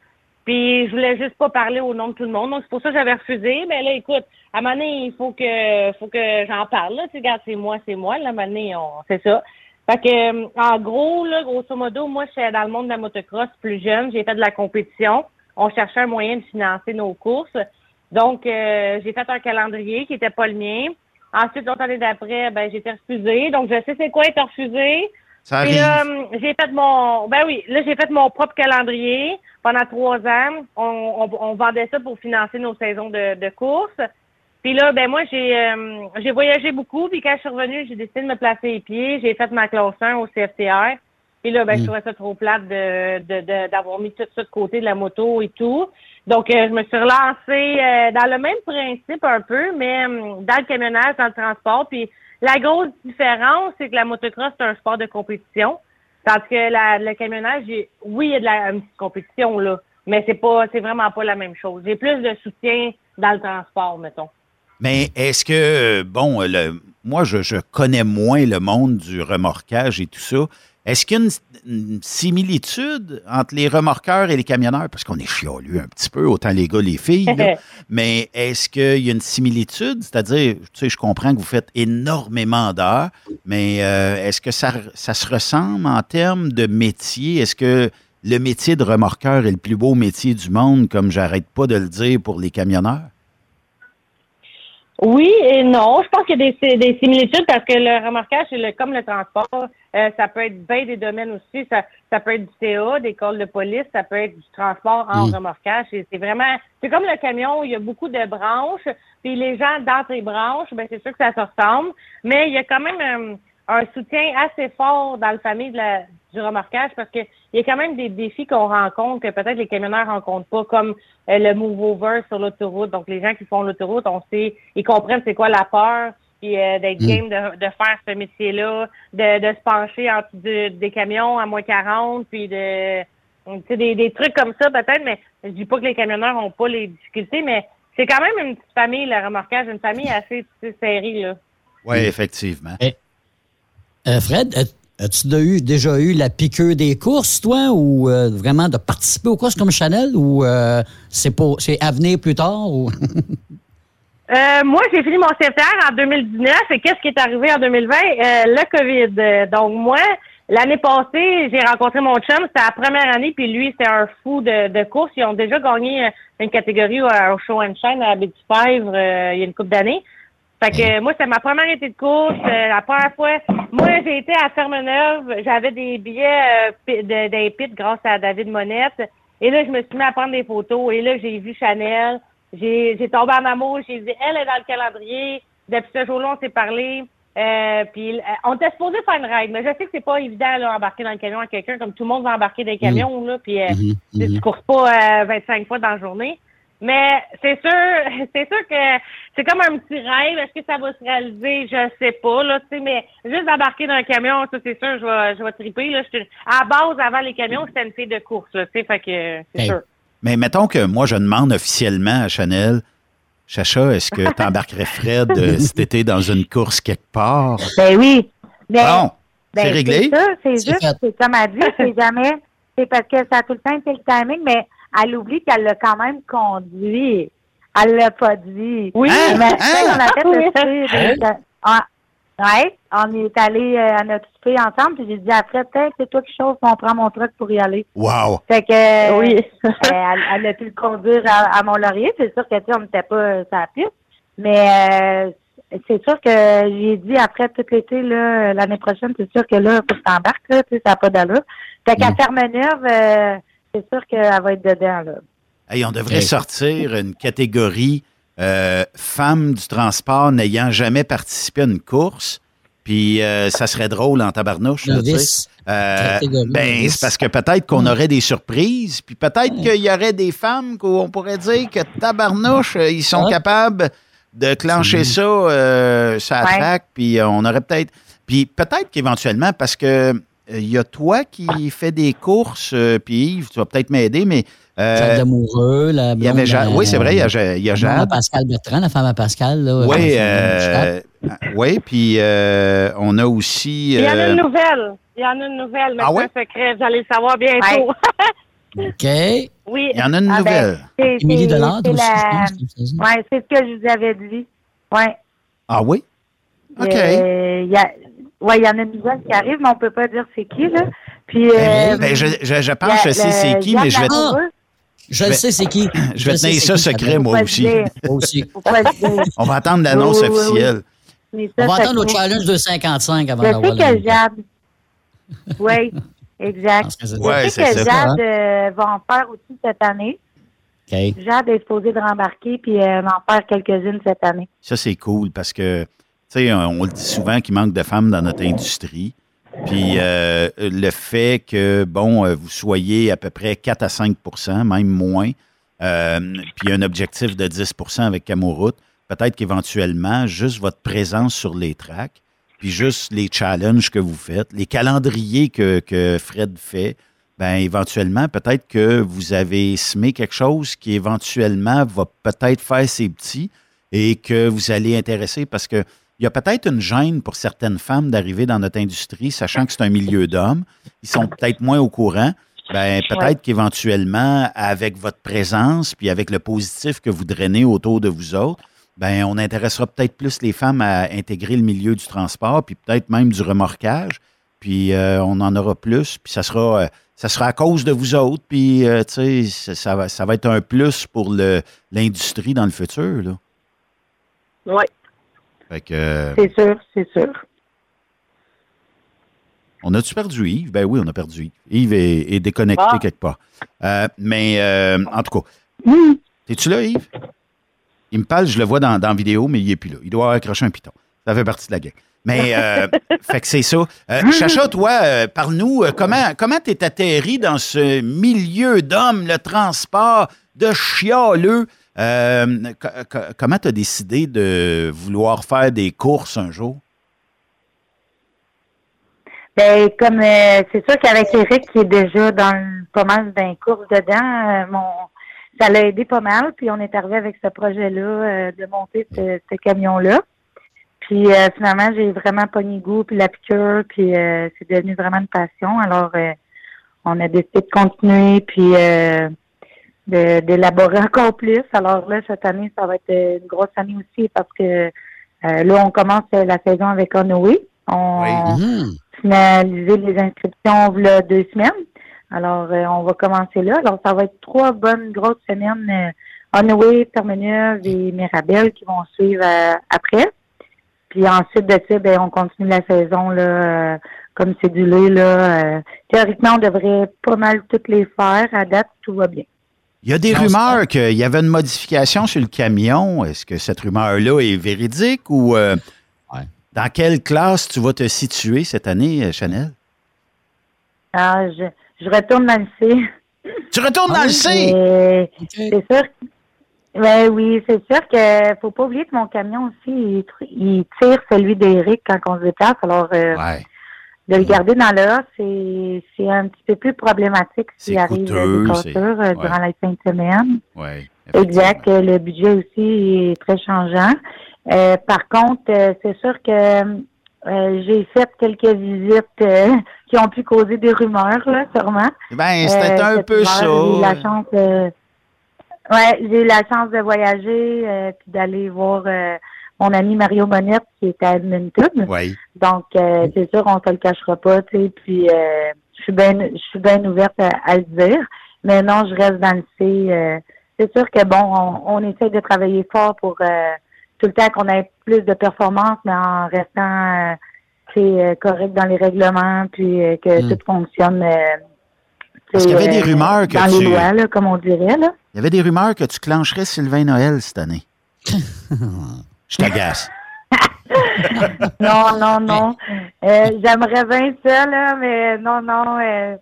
Puis je voulais juste pas parler au nom de tout le monde, donc c'est pour ça que j'avais refusé. Mais là, écoute, à un moment il faut que faut que j'en parle. Là. Tu sais, regarde, c'est moi, c'est moi. Là, à un moment donné, on, c'est ça. Fait que, euh, en gros, là, grosso modo, moi, je suis dans le monde de la motocross plus jeune. J'ai fait de la compétition. On cherchait un moyen de financer nos courses. Donc, euh, j'ai fait un calendrier qui était pas le mien. Ensuite, l'autre année d'après, ben, été refusée. Donc, je sais c'est quoi être refusé. Ça arrive. hum, j'ai fait mon, ben oui, là j'ai fait mon propre calendrier pendant trois ans. On, on, on vendait ça pour financer nos saisons de, de course. Puis là, ben moi j'ai euh, j'ai voyagé beaucoup. Puis quand je suis revenue, j'ai décidé de me placer les pieds. J'ai fait ma classe 1 au CFTR. Puis là, ben je Mm. trouvais ça trop plate de de- de- d'avoir mis tout ça de côté de la moto et tout. Donc euh, je me suis relancée euh, dans le même principe un peu, mais hum, dans le camionnage, dans le transport. Puis la grosse différence, c'est que la motocross, c'est un sport de compétition. Tandis que la, le camionnage, oui, il y a de la une petite compétition, là, mais c'est pas c'est vraiment pas la même chose. J'ai plus de soutien dans le transport, mettons. Mais est-ce que, bon, le, moi, je, je connais moins le monde du remorquage et tout ça. Est-ce qu'il y a une, une similitude entre les remorqueurs et les camionneurs? Parce qu'on est chialus un petit peu, autant les gars, les filles. là. Mais est-ce qu'il y a une similitude? C'est-à-dire, tu sais, je comprends que vous faites énormément d'heures, mais euh, est-ce que ça, ça se ressemble en termes de métier? Est-ce que le métier de remorqueur est le plus beau métier du monde, comme j'arrête pas de le dire pour les camionneurs? Oui et non. Je pense qu'il y a des, des similitudes parce que le remorquage, c'est le, comme le transport. euh, ça peut être bien des domaines aussi. Ça, ça peut être du CA, des calls de police, ça peut être du transport en Mm. remorquage. Et C'est vraiment, c'est comme le camion, il y a beaucoup de branches. Puis les gens dans ces branches, ben c'est sûr que ça se ressemble. Mais il y a quand même euh, un soutien assez fort dans la famille de la, du remorquage parce que il y a quand même des défis qu'on rencontre que peut-être les camionneurs rencontrent pas, comme euh, le move over sur l'autoroute. Donc les gens qui font l'autoroute, on sait, ils comprennent c'est quoi la peur, puis euh, d'être Mm. game de, de faire ce métier-là, de, de se pencher en dessous de- des camions à moins 40, puis de tu sais, des, des trucs comme ça peut-être, mais je dis pas que les camionneurs ont pas les difficultés, mais c'est quand même une petite famille, le remorquage, une famille assez serrée, là. Oui, effectivement. Euh, Fred, as- de- eu- déjà eu la piqûre des courses, toi, ou euh, vraiment de participer aux courses comme Chanel, ou euh, c'est à venir plus tard? Ou... Euh, moi, j'ai fini mon CFR en 2019 et qu'est-ce qui est arrivé en 2020? Euh, le COVID. Donc, moi, l'année passée, j'ai rencontré mon chum. C'était la première année, puis lui, c'était un fou de, de course. Ils ont déjà gagné une catégorie au, Show and Shine à Big Five euh, il y a une couple d'années. Fait que euh, moi, c'est ma première été de course. Euh, la première fois, moi, j'ai été à Ferme-Neuve. J'avais des billets euh, pi- de- des pits grâce à David Monette. Et là, je me suis mis à prendre des photos. Et là, j'ai vu Chanel. J'ai j'ai tombé en amour. J'ai dit, elle est dans le calendrier. Depuis ce jour-là, on s'est parlé. Euh, puis euh, on était supposé faire une ride, mais je sais que c'est pas évident là, embarquer dans le camion avec quelqu'un, comme tout le monde va embarquer dans les camions, là, puis euh, Mhm, tu- tu mhm. cours pas euh, 25 fois dans la journée. Mais c'est sûr, c'est sûr que c'est comme un petit rêve. Est-ce que ça va se réaliser? Je sais pas, là, tu sais, mais juste embarquer dans un camion, ça, c'est sûr, je vais, je vais triper, là. Je à la base, avant les camions, c'était une fille de course, là, tu sais, fait que c'est sûr. Mais mettons que moi, je demande officiellement à Chanel, Chacha, est-ce que tu embarquerais Fred euh, cet été dans une course quelque part? Ben oui. Ben, Bon, ben, c'est réglé? ça, c'est juste, c'est comme elle dit, c'est jamais, c'est parce que ça a tout le temps été le timing, mais elle oublie qu'elle l'a quand même conduit. Elle l'a pas dit. Oui. Mais, Hein? sais, on a fait le Oui. de- ah, ouais, on est allé euh, à notre souper ensemble, puis j'ai dit après, peut-être c'est toi qui chauffe, on prend mon truck pour y aller. Wow! Fait que Oui. euh, elle, elle a pu le conduire à, à Mont-Laurier. C'est sûr que tu sais, on n'était pas sur la piste. Mais euh, c'est sûr que j'ai dit après tout l'été, là, l'année prochaine, c'est sûr que là, faut que tu t'embarques, là, tu sais, ça n'a pas d'allure. Fait qu'à Ferme-Neuve, euh, c'est sûr qu'elle va être dedans, là. Hey, on devrait sortir une catégorie euh, femmes du transport n'ayant jamais participé à une course. Puis euh, ça serait drôle en tabarnouche. là, tu sais. Novice. Euh, ben, c'est parce que peut-être qu'on aurait des surprises, puis peut-être qu'il y aurait des femmes qu'on pourrait dire que tabarnouche, euh, ils sont capables de clencher ça, euh, ça Ouais. traque, puis on aurait peut-être... Puis peut-être qu'éventuellement, parce que euh, il y a toi qui fais des courses, euh, puis Yves, tu vas peut-être m'aider, mais... euh, Jade Lamoureux, la il y avait blonde Jade- à- oui, c'est vrai, il y a, il y a la blonde à Jade. Pascal Bertrand, la femme à Pascal. Là, Oui, euh, euh, oui, puis euh, on a aussi... Il y en a euh, une nouvelle. Il y en a une nouvelle, mais Ah c'est ouais? un secret. Vous allez le savoir bientôt. OK. oui. Il y en a une Ah, ben, nouvelle. c'est- Émilie Delande aussi, la-. Ouais, c'est ce que je vous avais dit. Ouais. Ah oui? OK. Euh, il y a, ouais, il y en a une nouvelle qui arrive, mais on peut pas dire c'est qui, là. Puis, euh, Ben, je, je, je pense que je sais c'est qui, mais je vais, Lamoureux. Je le sais, c'est qui. je vais sais, tenir c'est ça secret, moi aussi. Moi. On va attendre l'annonce Oui, oui, oui. officielle. On va attendre trouve- challenge 255 avant Je d'avoir sais le- que Jade. Oui, exact. Je sais que. Jade euh, va en faire aussi cette année. Jade est supposée de rembarquer puis euh, en faire quelques-unes cette année. Ça, c'est cool parce que, sais, on, le dit souvent qu'il manque de femmes dans notre industrie. Puis euh, le fait que, bon, euh, vous soyez à peu près 4 à 5% même moins, euh, puis un objectif de 10% avec Camoroute, peut-être qu'éventuellement, juste votre présence sur les tracks, puis juste les challenges que vous faites, les calendriers que, que Fred fait, ben éventuellement, peut-être que vous avez semé quelque chose qui éventuellement va peut-être faire ses petits et que vous allez intéresser parce que il y a peut-être une gêne pour certaines femmes d'arriver dans notre industrie, sachant que c'est un milieu d'hommes. Ils sont peut-être moins au courant. Ben, peut-être Ouais. qu'éventuellement, avec votre présence, puis avec le positif que vous drainez autour de vous autres, ben, on intéressera peut-être plus les femmes à intégrer le milieu du transport, puis peut-être même du remorquage. Puis euh, on en aura plus, puis ça sera, euh, ça sera à cause de vous autres, puis euh, tu sais, ça, ça va, ça va être un plus pour le- l'industrie dans le futur. Là. Oui. Fait que, euh, C'est sûr, c'est sûr. on a-tu perdu Yves? Ben oui, on a perdu Yves. Yves est, est déconnecté Ah. quelque part. Euh, mais euh, en tout cas, Oui. es-tu là, Yves? Il me parle, je le vois dans, dans la vidéo, mais il n'est plus là. Il doit avoir accroché un piton. Ça fait partie de la gang. Mais, euh, fait que c'est ça. Chacha, toi, parle-nous, comment comment t'es atterri dans ce milieu d'hommes, le transport, de chialeux? Euh, co- co- comment t'as décidé de vouloir faire des courses un jour? Ben, comme euh, c'est sûr qu'avec Eric qui est déjà dans pas mal d'un course dedans, euh, mon ça l'a aidé pas mal. Puis on est arrivé avec ce projet-là de monter ce, camion-là. Puis finalement, j'ai vraiment pogné goût puis la piqûre, puis c'est devenu vraiment une passion. Alors on a décidé de continuer puis d'élaborer encore plus. Alors là, cette année, ça va être une grosse année aussi parce que euh, là, on commence la saison avec Onoway. On, finalisé les inscriptions il y a deux semaines. Alors, euh, on va commencer là. Alors, ça va être trois bonnes grosses semaines euh, Onaway, Termeneuve et Mirabel qui vont suivre euh, après. Puis ensuite de ça, ben, on continue la saison là, euh, comme cédulé. Là, euh, théoriquement, on devrait pas mal toutes les faire. À date, tout va bien. Il y a des rumeurs qu'il y avait une modification sur le camion. Est-ce que cette rumeur-là est véridique ou euh, dans quelle classe tu vas te situer cette année, euh, Chanel? Ah, je, je retourne dans le C. Tu retournes dans le C? C'est sûr. Ben oui, c'est sûr que faut pas oublier que mon camion aussi, il tire celui d'Éric quand on se déplace. Alors, euh, de le garder dans A, c'est c'est un petit peu plus problématique s'il arrive coûteux, des euh, durant la fin de semaine. Oui. Exact. Le budget aussi est très changeant. Euh, par contre, euh, c'est sûr que euh, j'ai fait quelques visites euh, qui ont pu causer des rumeurs, là, sûrement. Ben, c'était un peu ça. J'ai eu la chance de, ouais, j'ai eu la chance de voyager euh, puis d'aller voir euh, mon ami Mario Monette qui est à Edmonton. Oui. Donc, euh, c'est sûr, on se le cachera pas, tu sais. Puis, euh, je suis bien, je suis bien ouverte à, à le dire. Mais non, je reste dans le C. euh, c'est sûr que bon, on, on essaie de travailler fort pour euh, tout le temps qu'on ait plus de performance, mais en restant euh, tu sais, euh, correct dans les règlements, puis euh, que Hmm. tout fonctionne. euh, Parce qu'il y avait des rumeurs que dans tu- les lois, là, comme on dirait là. Il y avait des rumeurs que tu clencherais Sylvain Noël cette année. Je t'agace. non, non, non. Euh, J'aimerais bien ça, là, mais non, non. euh,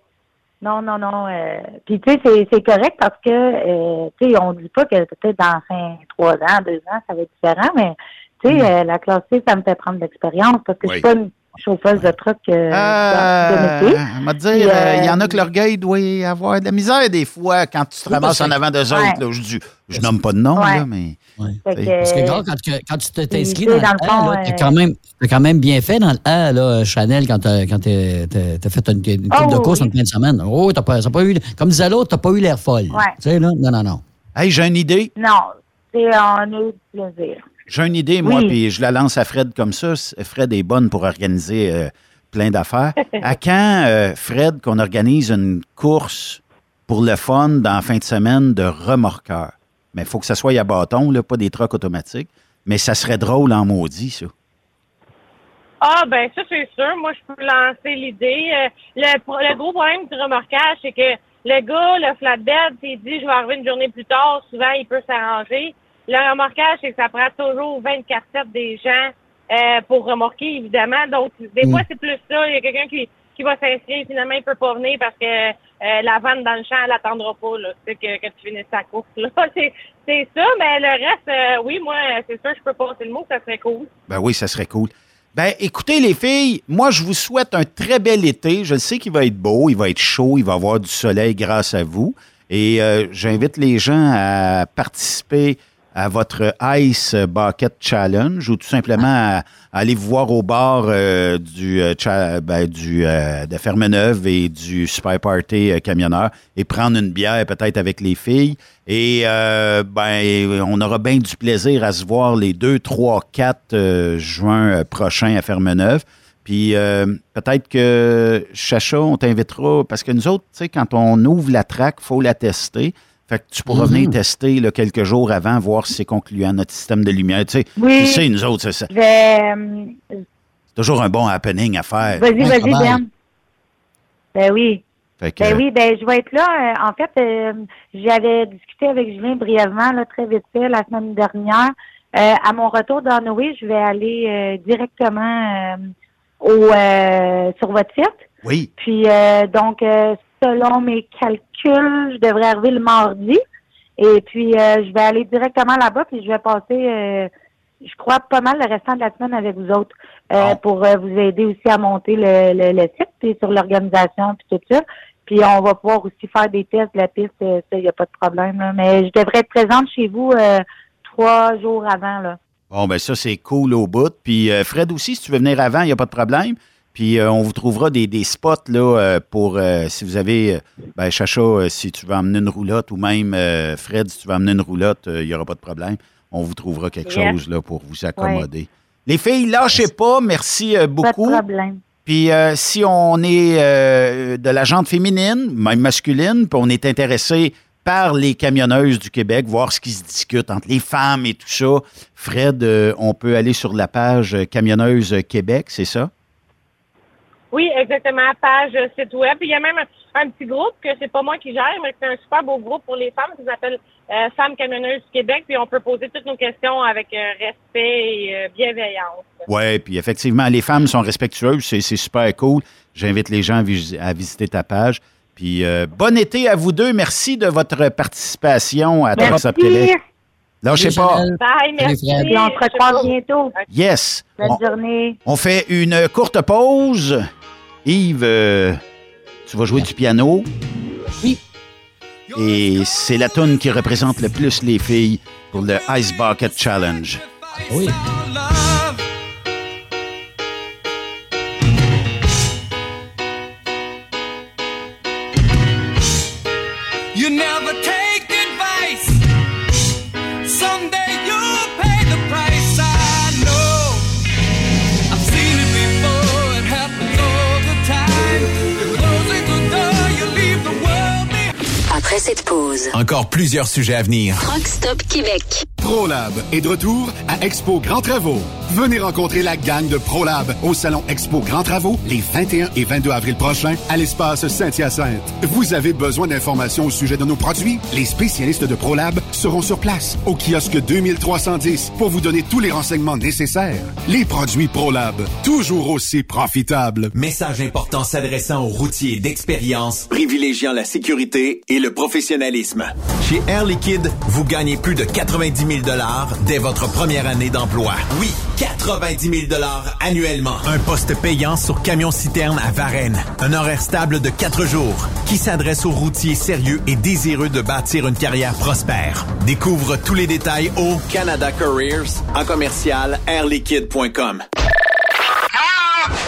non, non, non. euh, Puis, tu sais, c'est- c'est correct parce que, tu sais, on dit pas que peut-être dans 5, 3 ans, 2 ans, ça va être différent, mais, tu sais, euh, la classe C, ça me fait prendre de l'expérience parce que je suis pas une chauffeuse de truck euh, de. Euh, on va te dire, euh, il y en a euh, que l'orgueil doit avoir de la misère des fois quand tu te ramasses en avant d'eux Ouais. autres. là. je, dis- je nomme pas de nom, Ouais. là, mais. Que, Parce que, gars, quand, tu t'es inscrit tu dans, le fond, A, là, t'as euh, quand, quand même bien fait dans le A, là, Chanel, quand t'as quand t'es- t'as t'as fait une, une coupe Oh, de course oui. en fin de semaine. Oh, t'as pas, t'as pas eu, comme disait l'autre, t'as pas eu l'air folle. Ouais. Tu sais, là? Non, non, non. Hey, j'ai une idée. Non, c'est on a eu du plaisir. J'ai une idée, moi, Oui. puis je la lance à Fred comme ça. Fred est bonne pour organiser euh, plein d'affaires. à quand, euh, Fred, qu'on organise une course pour le fun dans la fin de semaine de remorqueurs? Mais il faut que ça soit à bâton, là, pas des trucks automatiques. Mais ça serait drôle en maudit, ça. Ah, ben ça, c'est sûr. Moi, je peux lancer l'idée. Euh, le, gros problème du remorquage, c'est que le gars, le flatbed, s'il dit « je vais arriver une journée plus tard », souvent, il peut s'arranger. Le remorquage, c'est que ça prend toujours 24-7 des gens euh, pour remorquer, évidemment. Donc, des Mm. fois, c'est plus ça. Il y a quelqu'un qui, qui va s'inscrire, finalement, il peut pas venir parce que euh, la vanne dans le champ, elle attendra pas, là. Que, que tu finisses ta course, là. C'est, c'est ça, mais le reste, euh, oui, moi, c'est sûr, je peux passer le mot, ça serait cool. Ben oui, ça serait cool. Ben, écoutez, les filles, moi, je vous souhaite un très bel été. Je sais qu'il va être beau, il va être chaud, il va y avoir du soleil grâce à vous. Et euh, j'invite les gens à participer à votre Ice Bucket Challenge ou tout simplement à, aller vous voir au bar euh, du, euh, ben, euh, de Fermeneuve et du Super Party euh, Camionneur et prendre une bière peut-être avec les filles. Et ben, on aura bien du plaisir à se voir les 2, 3, 4 euh, juin prochains à Fermeneuve. Puis peut-être que Chacha, on t'invitera parce que nous autres, quand on ouvre la traque, il faut la tester. Fait que tu pourras Mhm. venir tester là, quelques jours avant, voir si c'est concluant notre système de lumière. Tu sais, Oui. tu sais, nous autres, c'est ça. C'est toujours un bon happening à faire. Vas-y, vas-y, Ben. Ben oui. Que, Ben oui, ben je vais être là. Euh, En fait, euh, j'avais discuté avec Julien brièvement, là, très vite fait, la semaine dernière. Euh, à mon retour dans Noé, je vais aller euh, directement au sur votre site. Oui. Puis donc, selon mes calculs, je devrais arriver le mardi. Et puis, euh, je vais aller directement là-bas, puis je vais passer, euh, je crois, pas mal le restant de la semaine avec vous autres euh, pour vous aider aussi à monter le, le, le site, puis sur l'organisation, puis tout ça. Puis on va pouvoir aussi faire des tests de la piste, ça, il n'y a pas de problème. là. Mais je devrais être présente chez vous trois jours avant. là. Bon, ben ça, c'est cool au bout. Puis Fred aussi, si tu veux venir avant, il n'y a pas de problème. Puis euh, on vous trouvera des, des spots là, euh, pour euh, si vous avez, euh, ben Chacha, euh, si tu veux emmener une roulotte ou même euh, Fred, si tu veux emmener une roulotte, euh, il n'y aura pas de problème. On vous trouvera quelque chose là, pour vous accommoder. Les filles, lâchez pas. Merci euh, Pas de beaucoup. problème. Puis euh, si on est euh, de la jante féminine, même masculine, puis on est intéressé par les camionneuses du Québec, voir ce qui se discute entre les femmes et tout ça, Fred, euh, on peut aller sur la page Camionneuse Québec, c'est ça? Oui, exactement. Page euh, site web. Il y a même un, un petit groupe que c'est pas moi qui gère, mais c'est un super beau groupe pour les femmes qui s'appelle euh, Femmes camionneuses du Québec. Puis on peut poser toutes nos questions avec euh, respect et euh, bienveillance. Oui, puis effectivement, les femmes sont respectueuses, c'est c'est super cool. J'invite les gens à, vis- à visiter ta page. Puis euh, bon été à vous deux. Merci de votre participation à Trucks Up Québec. Lâchez pas. Bye, merci. On se recroise bientôt. Yes. Bonne On- journée. On fait une courte pause. Yves, euh, tu vas jouer du piano. Oui. Et c'est la tune qui représente le plus les filles pour le Ice Bucket Challenge. Oui. Pause, Encore plusieurs sujets à venir. Truck Stop Québec. ProLab est de retour à Expo Grand Travaux. Venez rencontrer la gang de ProLab au Salon Expo Grand Travaux les 21 et 22 avril prochains à l'espace Saint-Hyacinthe. Vous avez besoin d'informations au sujet de nos produits? Les spécialistes de ProLab seront sur place au kiosque 2310 pour vous donner tous les renseignements nécessaires. Les produits ProLab, toujours aussi profitables. Message important s'adressant aux routiers d'expérience, privilégiant la sécurité et le professionnalisme. Chez Air Liquide, vous gagnez plus de 90 000 dès votre première année d'emploi. Oui, 90 000 annuellement. Un poste payant sur camion-citerne à Varennes. Un horaire stable de 4 jours qui s'adresse aux routiers sérieux et désireux de bâtir une carrière prospère. Découvre tous les détails au Canada Careers en commercial airliquide.com.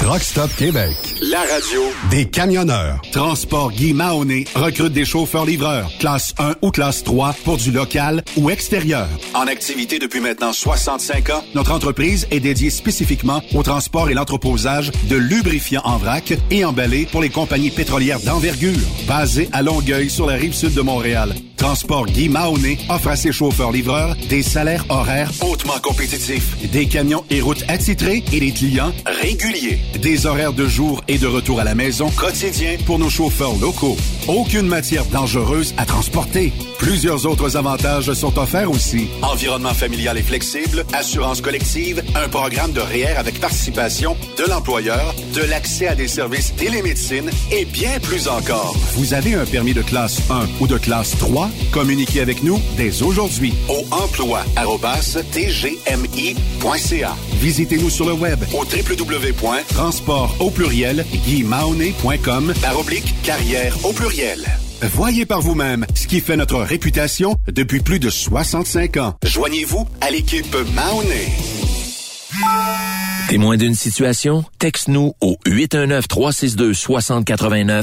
Truck Stop Québec. La radio Des camionneurs. Transport Guy Mahoney recrute des chauffeurs-livreurs, classe 1 ou classe 3 pour du local ou extérieur. En activité depuis maintenant 65 ans, Notre entreprise est dédiée spécifiquement au transport et l'entreposage de lubrifiants en vrac et emballés pour les compagnies pétrolières d'envergure. Basée à Longueuil sur la rive sud de Montréal. Transport Guy Mahoney offre à ses chauffeurs-livreurs des salaires horaires hautement compétitifs, des camions et routes attitrés et des clients réguliers, des horaires de jour et de retour à la maison quotidiens pour nos chauffeurs locaux. Aucune matière dangereuse à transporter. Plusieurs autres avantages sont offerts aussi. Environnement familial et flexible, assurance collective, un programme de REER avec participation de l'employeur, de l'accès à des services télémédecine et bien plus encore. Vous avez un permis de classe 1 ou de classe 3? Communiquez avec nous dès aujourd'hui. Au emploi@tgmi.ca. Visitez-nous sur le web Au www. transport au pluriel par oblique carrière au pluriel. Voyez par vous-même ce qui fait notre réputation depuis plus de 65 ans. Joignez-vous à l'équipe Mahoney. Témoin d'une situation? Texte-nous au 819-362-6089,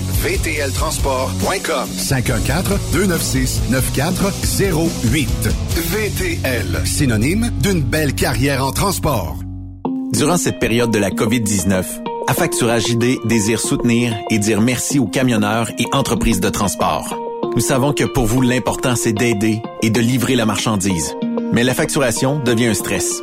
vtltransport.com. 514-296-9408. VTL. Synonyme d'une belle carrière en transport. Durant cette période de la COVID-19, Affacturage JD désire soutenir et dire merci aux camionneurs et entreprises de transport. Nous savons que pour vous, l'important, c'est d'aider et de livrer la marchandise. Mais la facturation devient un stress.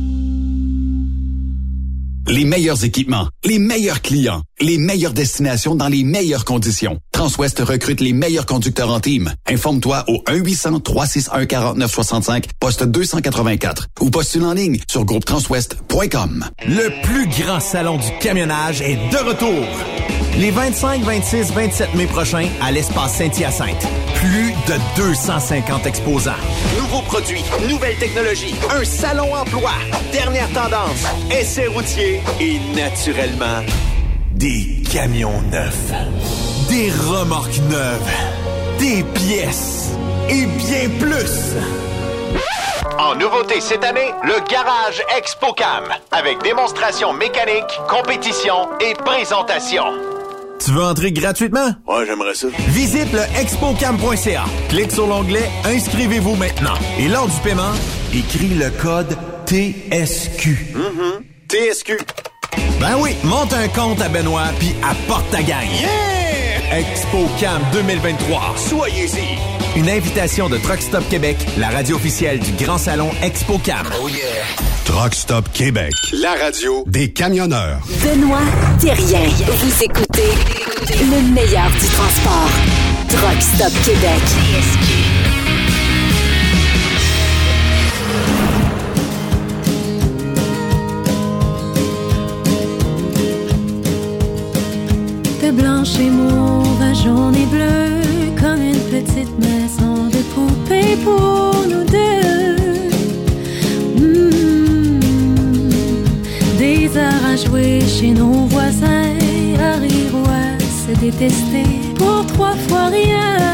Les meilleurs équipements, les meilleurs clients, les meilleures destinations dans les meilleures conditions. Transwest recrute les meilleurs conducteurs en team. Informe-toi au 1-800-361-4965, poste 284 ou postule en ligne sur groupetranswest.com. Le plus grand salon du camionnage est de retour. Les 25, 26, 27 mai prochains à l'espace Saint-Hyacinthe. Plus de 250 exposants. Nouveaux produits, nouvelles technologies, un salon emploi, dernière tendance, essais routiers et naturellement des camions neufs, des remorques neuves, des pièces et bien plus. En nouveauté cette année, le Garage ExpoCam avec démonstration mécanique, compétition et présentation. Tu veux entrer gratuitement? Ouais, j'aimerais ça. Visite le expocam.ca. Clique sur l'onglet Inscrivez-vous maintenant. Et lors du paiement, écris le code TSQ. TSQ. Ben oui, monte un compte à Benoît puis apporte ta gagne. ExpoCam 2023. Soyez-y. Une invitation de Truck Stop Québec, la radio officielle du Grand Salon ExpoCam. Oh yeah. Truck Stop Québec. La radio Des camionneurs. Benoît Thérien. Vous écoutez le meilleur du transport. Truck Stop Québec. Blanche et mauve, à jaune et bleu, comme une petite maison de poupée pour nous deux. Mm. Des bizarre à jouer chez nos voisins, à rire ou à se détester pour trois fois rien.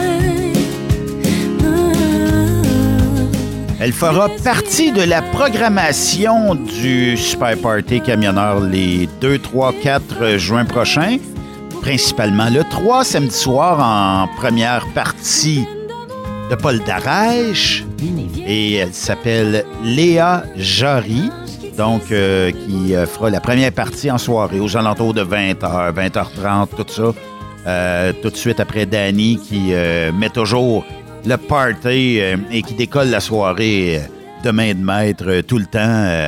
Elle fera partie de la programmation du Super Party Camionneur les 2, 3, 4 juin prochains. Principalement le 3, samedi soir, en première partie de Paul Darèche. Et elle s'appelle Léa Jarry. Donc, euh, qui euh, fera la première partie en soirée, aux alentours de 20h, 20h30, tout ça. Euh, tout de suite après Danny, qui euh, met toujours le party et qui décolle la soirée de main de maître tout le temps,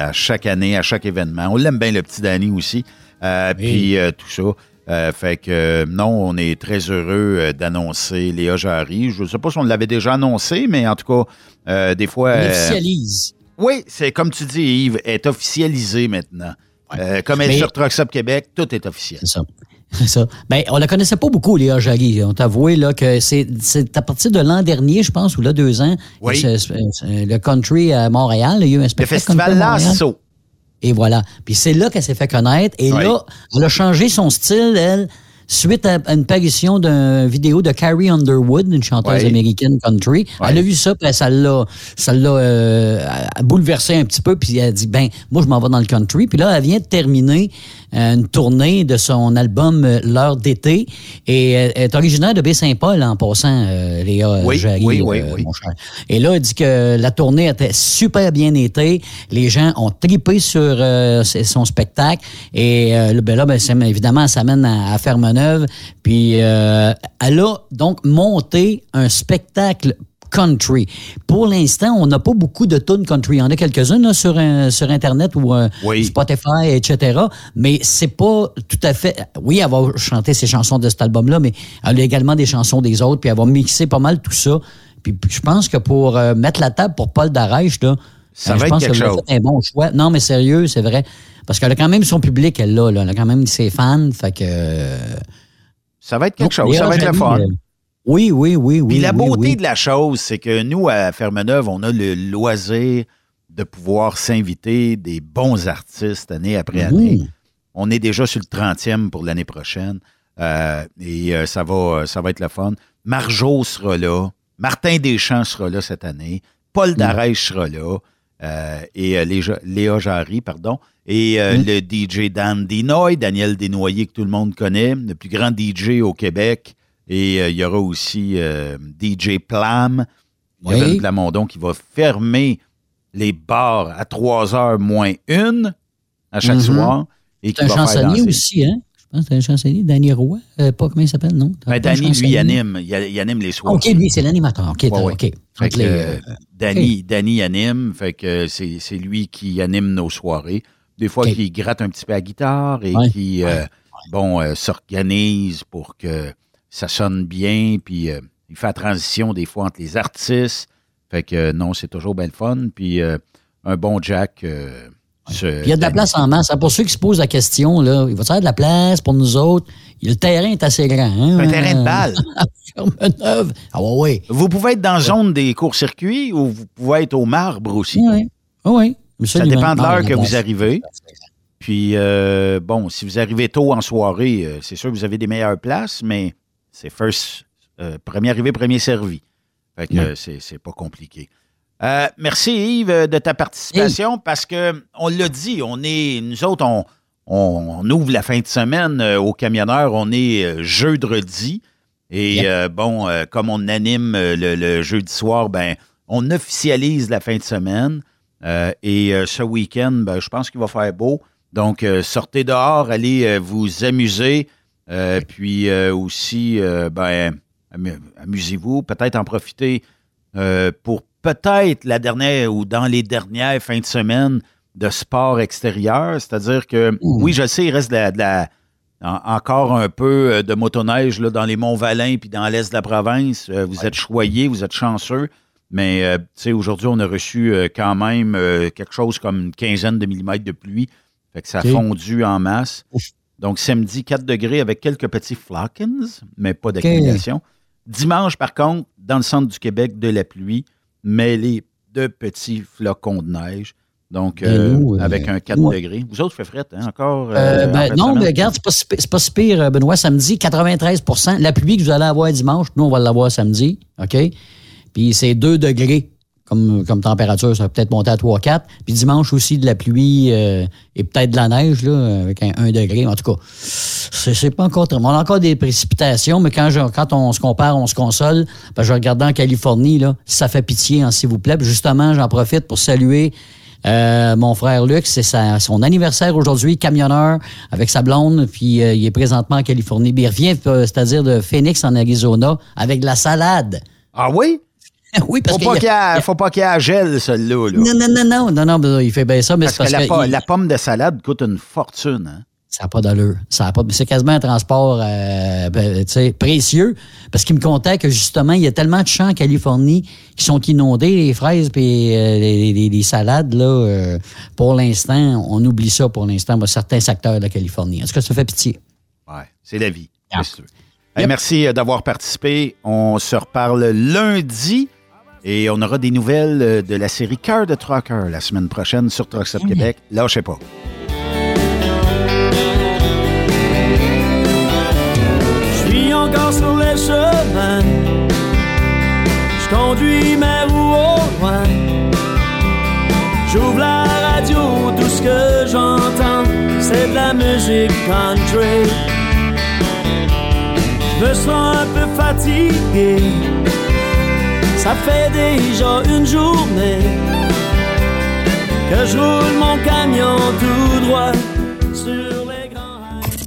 à chaque année, à chaque événement. On l'aime bien, le petit Danny aussi. Euh, Puis euh, tout ça. Euh, fait que euh, non, on est très heureux euh, d'annoncer Léa Jarry. Je ne sais pas si on l'avait déjà annoncé, mais en tout cas, des fois. On officialise. oui, c'est comme tu dis, Yves, est officialisé maintenant. Comme elle est sur Trucks Up Québec, tout est officiel. C'est ça. C'est ça. Ben, on la connaissait pas beaucoup, Léa Jarry. On t'a avoué là, que c'est c'est à partir de l'an dernier, je pense, ou là, deux ans, Oui. le country à Montréal. Il y a eu un Le spectacle festival à Montréal. Lasso. Et voilà. Puis c'est là qu'elle s'est fait connaître. Et Oui. là, elle a changé son style, elle, suite à une parution d'une vidéo de Carrie Underwood, une chanteuse Oui. américaine country. Elle a vu ça, puis ça l'a, ça l'a euh, bouleversé un petit peu, puis elle a dit, ben, moi, je m'en vais dans le country. Puis là, elle vient de terminer une tournée de son album euh, L'heure d'été. Et euh, elle est originaire de Baie-Saint-Paul, en passant, euh, Léa euh, Oui, Jarry, oui, oui, euh, oui. mon cher. Et là, elle dit que la tournée était super bien été. Les gens ont tripé sur euh, son spectacle. Et euh, là, ben là, ben, évidemment, ça mène à, à Fermeneuve. Puis euh, elle a donc monté un spectacle country. Pour l'instant, on n'a pas beaucoup de tunes country. Il y en a quelques-unes sur, un- sur Internet ou euh, Spotify, etc. Mais c'est pas tout à fait... Oui, elle va chanter ses chansons de cet album-là, mais elle a également des chansons des autres, puis elle va mixer pas mal tout ça. Puis, je pense que pour euh, mettre la table pour Paul Darèche, là, Ça euh, va je être pense quelque a chose. un bon choix. Non, mais sérieux, c'est vrai. Parce qu'elle a quand même son public, elle là, là. Elle a quand même ses fans. Fait que. euh, Ça va être quelque chose. Ça va être le fun. Euh, Oui, oui, oui, oui. Puis la beauté oui. de la chose, c'est que nous, à Fermeneuve, on a le loisir de pouvoir s'inviter des bons artistes année après année. On est déjà sur le 30e pour l'année prochaine. euh, et euh, ça, va, ça va être le fun. Marjo sera là. Martin Deschamps sera là cette année. Paul Darèche sera là. euh, et euh, Léja- Léa Jarry, pardon. Et euh, le DJ Dan Dinoy, Daniel Desnoyers, que tout le monde connaît, le plus grand DJ au Québec. Et euh, il y aura aussi euh, DJ Plam, Oui. Plamondon, qui va fermer les bars à 3 heures moins une à chaque Mhm. soir. Et qui un va faire chansonnier danser. aussi, hein? Je pense que c'est un chansonnier, Danny Roy. Euh, pas comment il s'appelle, non? Ben, Danny, lui, il anime, il, il anime les soirs. OK, lui, c'est l'animateur. OK, Ouais. OK. Fait Entre que, les, Danny, Danny anime, fait que c'est lui qui anime nos soirées. Des fois, OK. qui gratte un petit peu la guitare et Ouais. qui, bon, s'organise pour que ça sonne bien, puis euh, il fait la transition des fois entre les artistes. Fait que euh, non, c'est toujours bien le fun. Puis euh, un bon Jack. euh, se- Puis il y a de la place en masse. Pour ceux qui se posent la question, là, il va y avoir de la place pour nous autres? Le terrain est assez grand. Hein? Un terrain de balle. Ah ouais, ouais. Vous pouvez être dans la zone des courts-circuits ou vous pouvez être au marbre aussi. Oui, oui. Ça Absolument. dépend de l'heure que vous arrivez. Puis, euh, bon, si vous arrivez tôt en soirée, euh, c'est sûr que vous avez des meilleures places, mais c'est first, euh, premier arrivé, premier servi. Fait que euh, c'est pas compliqué. Euh, merci Yves de ta participation parce que on l'a dit, on est, nous autres, on, on, on ouvre la fin de semaine euh, aux camionneurs, on est jeudi. Et bon, comme on anime le, le jeudi soir, ben, on officialise la fin de semaine. Et ce week-end, ben, je pense qu'il va faire beau. Donc, sortez dehors, allez vous amuser. Euh, puis euh, aussi, euh, ben, amu- amusez-vous. Peut-être en profiter pour peut-être la dernière ou dans les dernières fins de semaine de sport extérieur. C'est-à-dire que, oui, je sais, il reste de la- de la, en- encore un peu de motoneige là, dans les Monts-Valin puis dans l'est de la province. Vous êtes choyés, vous êtes chanceux. Mais tu sais, aujourd'hui, on a reçu quand même quelque chose comme une quinzaine de millimètres de pluie. Fait que ça a fondu en masse. Donc, samedi, 4 degrés avec quelques petits flockens, mais pas d'accumulation. Dimanche, par contre, dans le centre du Québec, de la pluie, mêlée de petits flocons de neige. Donc, Et euh, nous, euh, avec un 4 nous, degrés. Vous autres, fait fret, hein, encore? Euh, en ben, non, mais regarde, c'est pas, si pas si pire, Benoît. Samedi, 93% La pluie que vous allez avoir dimanche, nous, on va l'avoir samedi. OK? Puis c'est 2 degrés comme, comme température. Ça va peut-être monter à 3-4. Puis dimanche aussi, de la pluie euh, et peut-être de la neige, là, avec un 1 degré. En tout cas, c'est pas encore très- On a encore des précipitations, mais quand, je- quand on se compare, on se console. Ben, je regardais en Californie, là, ça fait pitié, hein, s'il vous plaît. Justement, j'en profite pour saluer euh, mon frère Luc, c'est son anniversaire aujourd'hui, camionneur avec sa blonde, puis euh, il est présentement en Californie. Puis il revient, euh, c'est-à-dire de Phoenix en Arizona, avec de la salade. Ah oui? oui, parce faut que pas qu'il a- ait- faut pas qu'il y ait à gel, celui-là. là. Non, non, non, non, non, non, ben, il fait bien ça, mais Parce, que, la, que po- il- la pomme de salade coûte une fortune. Hein? ça n'a pas d'allure. Ça a pas, c'est quasiment un transport euh, ben, précieux. Parce qu'il me contait que justement, il y a tellement de champs en Californie qui sont inondés, les fraises et les, les- les salades, là, euh, pour l'instant, on oublie ça pour l'instant dans certains secteurs de la Californie. Est-ce que ça fait pitié? Ouais, c'est la vie. veux. Hey, Merci euh, d'avoir participé. On se reparle lundi et on aura des nouvelles euh, de la série Cœur de Trucker la semaine prochaine sur Truck Stop Québec. Lâchez pas. Je suis encore sur les chemins. Je conduis mes roues au loin. J'ouvre la radio, tout ce que j'entends, c'est de la musique country. Je me sens un peu fatigué. Ça fait déjà une journée que je roule mon camion tout droit.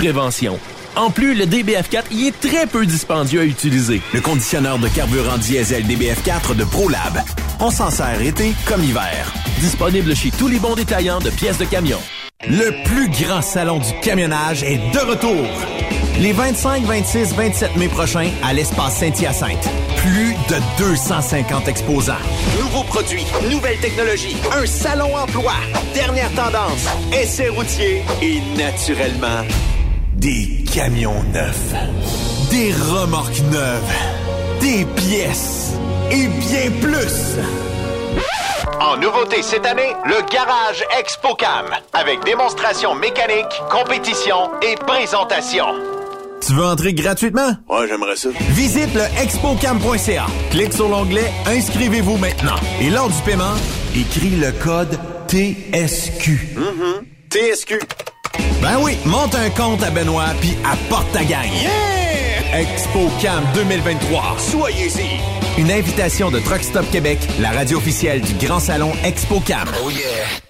prévention. En plus, le DBF4 y est très peu dispendieux à utiliser. Le conditionneur de carburant diesel DBF4 de ProLab. On s'en sert été comme hiver. Disponible chez tous les bons détaillants de pièces de camion. Le plus grand salon du camionnage est de retour. Les 25, 26, 27 mai prochains à l'espace Saint-Hyacinthe. Plus de 250 exposants. Nouveaux produits, nouvelles technologies, un salon emploi, dernière tendance, essais routiers et naturellement des camions neufs, des remorques neuves, des pièces et bien plus. En nouveauté cette année, le Garage ExpoCam avec démonstration mécanique, compétition et présentation. Tu veux entrer gratuitement? Ouais, j'aimerais ça. Visite le expocam.ca. Clique sur l'onglet Inscrivez-vous maintenant. Et lors du paiement, écris le code TSQ. TSQ. Ben oui, monte un compte à Benoît puis apporte ta gagne. Yeah! ExpoCam 2023. Soyez-y. Une invitation de Truck Stop Québec, la radio officielle du Grand Salon ExpoCam. Oh yeah!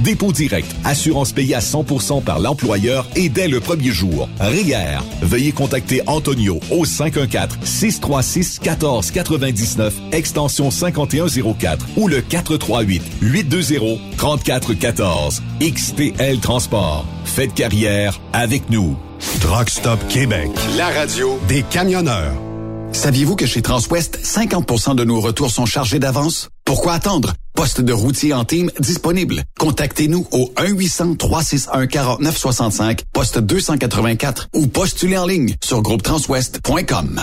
dépôt direct, assurance payée à 100% par l'employeur et dès le premier jour. RIER. Veuillez contacter Antonio au 514-636-1499, extension 5104 ou le 438-820-3414. XTL Transport. Faites carrière avec nous. Truck Stop Québec. La radio des camionneurs. Saviez-vous que chez Transwest, 50% de nos retours sont chargés d'avance? Pourquoi attendre? Poste de routier en team disponible. Contactez-nous au 1-800-361-4965, poste 284 ou postulez en ligne sur groupetranswest.com.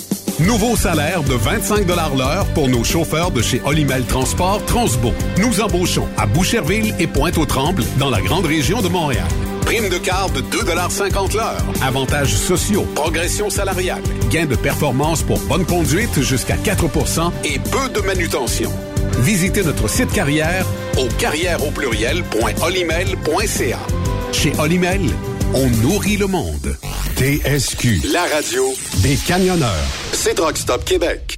Nouveau salaire de 25 l'heure pour nos chauffeurs de chez Olimel Transport Transbo. Nous embauchons à Boucherville et Pointe-aux-Trembles dans la grande région de Montréal. Prime de quart de 2,50 l'heure. Avantages sociaux, progression salariale, gains de performance pour bonne conduite jusqu'à 4% et peu de manutention. Visitez notre site carrière au carrière au pluriel.olimel.ca. Chez Olimel, on nourrit le monde. TSQ, la radio des camionneurs. C'est Truck Stop Québec.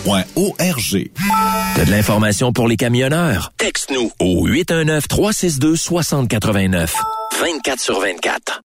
arpq.org. T'as de l'information pour les camionneurs? Texte-nous au 819-362-6089. 24 sur 24.